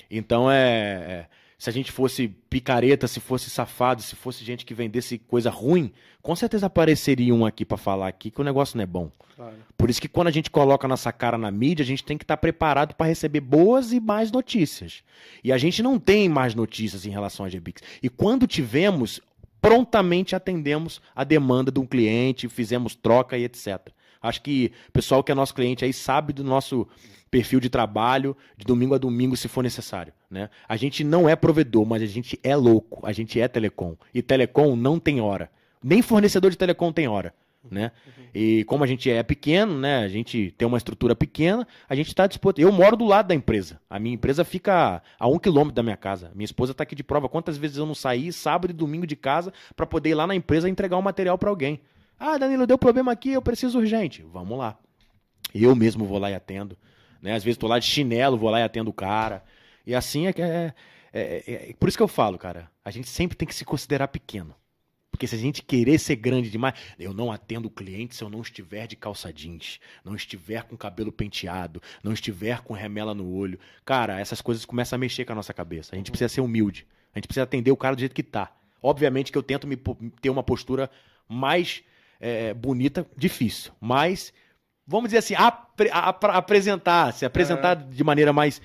Então, é, é, se a gente fosse picareta, se fosse safado, se fosse gente que vendesse coisa ruim, com certeza apareceria um aqui pra falar aqui que o negócio não é bom. Claro. Por isso que quando a gente coloca a nossa cara na mídia, a gente tem que estar preparado para receber boas e mais notícias. E a gente não tem mais notícias em relação a GBIX. E quando tivemos, prontamente atendemos a demanda de um cliente, fizemos troca e etc. Acho que o pessoal que é nosso cliente aí sabe do nosso perfil de trabalho, de domingo a domingo, se for necessário. Né? A gente não é provedor, mas a gente é louco, a gente é telecom. E telecom não tem hora. Nem fornecedor de telecom tem hora. Né? E como a gente é pequeno, né? A gente tem uma estrutura pequena, a gente está disposto. Eu moro do lado da empresa. A minha empresa fica a um quilômetro da minha casa. Minha esposa está aqui de prova. Quantas vezes eu não saí sábado e domingo de casa para poder ir lá na empresa entregar um material para alguém? Ah, Danilo, deu problema aqui, eu preciso urgente. Vamos lá. Eu mesmo vou lá e atendo. Né? Às vezes estou lá de chinelo, vou lá e atendo o cara. E assim é que é, é, é, é por isso que eu falo, cara, a gente sempre tem que se considerar pequeno. Porque se a gente querer ser grande demais, eu não atendo o cliente se eu não estiver de calça jeans, não estiver com cabelo penteado, não estiver com remela no olho. Cara, essas coisas começam a mexer com a nossa cabeça. A gente precisa ser humilde. A gente precisa atender o cara do jeito que tá. Obviamente que eu tento me, ter uma postura mais é, bonita, difícil. Mas, vamos dizer assim, apre, apresentar, se apresentar é. de maneira mais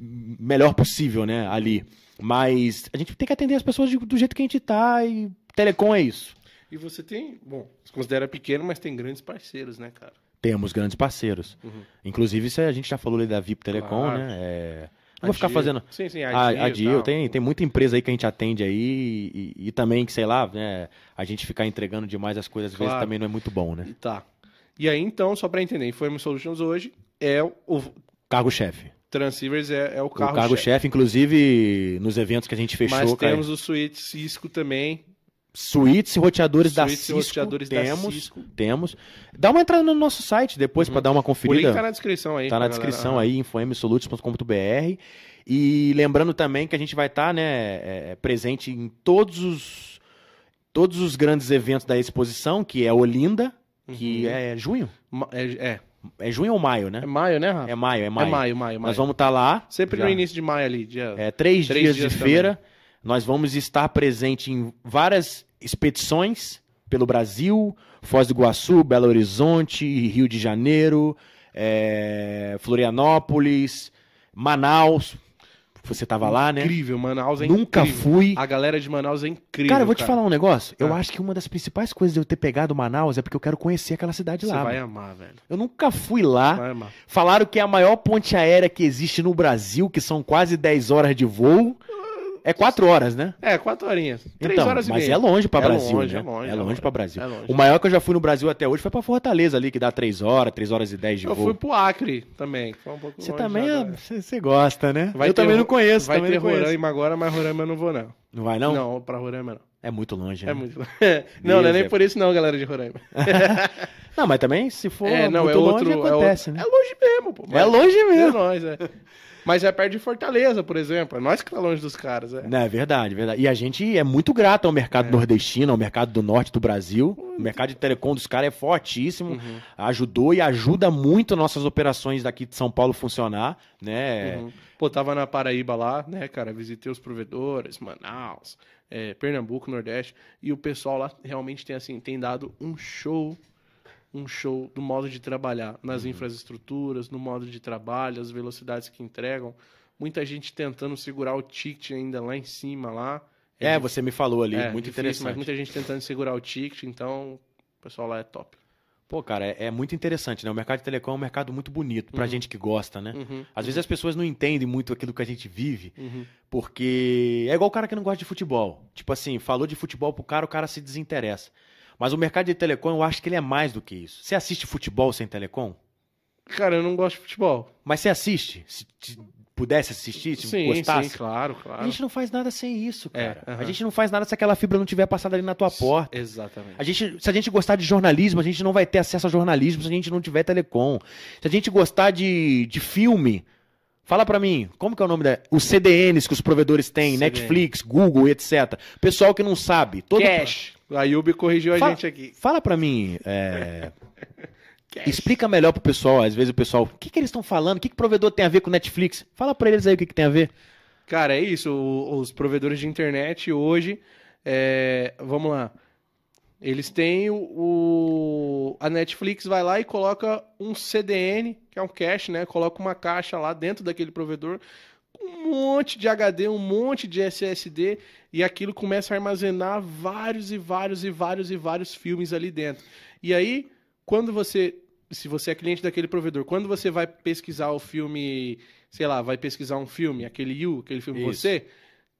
melhor possível, né, ali. Mas a gente tem que atender as pessoas do jeito que a gente tá e Telecom é isso. E você tem, bom, se considera pequeno, mas tem grandes parceiros, né, cara? Temos grandes parceiros. Uhum. Inclusive, isso a gente já falou ali da VIP Telecom, claro. né? É... Não vou ficar fazendo. Sim, sim, a, a Dio. Tem, tem muita empresa aí que a gente atende aí e, e, também, que sei lá, né, a gente ficar entregando demais as coisas às claro. vezes também não é muito bom, né? Tá. E aí, então, só para entender, Informe Solutions hoje é o. Cargo-chefe. Transceivers é, é o carro-chefe. O cargo-chefe, inclusive nos eventos que a gente fechou. Mas temos cara... o Suite Cisco também, Suítes e roteadores da Cisco. roteadores temos, da Cisco. Temos. Dá uma entrada no nosso site depois uhum. para dar uma conferida. O link tá na descrição aí. Tá na descrição galera. aí, infoemsolutions.com.br. E lembrando também que a gente vai estar tá, né, é, presente em todos os, todos os grandes eventos da exposição, que é Olinda, uhum. que é junho. É, é. É junho ou maio, né? É maio, né, Rafa? É maio, é maio. É maio, maio, maio. Nós vamos estar tá lá. Sempre já. no início de maio ali. Dia... É, três, três dias, dias, de também. feira. Nós vamos estar presente em várias expedições pelo Brasil, Foz do Iguaçu, Belo Horizonte, Rio de Janeiro, é, Florianópolis, Manaus. Você tava lá, né? Incrível, Manaus é Nunca incrível. fui. A galera de Manaus é incrível. Cara, eu vou te falar um negócio. Eu ah. acho que uma das principais coisas de eu ter pegado Manaus é porque eu quero conhecer aquela cidade Você lá. Você vai mano. amar, velho. Eu nunca fui lá. Vai amar. Falaram que é a maior ponte aérea que existe no Brasil, que são quase 10 horas de voo. É quatro horas, né? É, quatro horinhas. Três então, horas e mas meia. é longe para é Brasil, longe, né? É longe, é longe, longe para Brasil. É longe. O maior que eu já fui no Brasil até hoje foi para Fortaleza ali, que dá três horas, três horas e dez de eu voo. Eu fui pro Acre também. Um você também, é, você, gosta, né? Vai eu também não conheço. Vai também ter Roraima agora, mas Roraima eu não vou não. Não vai não? Não, para Roraima não. É muito longe, né? É muito longe. não, não é nem por isso não, galera de Roraima. não, mas também, se for é, não, muito é longe, outro, acontece, é né? É longe mesmo, pô. É longe mesmo. É nós, é. Mas é perto de Fortaleza, por exemplo. É nós que tá longe dos caras, é. Não, é verdade, verdade. E a gente é muito grato ao mercado é. nordestino, ao mercado do norte do Brasil. O mercado de telecom dos caras é fortíssimo. Uhum. Ajudou e ajuda muito nossas operações daqui de São Paulo funcionar, né? Uhum. Pô, tava na Paraíba lá, né, cara? Visitei os provedores, Manaus, é, Pernambuco, Nordeste. E o pessoal lá realmente tem, assim, tem dado um show um show do modo de trabalhar, nas uhum. infraestruturas, no modo de trabalho, as velocidades que entregam. Muita gente tentando segurar o ticket ainda lá em cima lá. É, é você me falou ali, é, muito difícil, interessante. Mas muita gente tentando segurar o ticket, então o pessoal lá é top. Pô, cara, é, é, muito interessante, né? O mercado de telecom é um mercado muito bonito pra uhum. gente que gosta, né? Uhum. Às vezes as pessoas não entendem muito aquilo que a gente vive, uhum. porque é igual o cara que não gosta de futebol. Tipo assim, falou de futebol pro cara, o cara se desinteressa. Mas o mercado de telecom, eu acho que ele é mais do que isso. Você assiste futebol sem telecom? Cara, eu não gosto de futebol. Mas você assiste? Se pudesse assistir, se sim, gostasse? Sim, claro, claro. A gente não faz nada sem isso, é, cara. É, uh -huh. A gente não faz nada se aquela fibra não tiver passado ali na tua porta. Exatamente. A gente, se a gente gostar de jornalismo, a gente não vai ter acesso a jornalismo se a gente não tiver telecom. Se a gente gostar de, de filme, Fala para mim, como que é o nome da... Os CDNs que os provedores têm, CDN. Netflix, Google, etc. Pessoal que não sabe. Todo... Cash. A Yubi corrigiu a gente aqui. Fala para mim, é... explica melhor pro pessoal, às vezes o pessoal, o que, que eles estão falando? O que, que provedor tem a ver com Netflix? Fala para eles aí o que, que tem a ver. Cara, é isso. os provedores de internet hoje, é... vamos lá, eles têm o, o, a Netflix vai lá e coloca um CDN, que é um cache, né? Coloca uma caixa lá dentro daquele provedor um monte de HD, um monte de SSD e aquilo começa a armazenar vários e vários e vários e vários filmes ali dentro. E aí, quando você, se você é cliente daquele provedor, quando você vai pesquisar o filme, sei lá, vai pesquisar um filme, aquele You, aquele filme Isso. você,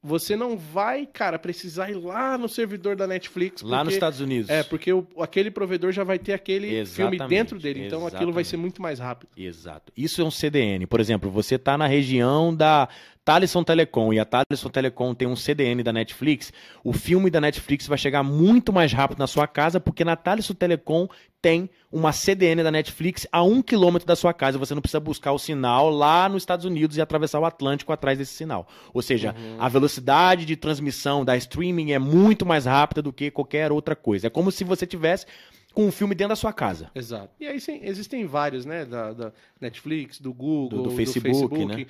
você não vai, cara, precisar ir lá no servidor da Netflix. Porque, lá nos Estados Unidos. É, porque o, aquele provedor já vai ter aquele exatamente, filme dentro dele. Então exatamente. aquilo vai ser muito mais rápido. Exato. Isso é um CDN. Por exemplo, você está na região da Thaleson Telecom e a Thaleson Telecom tem um CDN da Netflix, o filme da Netflix vai chegar muito mais rápido na sua casa, porque na Thaleson Telecom tem uma CDN da Netflix a um quilômetro da sua casa. Você não precisa buscar o sinal lá nos Estados Unidos e atravessar o Atlântico atrás desse sinal. Ou seja, uhum. a velocidade de transmissão da streaming é muito mais rápida do que qualquer outra coisa. É como se você tivesse com um filme dentro da sua casa. Exato. E aí sim, existem vários, né? Da, da Netflix, do Google, do, do Facebook, do Facebook, né?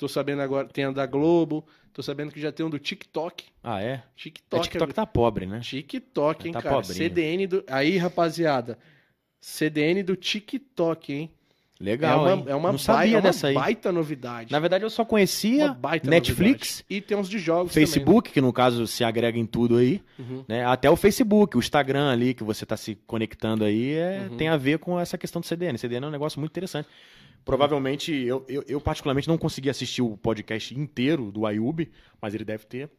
Tô sabendo agora, tem a da Globo. Tô sabendo que já tem um do TikTok. Ah, é? TikTok. É, TikTok tá pobre, né? TikTok, hein, tá cara? Pobrinho. CDN do. Aí, rapaziada. CDN do TikTok, hein? Legal, é uma, é uma, Não sabia é uma dessa aí. baita novidade. Na verdade, eu só conhecia Netflix. Novidade. E tem uns de jogos Facebook, também. que no caso se agrega em tudo aí. Uhum. Né? Até o Facebook, o Instagram ali, que você está se conectando aí, é, uhum. tem a ver com essa questão do CDN. CDN é um negócio muito interessante. Provavelmente, eu, eu, eu, particularmente não consegui assistir o podcast inteiro do Ayub, mas ele deve ter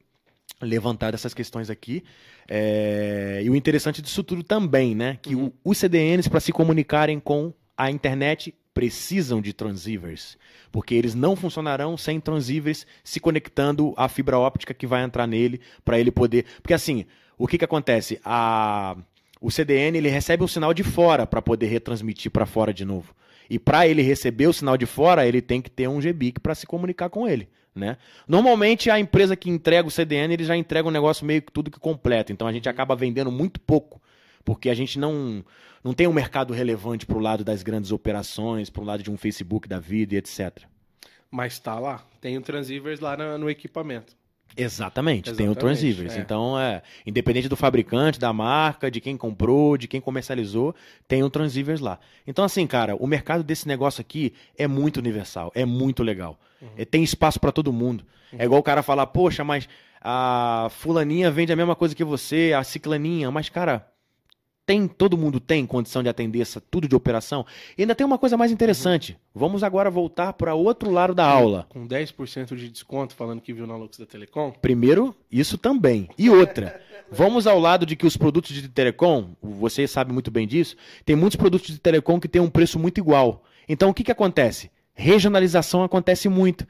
levantado essas questões aqui. É... E o interessante disso tudo também, né? Que uhum. o, os CDNs, para se comunicarem com a internet, precisam de transceivers, porque eles não funcionarão sem transceivers se conectando à fibra óptica que vai entrar nele para ele poder. Porque assim, o que, que acontece? A... O CDN ele recebe um sinal de fora para poder retransmitir para fora de novo. E para ele receber o sinal de fora, ele tem que ter um GBIC para se comunicar com ele. Né? Normalmente a empresa que entrega o CDN, ele já entrega um negócio meio que tudo que completo. Então a gente acaba vendendo muito pouco, porque a gente não, não tem um mercado relevante para o lado das grandes operações, para o lado de um Facebook da vida e etc. Mas está lá, tem o transceivers lá no, no equipamento. Exatamente, Exatamente, tem o transceivers. É. Então, é, independente do fabricante, da marca, de quem comprou, de quem comercializou, tem o transceivers lá. Então, assim, cara, o mercado desse negócio aqui é muito universal, é muito legal. Uhum. É, tem espaço para todo mundo. Uhum. É igual o cara falar, poxa, mas a fulaninha vende a mesma coisa que você, a ciclaninha, mas, cara, tem, todo mundo tem condição de atender essa tudo de operação. E ainda tem uma coisa mais interessante. Vamos agora voltar para outro lado da aula. Com 10% de desconto, falando que viu na Lux da Telecom? Primeiro, isso também. E outra, vamos ao lado de que os produtos de telecom, você sabe muito bem disso, tem muitos produtos de telecom que têm um preço muito igual. Então, o que, que acontece? Regionalização acontece muito.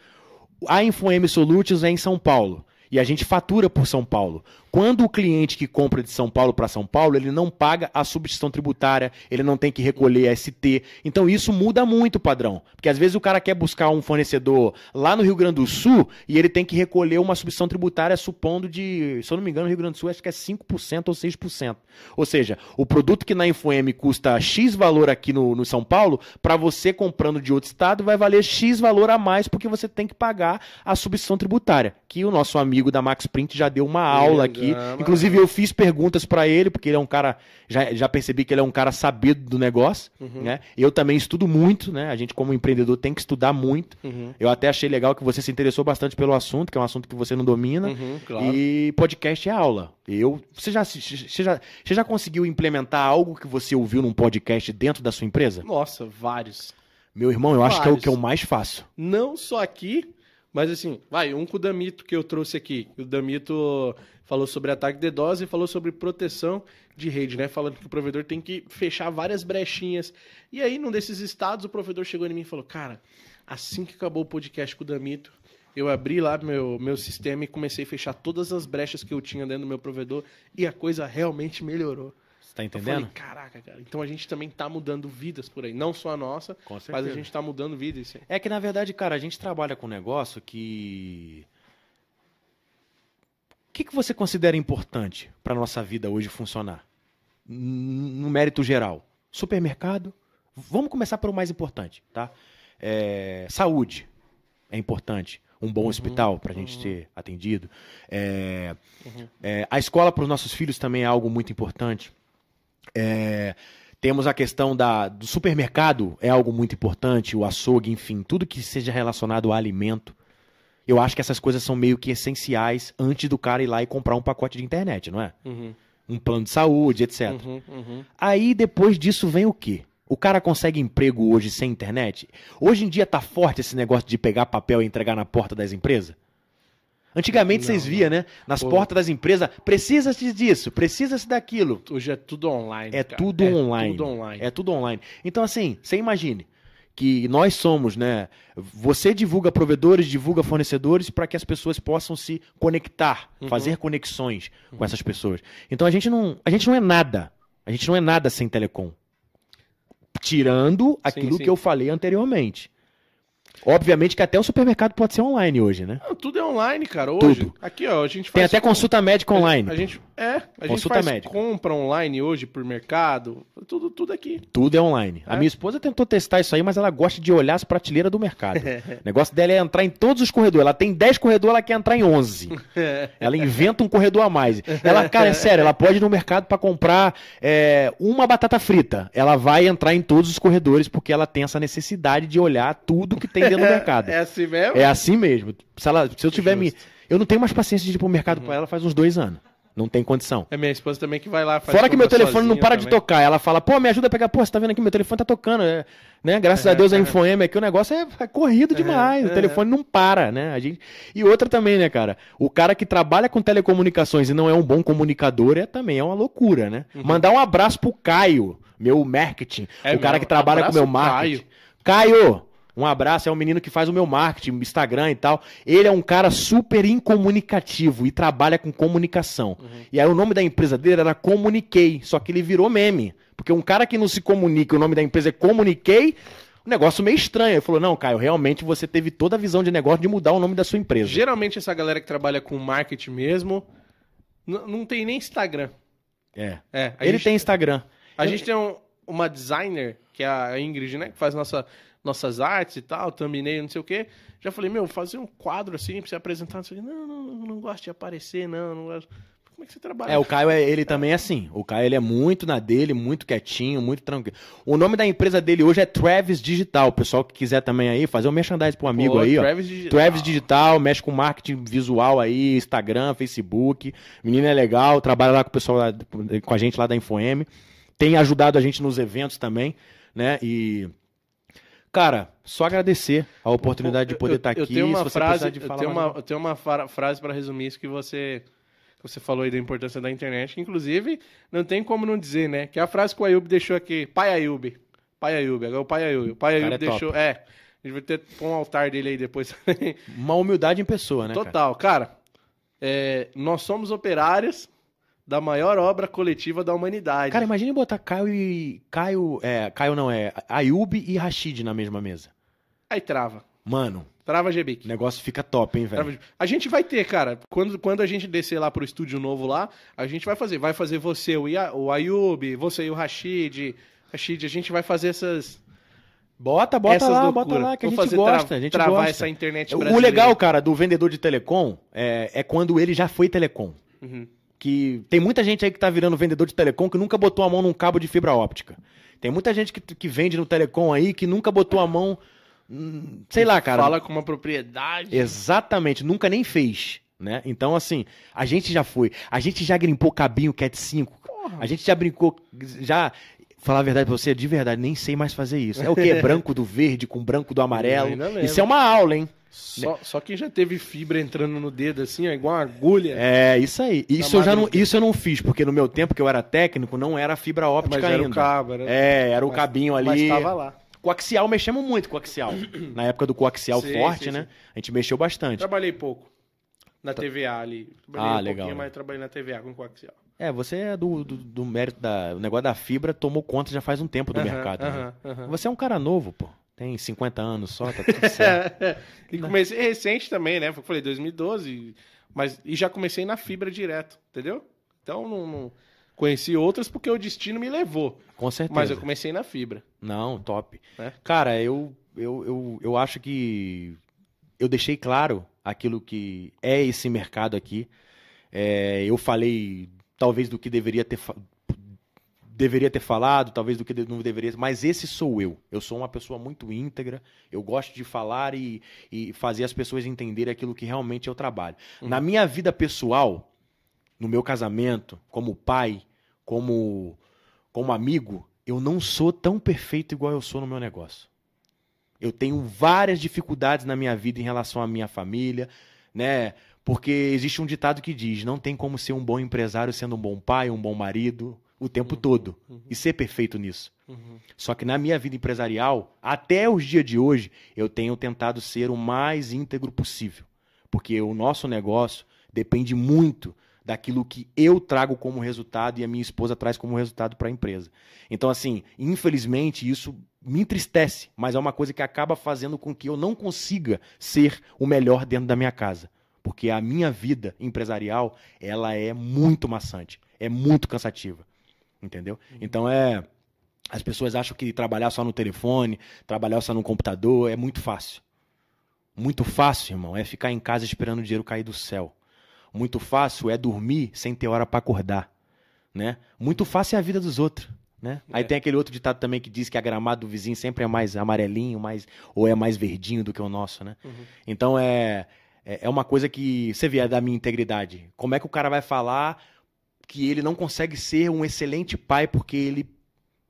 A InfoM Solutions é em São Paulo e a gente fatura por São Paulo. Quando o cliente que compra de São Paulo para São Paulo, ele não paga a substituição tributária, ele não tem que recolher ST. Então isso muda muito o padrão. Porque às vezes o cara quer buscar um fornecedor lá no Rio Grande do Sul e ele tem que recolher uma substituição tributária supondo de, se eu não me engano, no Rio Grande do Sul acho que é 5% ou 6%. Ou seja, o produto que na InfoM custa X valor aqui no, no São Paulo, para você comprando de outro estado vai valer X valor a mais porque você tem que pagar a substituição tributária. Que o nosso amigo da Max Print já deu uma aula aqui aqui. Inclusive, eu fiz perguntas para ele, porque ele é um cara. Já, já percebi que ele é um cara sabido do negócio. Uhum. Né? Eu também estudo muito, né? A gente, como empreendedor, tem que estudar muito. Uhum. Eu até achei legal que você se interessou bastante pelo assunto, que é um assunto que você não domina. Uhum, claro. E podcast é aula. Eu, você, já, você, já, você já conseguiu implementar algo que você ouviu num podcast dentro da sua empresa? Nossa, vários. Meu irmão, eu vários. acho que é o que eu mais faço. Não só aqui, mas assim, vai, um com o Damito que eu trouxe aqui. O Damito falou sobre ataque de DDoS e falou sobre proteção de rede, né? Falando que o provedor tem que fechar várias brechinhas. E aí, num desses estados, o provedor chegou em mim e falou: Cara, assim que acabou o podcast com o Damito, eu abri lá meu, meu sistema e comecei a fechar todas as brechas que eu tinha dentro do meu provedor e a coisa realmente melhorou. Você tá entendendo? Eu falei, caraca, cara. Então a gente também tá mudando vidas por aí. Não só a nossa, mas a gente tá mudando vidas. É que, na verdade, cara, a gente trabalha com um negócio que o que, que você considera importante para a nossa vida hoje funcionar? No mérito geral. Supermercado. Vamos começar pelo mais importante, tá? É, saúde é importante. Um bom uhum, hospital para a gente uhum. ser atendido. É, uhum. é, a escola para os nossos filhos também é algo muito importante. É, temos a questão da, do supermercado, é algo muito importante, o açougue, enfim, tudo que seja relacionado a alimento eu acho que essas coisas são meio que essenciais antes do cara ir lá e comprar um pacote de internet, não é? Uhum. Um plano de saúde, etc. Uhum, uhum. Aí depois disso vem o quê? O cara consegue emprego hoje sem internet? Hoje em dia tá forte esse negócio de pegar papel e entregar na porta das empresas? Antigamente não, vocês via, né? Nas Pô. portas das empresas, precisa-se disso, precisa-se daquilo. Hoje é tudo online. É cara. tudo é online. Tudo online. É tudo online. Então, assim, você imagine que nós somos, né? Você divulga provedores, divulga fornecedores para que as pessoas possam se conectar, Uhum. fazer conexões com essas pessoas. Então a gente não, a gente não é nada. A gente não é nada sem telecom. Tirando aquilo sim. que eu falei anteriormente. Obviamente que até o supermercado pode ser online hoje, né? Não, tudo é online, cara. Hoje. Tudo. Aqui, ó, a gente Tem faz. até consulta médica online. A gente, é, a gente Consulta faz médica. compra online hoje por mercado. Tudo, tudo aqui. Tudo é online. A É. minha esposa tentou testar isso aí, mas ela gosta de olhar as prateleiras do mercado. o negócio dela é entrar em todos os corredores. Ela tem 10 corredores, ela quer entrar em 11. Ela inventa um corredor a mais. Ela, cara, é sério, ela pode ir no mercado para comprar é, uma batata frita. Ela vai entrar em todos os corredores porque ela tem essa necessidade de olhar tudo que tem dentro do mercado. É assim mesmo? É assim mesmo. Se, ela, se eu tiver me. Eu não tenho mais paciência de ir pro mercado com ela faz uns dois anos. Não tem condição. É minha esposa também que vai lá. faz Fora que meu telefone não para de também. tocar. Ela fala, pô, me ajuda a pegar. Pô, você tá vendo aqui, meu telefone tá tocando. É, né? Graças a Deus a Infoema aqui, o negócio é, é corrido demais. uhum. O telefone não para, né? A gente... E outra também, né, cara? O cara que trabalha com telecomunicações e não é um bom comunicador é também é uma loucura, né? Mandar um abraço pro Caio, meu marketing. Uhum. É o cara que trabalha com meu marketing. Caio! Um abraço, é um menino que faz o meu marketing, Instagram e tal. Ele é um cara super incomunicativo e trabalha com comunicação. Uhum. E aí o nome da empresa dele era Comuniquei, só que ele virou meme. Porque um cara que não se comunica, o nome da empresa é Comuniquei, um negócio meio estranho. Ele falou: Não, Caio, realmente você teve toda a visão de negócio de mudar o nome da sua empresa. Geralmente essa galera que trabalha com marketing mesmo não tem nem Instagram. É. É, Ele gente, tem Instagram. A gente tem um- uma designer, que é a Ingrid, né? Que faz nossa, nossas artes e tal, thumbnail, não sei o quê. Já falei, meu, fazer um quadro assim pra você apresentar. Não, sei o quê. não, não, não gosto de aparecer, não, não gosto. Como é que você trabalha? É, o Caio, é- ele também é assim. O Caio, ele é muito na dele, muito quietinho, muito tranquilo. O nome da empresa dele hoje é Travis Digital. O pessoal que quiser também aí, fazer um merchandising pro amigo Pô, aí, ó. Travis Digital. Travis Digital, mexe com marketing visual aí, Instagram, Facebook. Menino é legal, trabalha lá com o pessoal, lá, com a gente lá da Infoem. Tem ajudado a gente nos eventos também, né? E. Cara, só agradecer a oportunidade de poder Eu- estar aqui. Eu tenho uma frase, eu tenho uma, eu tenho uma fra- frase para resumir isso que você que você falou aí da importância da internet, que inclusive não tem como não dizer, né? Que é a frase que o Ayub deixou aqui, pai Ayub, pai Ayub, agora o pai Ayub, o pai Cara, Ayub é top. deixou, é, a gente vai ter que pôr um altar dele aí depois. Uma humildade em pessoa, né? cara? Total, cara. é, nós somos operários da maior obra coletiva da humanidade. Cara, imagine botar Caio e. Caio. É, Caio não é. Ayub e Rashid na mesma mesa. Aí trava. Mano, Trava o GBIC. negócio fica top, hein, velho? A gente vai ter, cara, quando, quando a gente descer lá pro estúdio novo lá, a gente vai fazer. Vai fazer você, o, Ia, o Ayub, você e o Rashid. Rashid, a gente vai fazer essas. Bota, bota essas lá, loucuras. bota lá, que a Vou gente fazer gosta, tra- a gente travar gosta. essa internet O brasileira. legal, cara, do vendedor de telecom é, é quando ele já foi telecom. Uhum. Que tem muita gente aí que tá virando vendedor de telecom que nunca botou a mão num cabo de fibra óptica. Tem muita gente que, que vende no telecom aí que nunca botou a mão. hum, Sei lá, cara. Fala com uma propriedade. Exatamente, nunca nem fez. Né? Então, assim, a gente já foi. A gente já grimpou cabinho Cat 5. A gente já brincou. Já. Falar a verdade pra você, de verdade, nem sei mais fazer isso. É o quê? Branco do verde com branco do amarelo. Isso é uma aula, hein? Só, só quem já teve fibra entrando no dedo assim, ó, igual uma agulha. É, isso aí. Isso eu, já não, isso eu não fiz, porque no meu tempo que eu era técnico, não era fibra óptica mas era ainda. o cabo. Era... É, era o Mas- cabinho ali. Mas tava lá. Coaxial, mexemos muito com coaxial. Na época do coaxial Sim, forte, sim, né? sim. A gente mexeu bastante. Trabalhei pouco. Na TVA ali. Trabalhei Ah, um legal, pouquinho, né? mas trabalhei na TVA com coaxial. É, você é do, do, do mérito da. O negócio da fibra tomou conta já faz um tempo do Aham, mercado. né? aham, aham. Você é um cara novo, pô. Tem 50 anos só, tá tudo certo. e comecei recente também, né? Eu falei 2012, mas e já comecei na fibra direto, entendeu? Então não, não- conheci outras porque o destino me levou, Com certeza. mas eu comecei na fibra. Não, top. É. Cara, eu, eu, eu, eu acho que eu deixei claro aquilo que é esse mercado aqui. É, eu falei, talvez, do que deveria ter, deveria ter falado, talvez do que não deveria, mas esse sou eu. Eu sou uma pessoa muito íntegra, eu gosto de falar e, e fazer as pessoas entenderem aquilo que realmente eu trabalho. Na minha vida pessoal, no meu casamento, como pai, como, como amigo, eu não sou tão perfeito igual eu sou no meu negócio. Eu tenho várias dificuldades na minha vida em relação à minha família, né? Porque existe um ditado que diz: não tem como ser um bom empresário sendo um bom pai, um bom marido, o tempo todo e ser perfeito nisso. Só que na minha vida empresarial, até os dias de hoje, eu tenho tentado ser o mais íntegro possível. Porque o nosso negócio depende muito daquilo que eu trago como resultado e a minha esposa traz como resultado para a empresa. Então, assim, infelizmente, isso me entristece, mas é uma coisa que acaba fazendo com que eu não consiga ser o melhor dentro da minha casa. Porque a minha vida empresarial, ela é muito maçante, é muito cansativa. Entendeu? Então é. As pessoas acham que trabalhar só no telefone, trabalhar só no computador é muito fácil. Muito fácil, irmão, é ficar em casa esperando o dinheiro cair do céu. Muito fácil é dormir sem ter hora para acordar, né? Muito fácil é a vida dos outros, né? É. Aí tem aquele outro ditado também que diz que a gramada do vizinho sempre é mais amarelinho, mais ou é mais verdinho do que o nosso, né? Uhum. Então é, é é uma coisa que você vê é da minha integridade. Como é que o cara vai falar que ele não consegue ser um excelente pai porque ele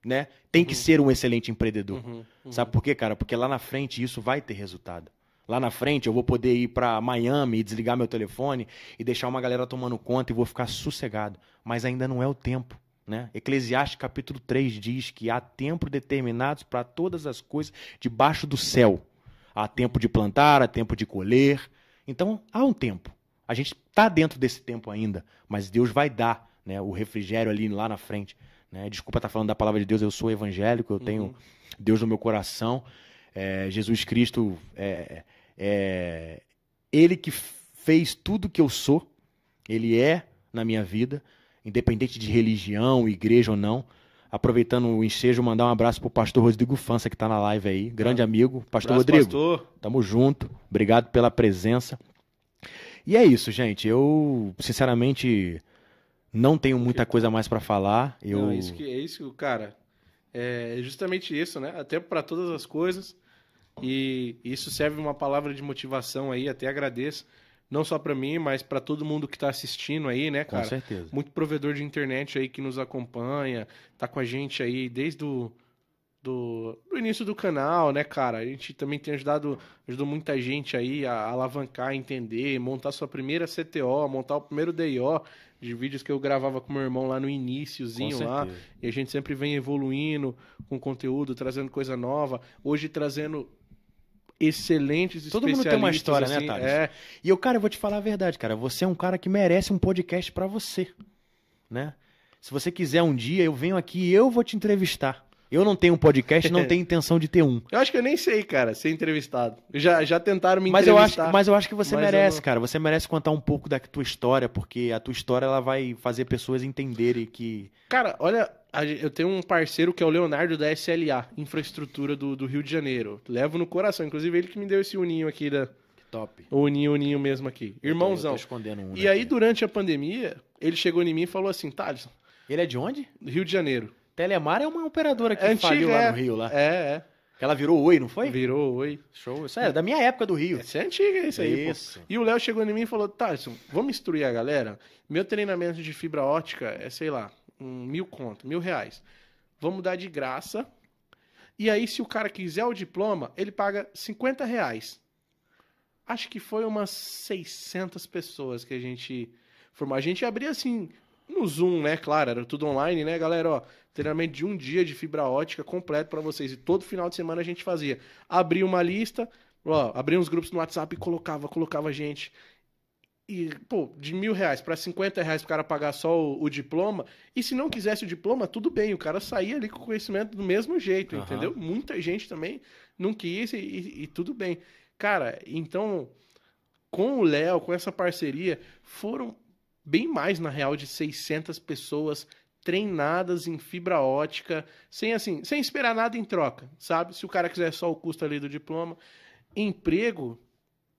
né, tem uhum. que ser um excelente empreendedor? Uhum. uhum. Sabe por quê, cara? Porque lá na frente isso vai ter resultado. Lá na frente eu vou poder ir para Miami e desligar meu telefone e deixar uma galera tomando conta e vou ficar sossegado. Mas ainda não é o tempo. Né? Eclesiastes capítulo 3 diz que há tempo determinados para todas as coisas debaixo do céu. Há tempo de plantar, há tempo de colher. Então há um tempo. A gente está dentro desse tempo ainda, mas Deus vai dar né, o refrigério ali lá na frente. Né? Desculpa estar tá falando da palavra de Deus, eu sou evangélico, eu tenho uhum. Deus no meu coração. É, Jesus Cristo é, é ele que fez tudo que eu sou, ele é na minha vida, independente de religião, igreja ou não. Aproveitando o ensejo, mandar um abraço pro pastor Rodrigo Fança, que está na live aí. Grande ah. amigo. Pastor abraço, Rodrigo. Pastor. Tamo junto. Obrigado pela presença. E é isso, gente. Eu, sinceramente, não tenho muita coisa mais para falar. Eu... Não, é isso que, é isso, cara. É justamente isso, né? Até para todas as coisas. E isso serve uma palavra de motivação aí, até agradeço. Não só para mim, mas para todo mundo que está assistindo aí, né, cara? Com certeza. Muito provedor de internet aí que nos acompanha, tá com a gente aí desde o do, do início do canal, né, cara? A gente também tem ajudado, ajudou muita gente aí a alavancar, entender, montar sua primeira CTO, montar o primeiro DIO de vídeos que eu gravava com meu irmão lá no iníciozinho lá. E a gente sempre vem evoluindo com conteúdo, trazendo coisa nova. Hoje trazendo excelentes Todo mundo tem uma história, né, assim, né, Thales? É. E eu, cara, eu vou te falar a verdade, cara. Você é um cara que merece um podcast para você, né? Se você quiser um dia, eu venho aqui e eu vou te entrevistar. Eu não tenho um podcast, não tenho intenção de ter um. Eu acho que eu nem sei, cara, ser entrevistado. Já, já tentaram me mas entrevistar. Eu acho, mas eu acho que você merece, não... cara. Você merece contar um pouco da tua história, porque a tua história ela vai fazer pessoas entenderem que. Cara, olha, eu tenho um parceiro que é o Leonardo da SLA, infraestrutura do, do Rio de Janeiro. Levo no coração. Inclusive, ele que me deu esse uninho aqui da. Top. O uninho, uninho mesmo aqui. Irmãozão. Eu tô, escondendo um e aí, durante a pandemia, ele chegou em mim e falou assim: Thales. Ele é de onde? Rio de Janeiro. Telemar é uma operadora que é faliu lá é. no Rio. Lá. É, é. Ela virou Oi, não foi? Virou Oi. Show. Isso é da minha época do Rio. Isso é antiga, isso aí. Isso. Pô. E o Léo chegou em mim e falou: Tyson, vamos instruir a galera? Meu treinamento de fibra ótica é, sei lá, um mil conto, mil reais. Vamos dar de graça. E aí, se o cara quiser o diploma, ele paga 50 reais. Acho que foi umas 600 pessoas que a gente formou. A gente abria assim, no Zoom, né? Claro, era tudo online, né, galera? Ó, treinamento de um dia de fibra ótica completo para vocês. E todo final de semana a gente fazia. Abria uma lista, ó, abria uns grupos no WhatsApp e colocava, colocava gente. E, pô, de mil reais para 50 reais pro cara pagar só o, o, diploma. E se não quisesse o diploma, tudo bem, o cara saía ali com o conhecimento do mesmo jeito, uhum. entendeu? Muita gente também não quis e, e, e tudo bem. Cara, então, com o Léo, com essa parceria, foram bem mais, na real, de 600 pessoas treinadas em fibra ótica, sem assim, sem esperar nada em troca, sabe? Se o cara quiser só o custo ali do diploma, emprego,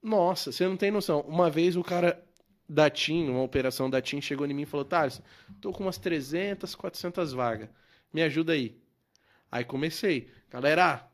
nossa, você não tem noção. Uma vez o cara da TIM, uma operação da TIM, chegou em mim e falou: Thales, tô com umas 300, 400 vagas, me ajuda aí. Aí comecei, galera,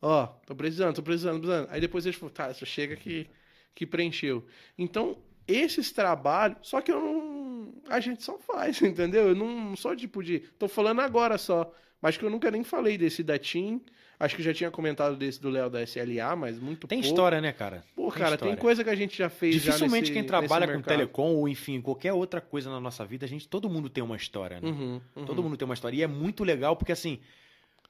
ó, tô precisando, tô precisando, precisando. Aí depois ele falou: tá, chega que, que preencheu. Então, esses trabalhos, só que eu não, a gente só faz, entendeu? Eu não sou tipo de. Tô falando agora só. Mas que eu nunca nem falei desse da TIM. Acho que já tinha comentado desse do Léo da SLA, mas muito Tem pouco. história, né, cara? Pô, Tem cara, história. tem coisa que a gente já fez já Dificilmente nesse- quem trabalha com telecom ou, enfim, qualquer outra coisa na nossa vida, a gente, todo mundo tem uma história, né? Uhum, uhum. Todo mundo tem uma história. E é muito legal porque, assim,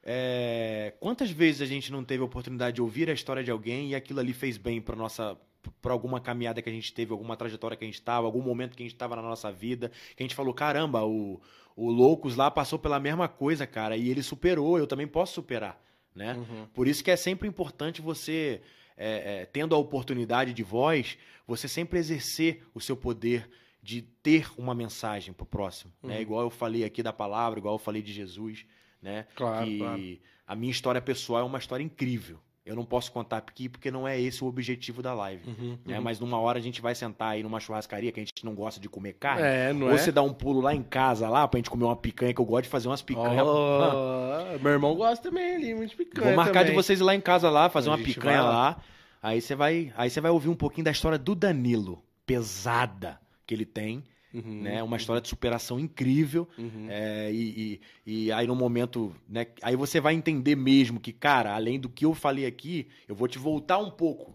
é, quantas vezes a gente não teve a oportunidade de ouvir a história de alguém e aquilo ali fez bem para nossa para alguma caminhada que a gente teve, alguma trajetória que a gente estava, algum momento que a gente estava na nossa vida, que a gente falou, caramba, o, o Loucos lá passou pela mesma coisa, cara, e ele superou, eu também posso superar, né? Uhum. Por isso que é sempre importante você, é, é, tendo a oportunidade de voz, você sempre exercer o seu poder de ter uma mensagem pro próximo, né? Uhum. Igual eu falei aqui da palavra, igual eu falei de Jesus, né? Claro, que claro. a minha história pessoal é uma história incrível. Eu não posso contar aqui porque não é esse o objetivo da live. Uhum, né? uhum. Mas numa hora a gente vai sentar aí numa churrascaria que a gente não gosta de comer carne. É, não ou é? você dá um pulo lá em casa lá pra gente comer uma picanha, que eu gosto de fazer umas picanhas. Ó, meu irmão gosta também ali, muito picanha. Vou marcar também. de vocês ir lá em casa lá, fazer uma picanha lá. lá. Aí você vai, aí você vai ouvir um pouquinho da história do Danilo, pesada que ele tem, Uhum, né? Uma história de superação incrível. uhum. É, e, e, e aí no momento, né? Aí você vai entender mesmo que, cara, além do que eu falei aqui, eu vou te voltar um pouco.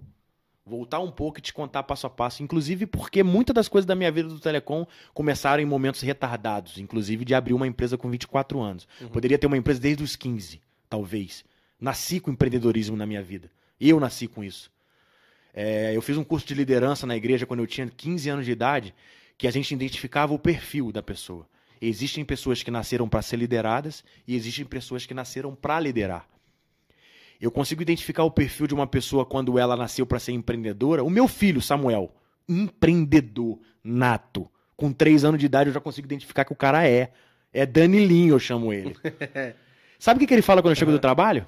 Voltar um pouco e te contar passo a passo. Inclusive porque muitas das coisas da minha vida do Telecom começaram em momentos retardados. Inclusive de abrir uma empresa com 24 anos. Uhum. Poderia ter uma empresa desde os 15, talvez. Nasci com empreendedorismo na minha vida. Eu nasci com isso. É, eu fiz um curso de liderança na igreja quando eu tinha 15 anos de idade, que a gente identificava o perfil da pessoa. Existem pessoas que nasceram para ser lideradas e existem pessoas que nasceram para liderar. Eu consigo identificar o perfil de uma pessoa quando ela nasceu para ser empreendedora. O meu filho, Samuel, empreendedor nato. Com três anos de idade, eu já consigo identificar que o cara é. É Danilinho, eu chamo ele. Sabe o que, que ele fala quando eu chego do trabalho?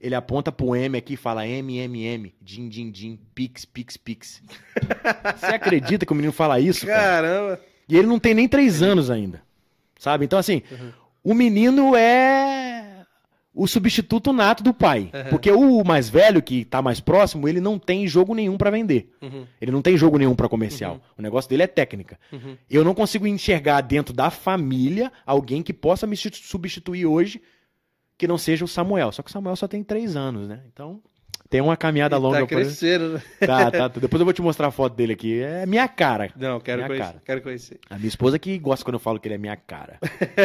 Ele aponta pro M aqui e fala M, M, M, din, din, din, pix, pix, pix. Você acredita que o menino fala isso, cara? Caramba. E ele não tem nem três anos ainda. Sabe? Então, assim, o menino é o substituto nato do pai. Uhum. Porque o mais velho, que tá mais próximo, ele não tem jogo nenhum pra vender. Uhum, Ele não tem jogo nenhum pra comercial. O negócio dele é técnica. uhum. Eu não consigo enxergar dentro da família alguém que possa me substituir hoje que não seja o Samuel. Só que o Samuel só tem três anos, né? Então, tem uma caminhada E longa tá crescendo. né? Tá, tá. Depois eu vou te mostrar a foto dele aqui. É minha cara. Não, quero Minha conhecer, cara. quero conhecer. A minha esposa que gosta quando eu falo que ele é minha cara.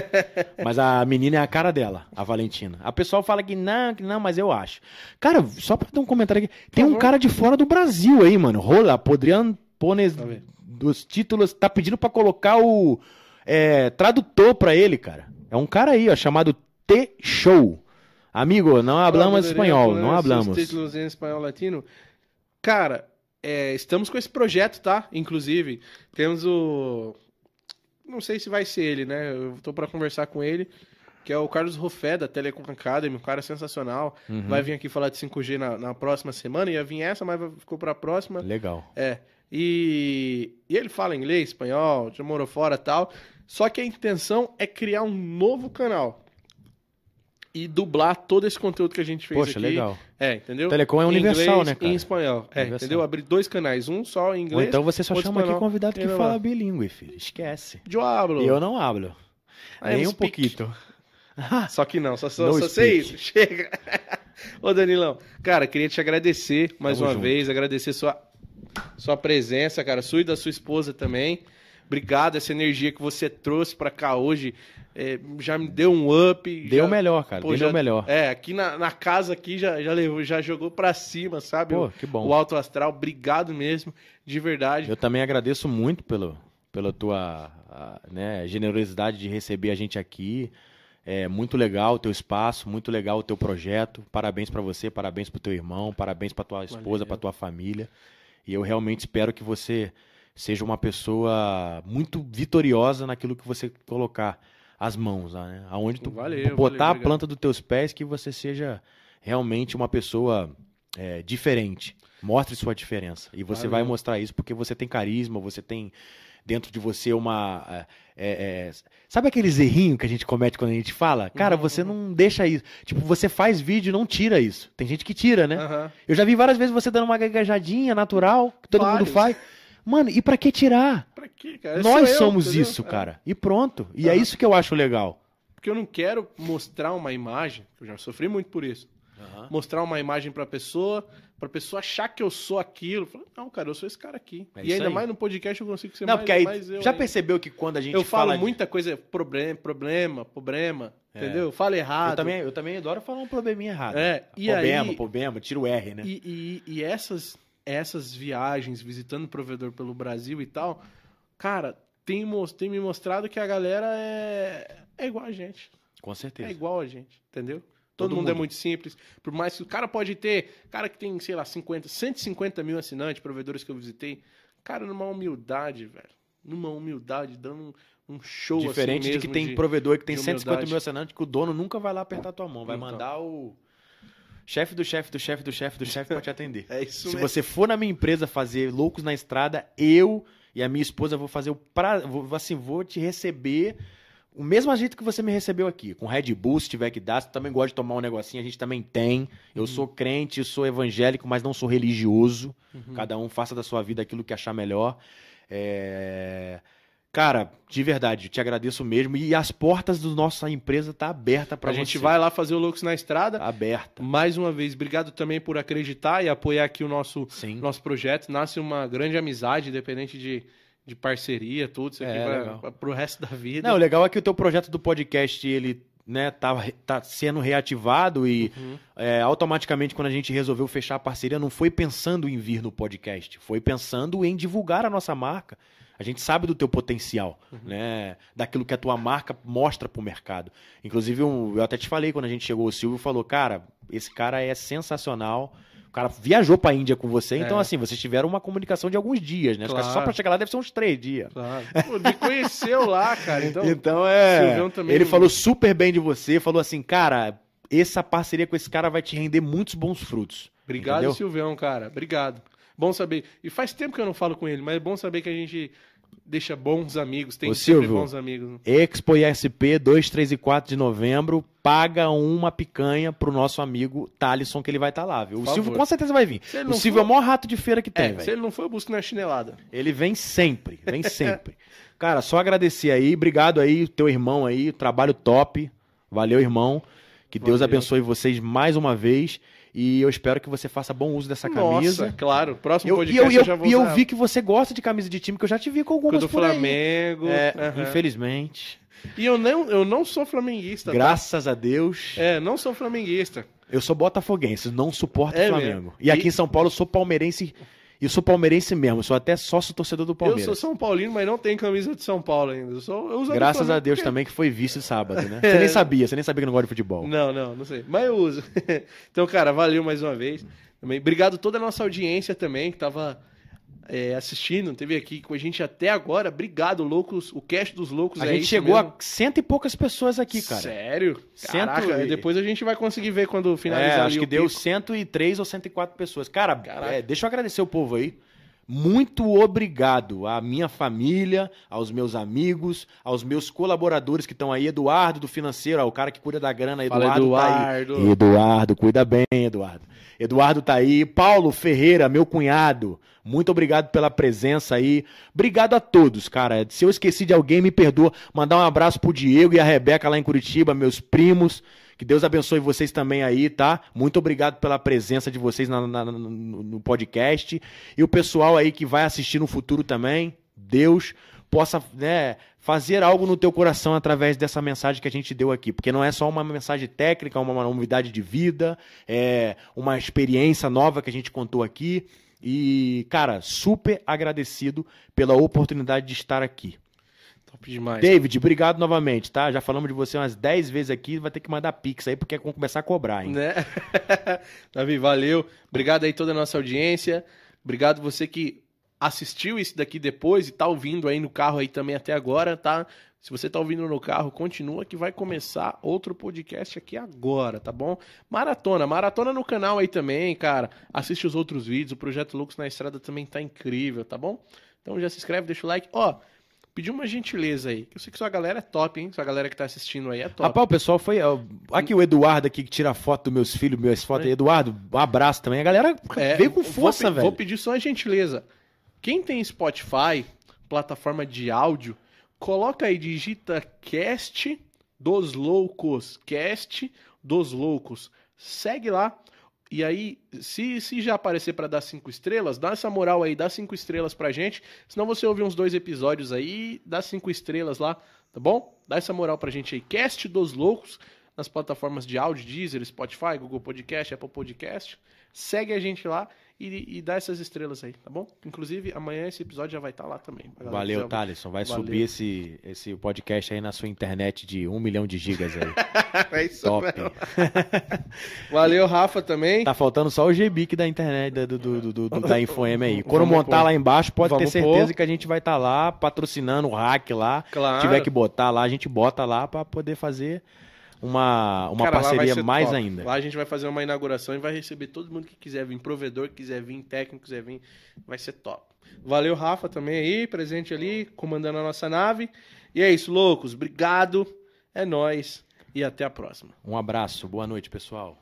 mas a menina é a cara dela, a Valentina. A pessoal fala que não, que não, mas eu acho. Cara, só pra dar um comentário aqui. Tem um cara de fora do Brasil aí, mano. Rola, Podriano Pones dos títulos, tá pedindo pra colocar o é, tradutor pra ele, cara. É um cara aí, ó, chamado T-Show. Amigo, não hablamos Olá, espanhol, não hablamos. títulos em espanhol latino. Cara, é, estamos com esse projeto, tá? Inclusive, temos o. Não sei se vai ser ele, né? Eu tô pra conversar com ele, que é o Carlos Rofé, da Telecom Academy, um cara sensacional. Uhum. Vai vir aqui falar de 5G na, na próxima semana. Ia vir essa, mas ficou pra próxima. Legal. É. E, e ele fala inglês, espanhol, já morou fora tal. Só que a intenção é criar um novo canal. E dublar todo esse conteúdo que a gente fez Poxa, aqui. legal. É, entendeu? Telecom é universal, inglês né, cara? em espanhol. É, Universal. entendeu? Abrir dois canais, um só em Ou inglês. então você só chama aqui espanhol. convidado que fala bilíngue, filho. Esquece. Eu hablo. E eu não hablo. I Nem um pouquinho. Só que não, só, só, No só sei isso. Chega. Ô, Danilão, cara, queria te agradecer mais Tamo uma junto. vez, agradecer sua, sua presença, cara, sua e da sua esposa também. Obrigado, essa energia que você trouxe pra cá hoje é, já me deu um up. Deu já- melhor, cara. pô, deu já- melhor. É, aqui na, na casa aqui já, já, levou, já jogou pra cima, sabe? Pô, o, que bom. o alto astral. Obrigado mesmo, de verdade. Eu também agradeço muito pelo, pela tua ah, né, generosidade de receber a gente aqui. É muito legal o teu espaço, muito legal o teu projeto. Parabéns pra você, parabéns pro teu irmão, parabéns pra tua esposa, Valeu. pra tua família. E eu realmente espero que você seja uma pessoa muito vitoriosa naquilo que você colocar as mãos, né? Aonde tu Valeu, botar valeu, a planta dos teus pés, que você seja realmente uma pessoa é, diferente. Mostre sua diferença. E você Valeu. vai mostrar isso porque você tem carisma, você tem dentro de você uma. é, é, é, sabe aqueles errinhos que a gente comete quando a gente fala? Cara, Uhum, você não deixa isso. Tipo, você faz vídeo e não tira isso. Tem gente que tira, né? Aham. Eu já vi várias vezes você dando uma gaguejadinha natural, que todo mundo Vários. faz. Mano, e pra que tirar? Pra quê, cara? Nós Sou eu, somos entendeu? isso, É. cara. E pronto. E é Aham. isso que eu acho legal. Porque eu não quero mostrar uma imagem, eu já sofri muito por isso. Mostrar uma imagem pra pessoa, pra pessoa achar que eu sou aquilo. Falar, não, cara, eu sou esse cara aqui. É e ainda aí. mais no podcast eu consigo ser Não, mais, porque aí, mais eu já ainda. percebeu que quando a gente Eu falo de- muita coisa, problema, problema, problema, É. entendeu? Eu falo errado. Eu também, eu também adoro falar um probleminha errado. É, e problema, aí- problema, tira o R, né? E, e- e essas, essas viagens, visitando provedor pelo Brasil e tal, cara, tem, tem me mostrado que a galera é, é igual a gente. Com certeza. É igual a gente, entendeu? Todo, Todo mundo, é mundo. muito simples. Por mais que o cara pode ter, cara que tem, sei lá, 50, 150 mil assinantes, provedores que eu visitei, cara, numa humildade, velho. Numa humildade, dando um, um show Diferente assim de que tem provedor que tem de 150 humildade. mil assinantes que o dono nunca vai lá apertar tua mão. Vai Então. mandar o chefe do chefe do chefe do chefe do chefe pra te atender. É isso Se mesmo. você for na minha empresa fazer Loucos na Estrada, eu e a minha esposa vou fazer o pra... vou, assim, vou te receber o mesmo jeito que você me recebeu aqui, com Red Bull, se tiver que dar, se também gosta de tomar um negocinho, a gente também tem. Eu Uhum. sou crente, sou evangélico, mas não sou religioso. Uhum. Cada um faça da sua vida aquilo que achar melhor. É, Cara, de verdade, eu te agradeço mesmo. E as portas da nossa empresa tá aberta para A você. gente vai lá fazer o Loucos na Estrada. Aberta. Mais uma vez, obrigado também por acreditar e apoiar aqui o nosso, Sim. nosso projeto. Nasce uma grande amizade, independente de, de parceria, tudo. Isso aqui É, vai legal. vai pro resto da vida. Não, o legal é que o teu projeto do podcast, ele, né, tá, tá sendo reativado e Uhum. é, automaticamente quando a gente resolveu fechar a parceria, não foi pensando em vir no podcast, foi pensando em divulgar a nossa marca. A gente sabe do teu potencial, né? Daquilo que a tua marca mostra pro mercado. Inclusive, eu até te falei quando a gente chegou, o Silvio falou, cara, esse cara é sensacional. O cara viajou pra Índia com você, então É. assim, vocês tiveram uma comunicação de alguns dias, né? Claro. Só pra chegar lá deve ser uns três dias. Claro. Pô, me conheceu lá, cara. Então, Então é. Ele falou super bem de você, falou assim, cara, essa parceria com esse cara vai te render muitos bons frutos. obrigado, entendeu? Silvião, cara. Obrigado. Bom saber. E faz tempo que eu não falo com ele, mas é bom saber que a gente deixa bons amigos. Tem Ô, sempre Silvio. bons amigos. né? Expo ISP 2, 3 e 4 de novembro, paga uma picanha pro nosso amigo Thalisson, que ele vai estar lá, viu? O Por Silvio favor. com certeza vai vir. O Silvio for- é o maior rato de feira que tem, É, velho. se ele não for, eu busco na chinelada. Ele vem sempre, vem sempre. Cara, só agradecer aí, obrigado aí, teu irmão aí, trabalho top. Valeu, irmão. Que Deus Valeu. abençoe vocês mais uma vez. E eu espero que você faça bom uso dessa camisa. Nossa, claro. Próximo Eu, podcast eu, eu, já eu, vou e eu vi que você gosta de camisa de time, que eu já te vi com algumas do por. Flamengo. É, aham. Infelizmente. E eu não, eu não sou flamenguista. tá? Graças a Deus. É, não sou flamenguista. Eu sou botafoguense, não suporto o É Flamengo. mesmo. E aqui E- em São Paulo eu sou palmeirense. E eu sou palmeirense mesmo, eu sou até sócio torcedor do Eu Palmeiras. sou São Paulino, mas não tenho camisa de São Paulo ainda. Eu, sou, eu Graças a Deus porque- também que foi vice sábado, né? Você nem sabia, você nem sabia que não gosta de futebol. Não, não, não sei. Mas eu uso. então, cara, valeu mais uma vez. Também. Obrigado a toda a nossa audiência também, que tava é, assistindo, teve aqui com a gente até agora. Obrigado, loucos. O cast dos loucos A é gente chegou mesmo. a cento e poucas pessoas aqui, cara. Sério? Cento Caraca, e- depois a gente vai conseguir ver quando É, finalizar ali acho que deu pico. 103 ou 104 pessoas. Cara, é, deixa eu agradecer o povo aí. Muito obrigado à minha família, aos meus amigos, aos meus colaboradores que estão aí. Eduardo do financeiro, ó, o cara que cuida da grana. Fala, Eduardo, tá aí. Eduardo. Eduardo, cuida bem, Eduardo. Eduardo tá aí. Paulo Ferreira, meu cunhado. Muito obrigado pela presença aí. Obrigado a todos, cara. Se eu esqueci de alguém, me perdoa. Mandar um abraço pro Diego e a Rebeca lá em Curitiba, meus primos. Que Deus abençoe vocês também aí, tá? Muito obrigado pela presença de vocês na- na- no, no podcast. E o pessoal aí que vai assistir no futuro também. Deus possa né, fazer algo no teu coração através dessa mensagem que a gente deu aqui. Porque não é só uma mensagem técnica, uma, uma novidade de vida, é uma experiência nova que a gente contou aqui. E, cara, super agradecido pela oportunidade de estar aqui. Top demais. David, obrigado novamente, tá? Já falamos de você umas 10 vezes aqui, vai ter que mandar pix aí, porque vamos começar a cobrar, hein? Né? Davi, valeu. Obrigado aí toda a nossa audiência. Obrigado você que assistiu isso daqui depois e tá ouvindo aí no carro aí também até agora, tá? Se você tá ouvindo no carro, continua que vai começar outro podcast aqui agora, tá bom? Maratona, maratona no canal aí também, cara. Assiste os outros vídeos, o Projeto Loucos na Estrada também tá incrível, tá bom? Então já se inscreve, deixa o like. Ó, pedi uma gentileza aí, eu sei que sua galera é top, hein? Sua galera que tá assistindo aí é top. Rapaz, o pessoal foi. ó, Aqui o Eduardo aqui que tira foto dos meus filhos, minhas fotos. aí. Eduardo, um abraço também. A galera É, veio com vou força, pe- velho. Vou pedir só uma gentileza. Quem tem Spotify, plataforma de áudio, coloca aí, digita cast dos loucos, cast dos loucos. Segue lá. E aí, se, se já aparecer para dar cinco estrelas, dá essa moral aí, dá cinco estrelas pra gente. Senão você ouve uns dois episódios aí, dá cinco estrelas lá, tá bom? Dá essa moral pra gente aí. Cast dos Loucos, nas plataformas de áudio, Deezer, Spotify, Google Podcast, Apple Podcast. Segue a gente lá e, e dá essas estrelas aí, tá bom? Inclusive, amanhã esse episódio já vai estar lá também. Valeu, quiser- Thaleson. Vai Valeu. subir esse, esse podcast aí na sua internet de um milhão de gigas aí. É isso Top. mesmo. Valeu, Rafa, também. Tá faltando só o GBIC da internet, da- do, do, do, do- da InfoM aí. Quando Vamos montar pôr. lá embaixo, pode Vamos ter certeza pôr. que a gente vai estar lá patrocinando o hack lá. Claro. Se tiver que botar lá, a gente bota lá pra poder fazer uma, uma Cara, parceria mais top. ainda. Lá a gente vai fazer uma inauguração e vai receber todo mundo que quiser vir, provedor que quiser vir, técnico que quiser vir, vai ser top. Valeu, Rafa, também aí, presente ali, comandando a nossa nave. E é isso, loucos. Obrigado. É nóis. E até a próxima. Um abraço, boa noite, pessoal.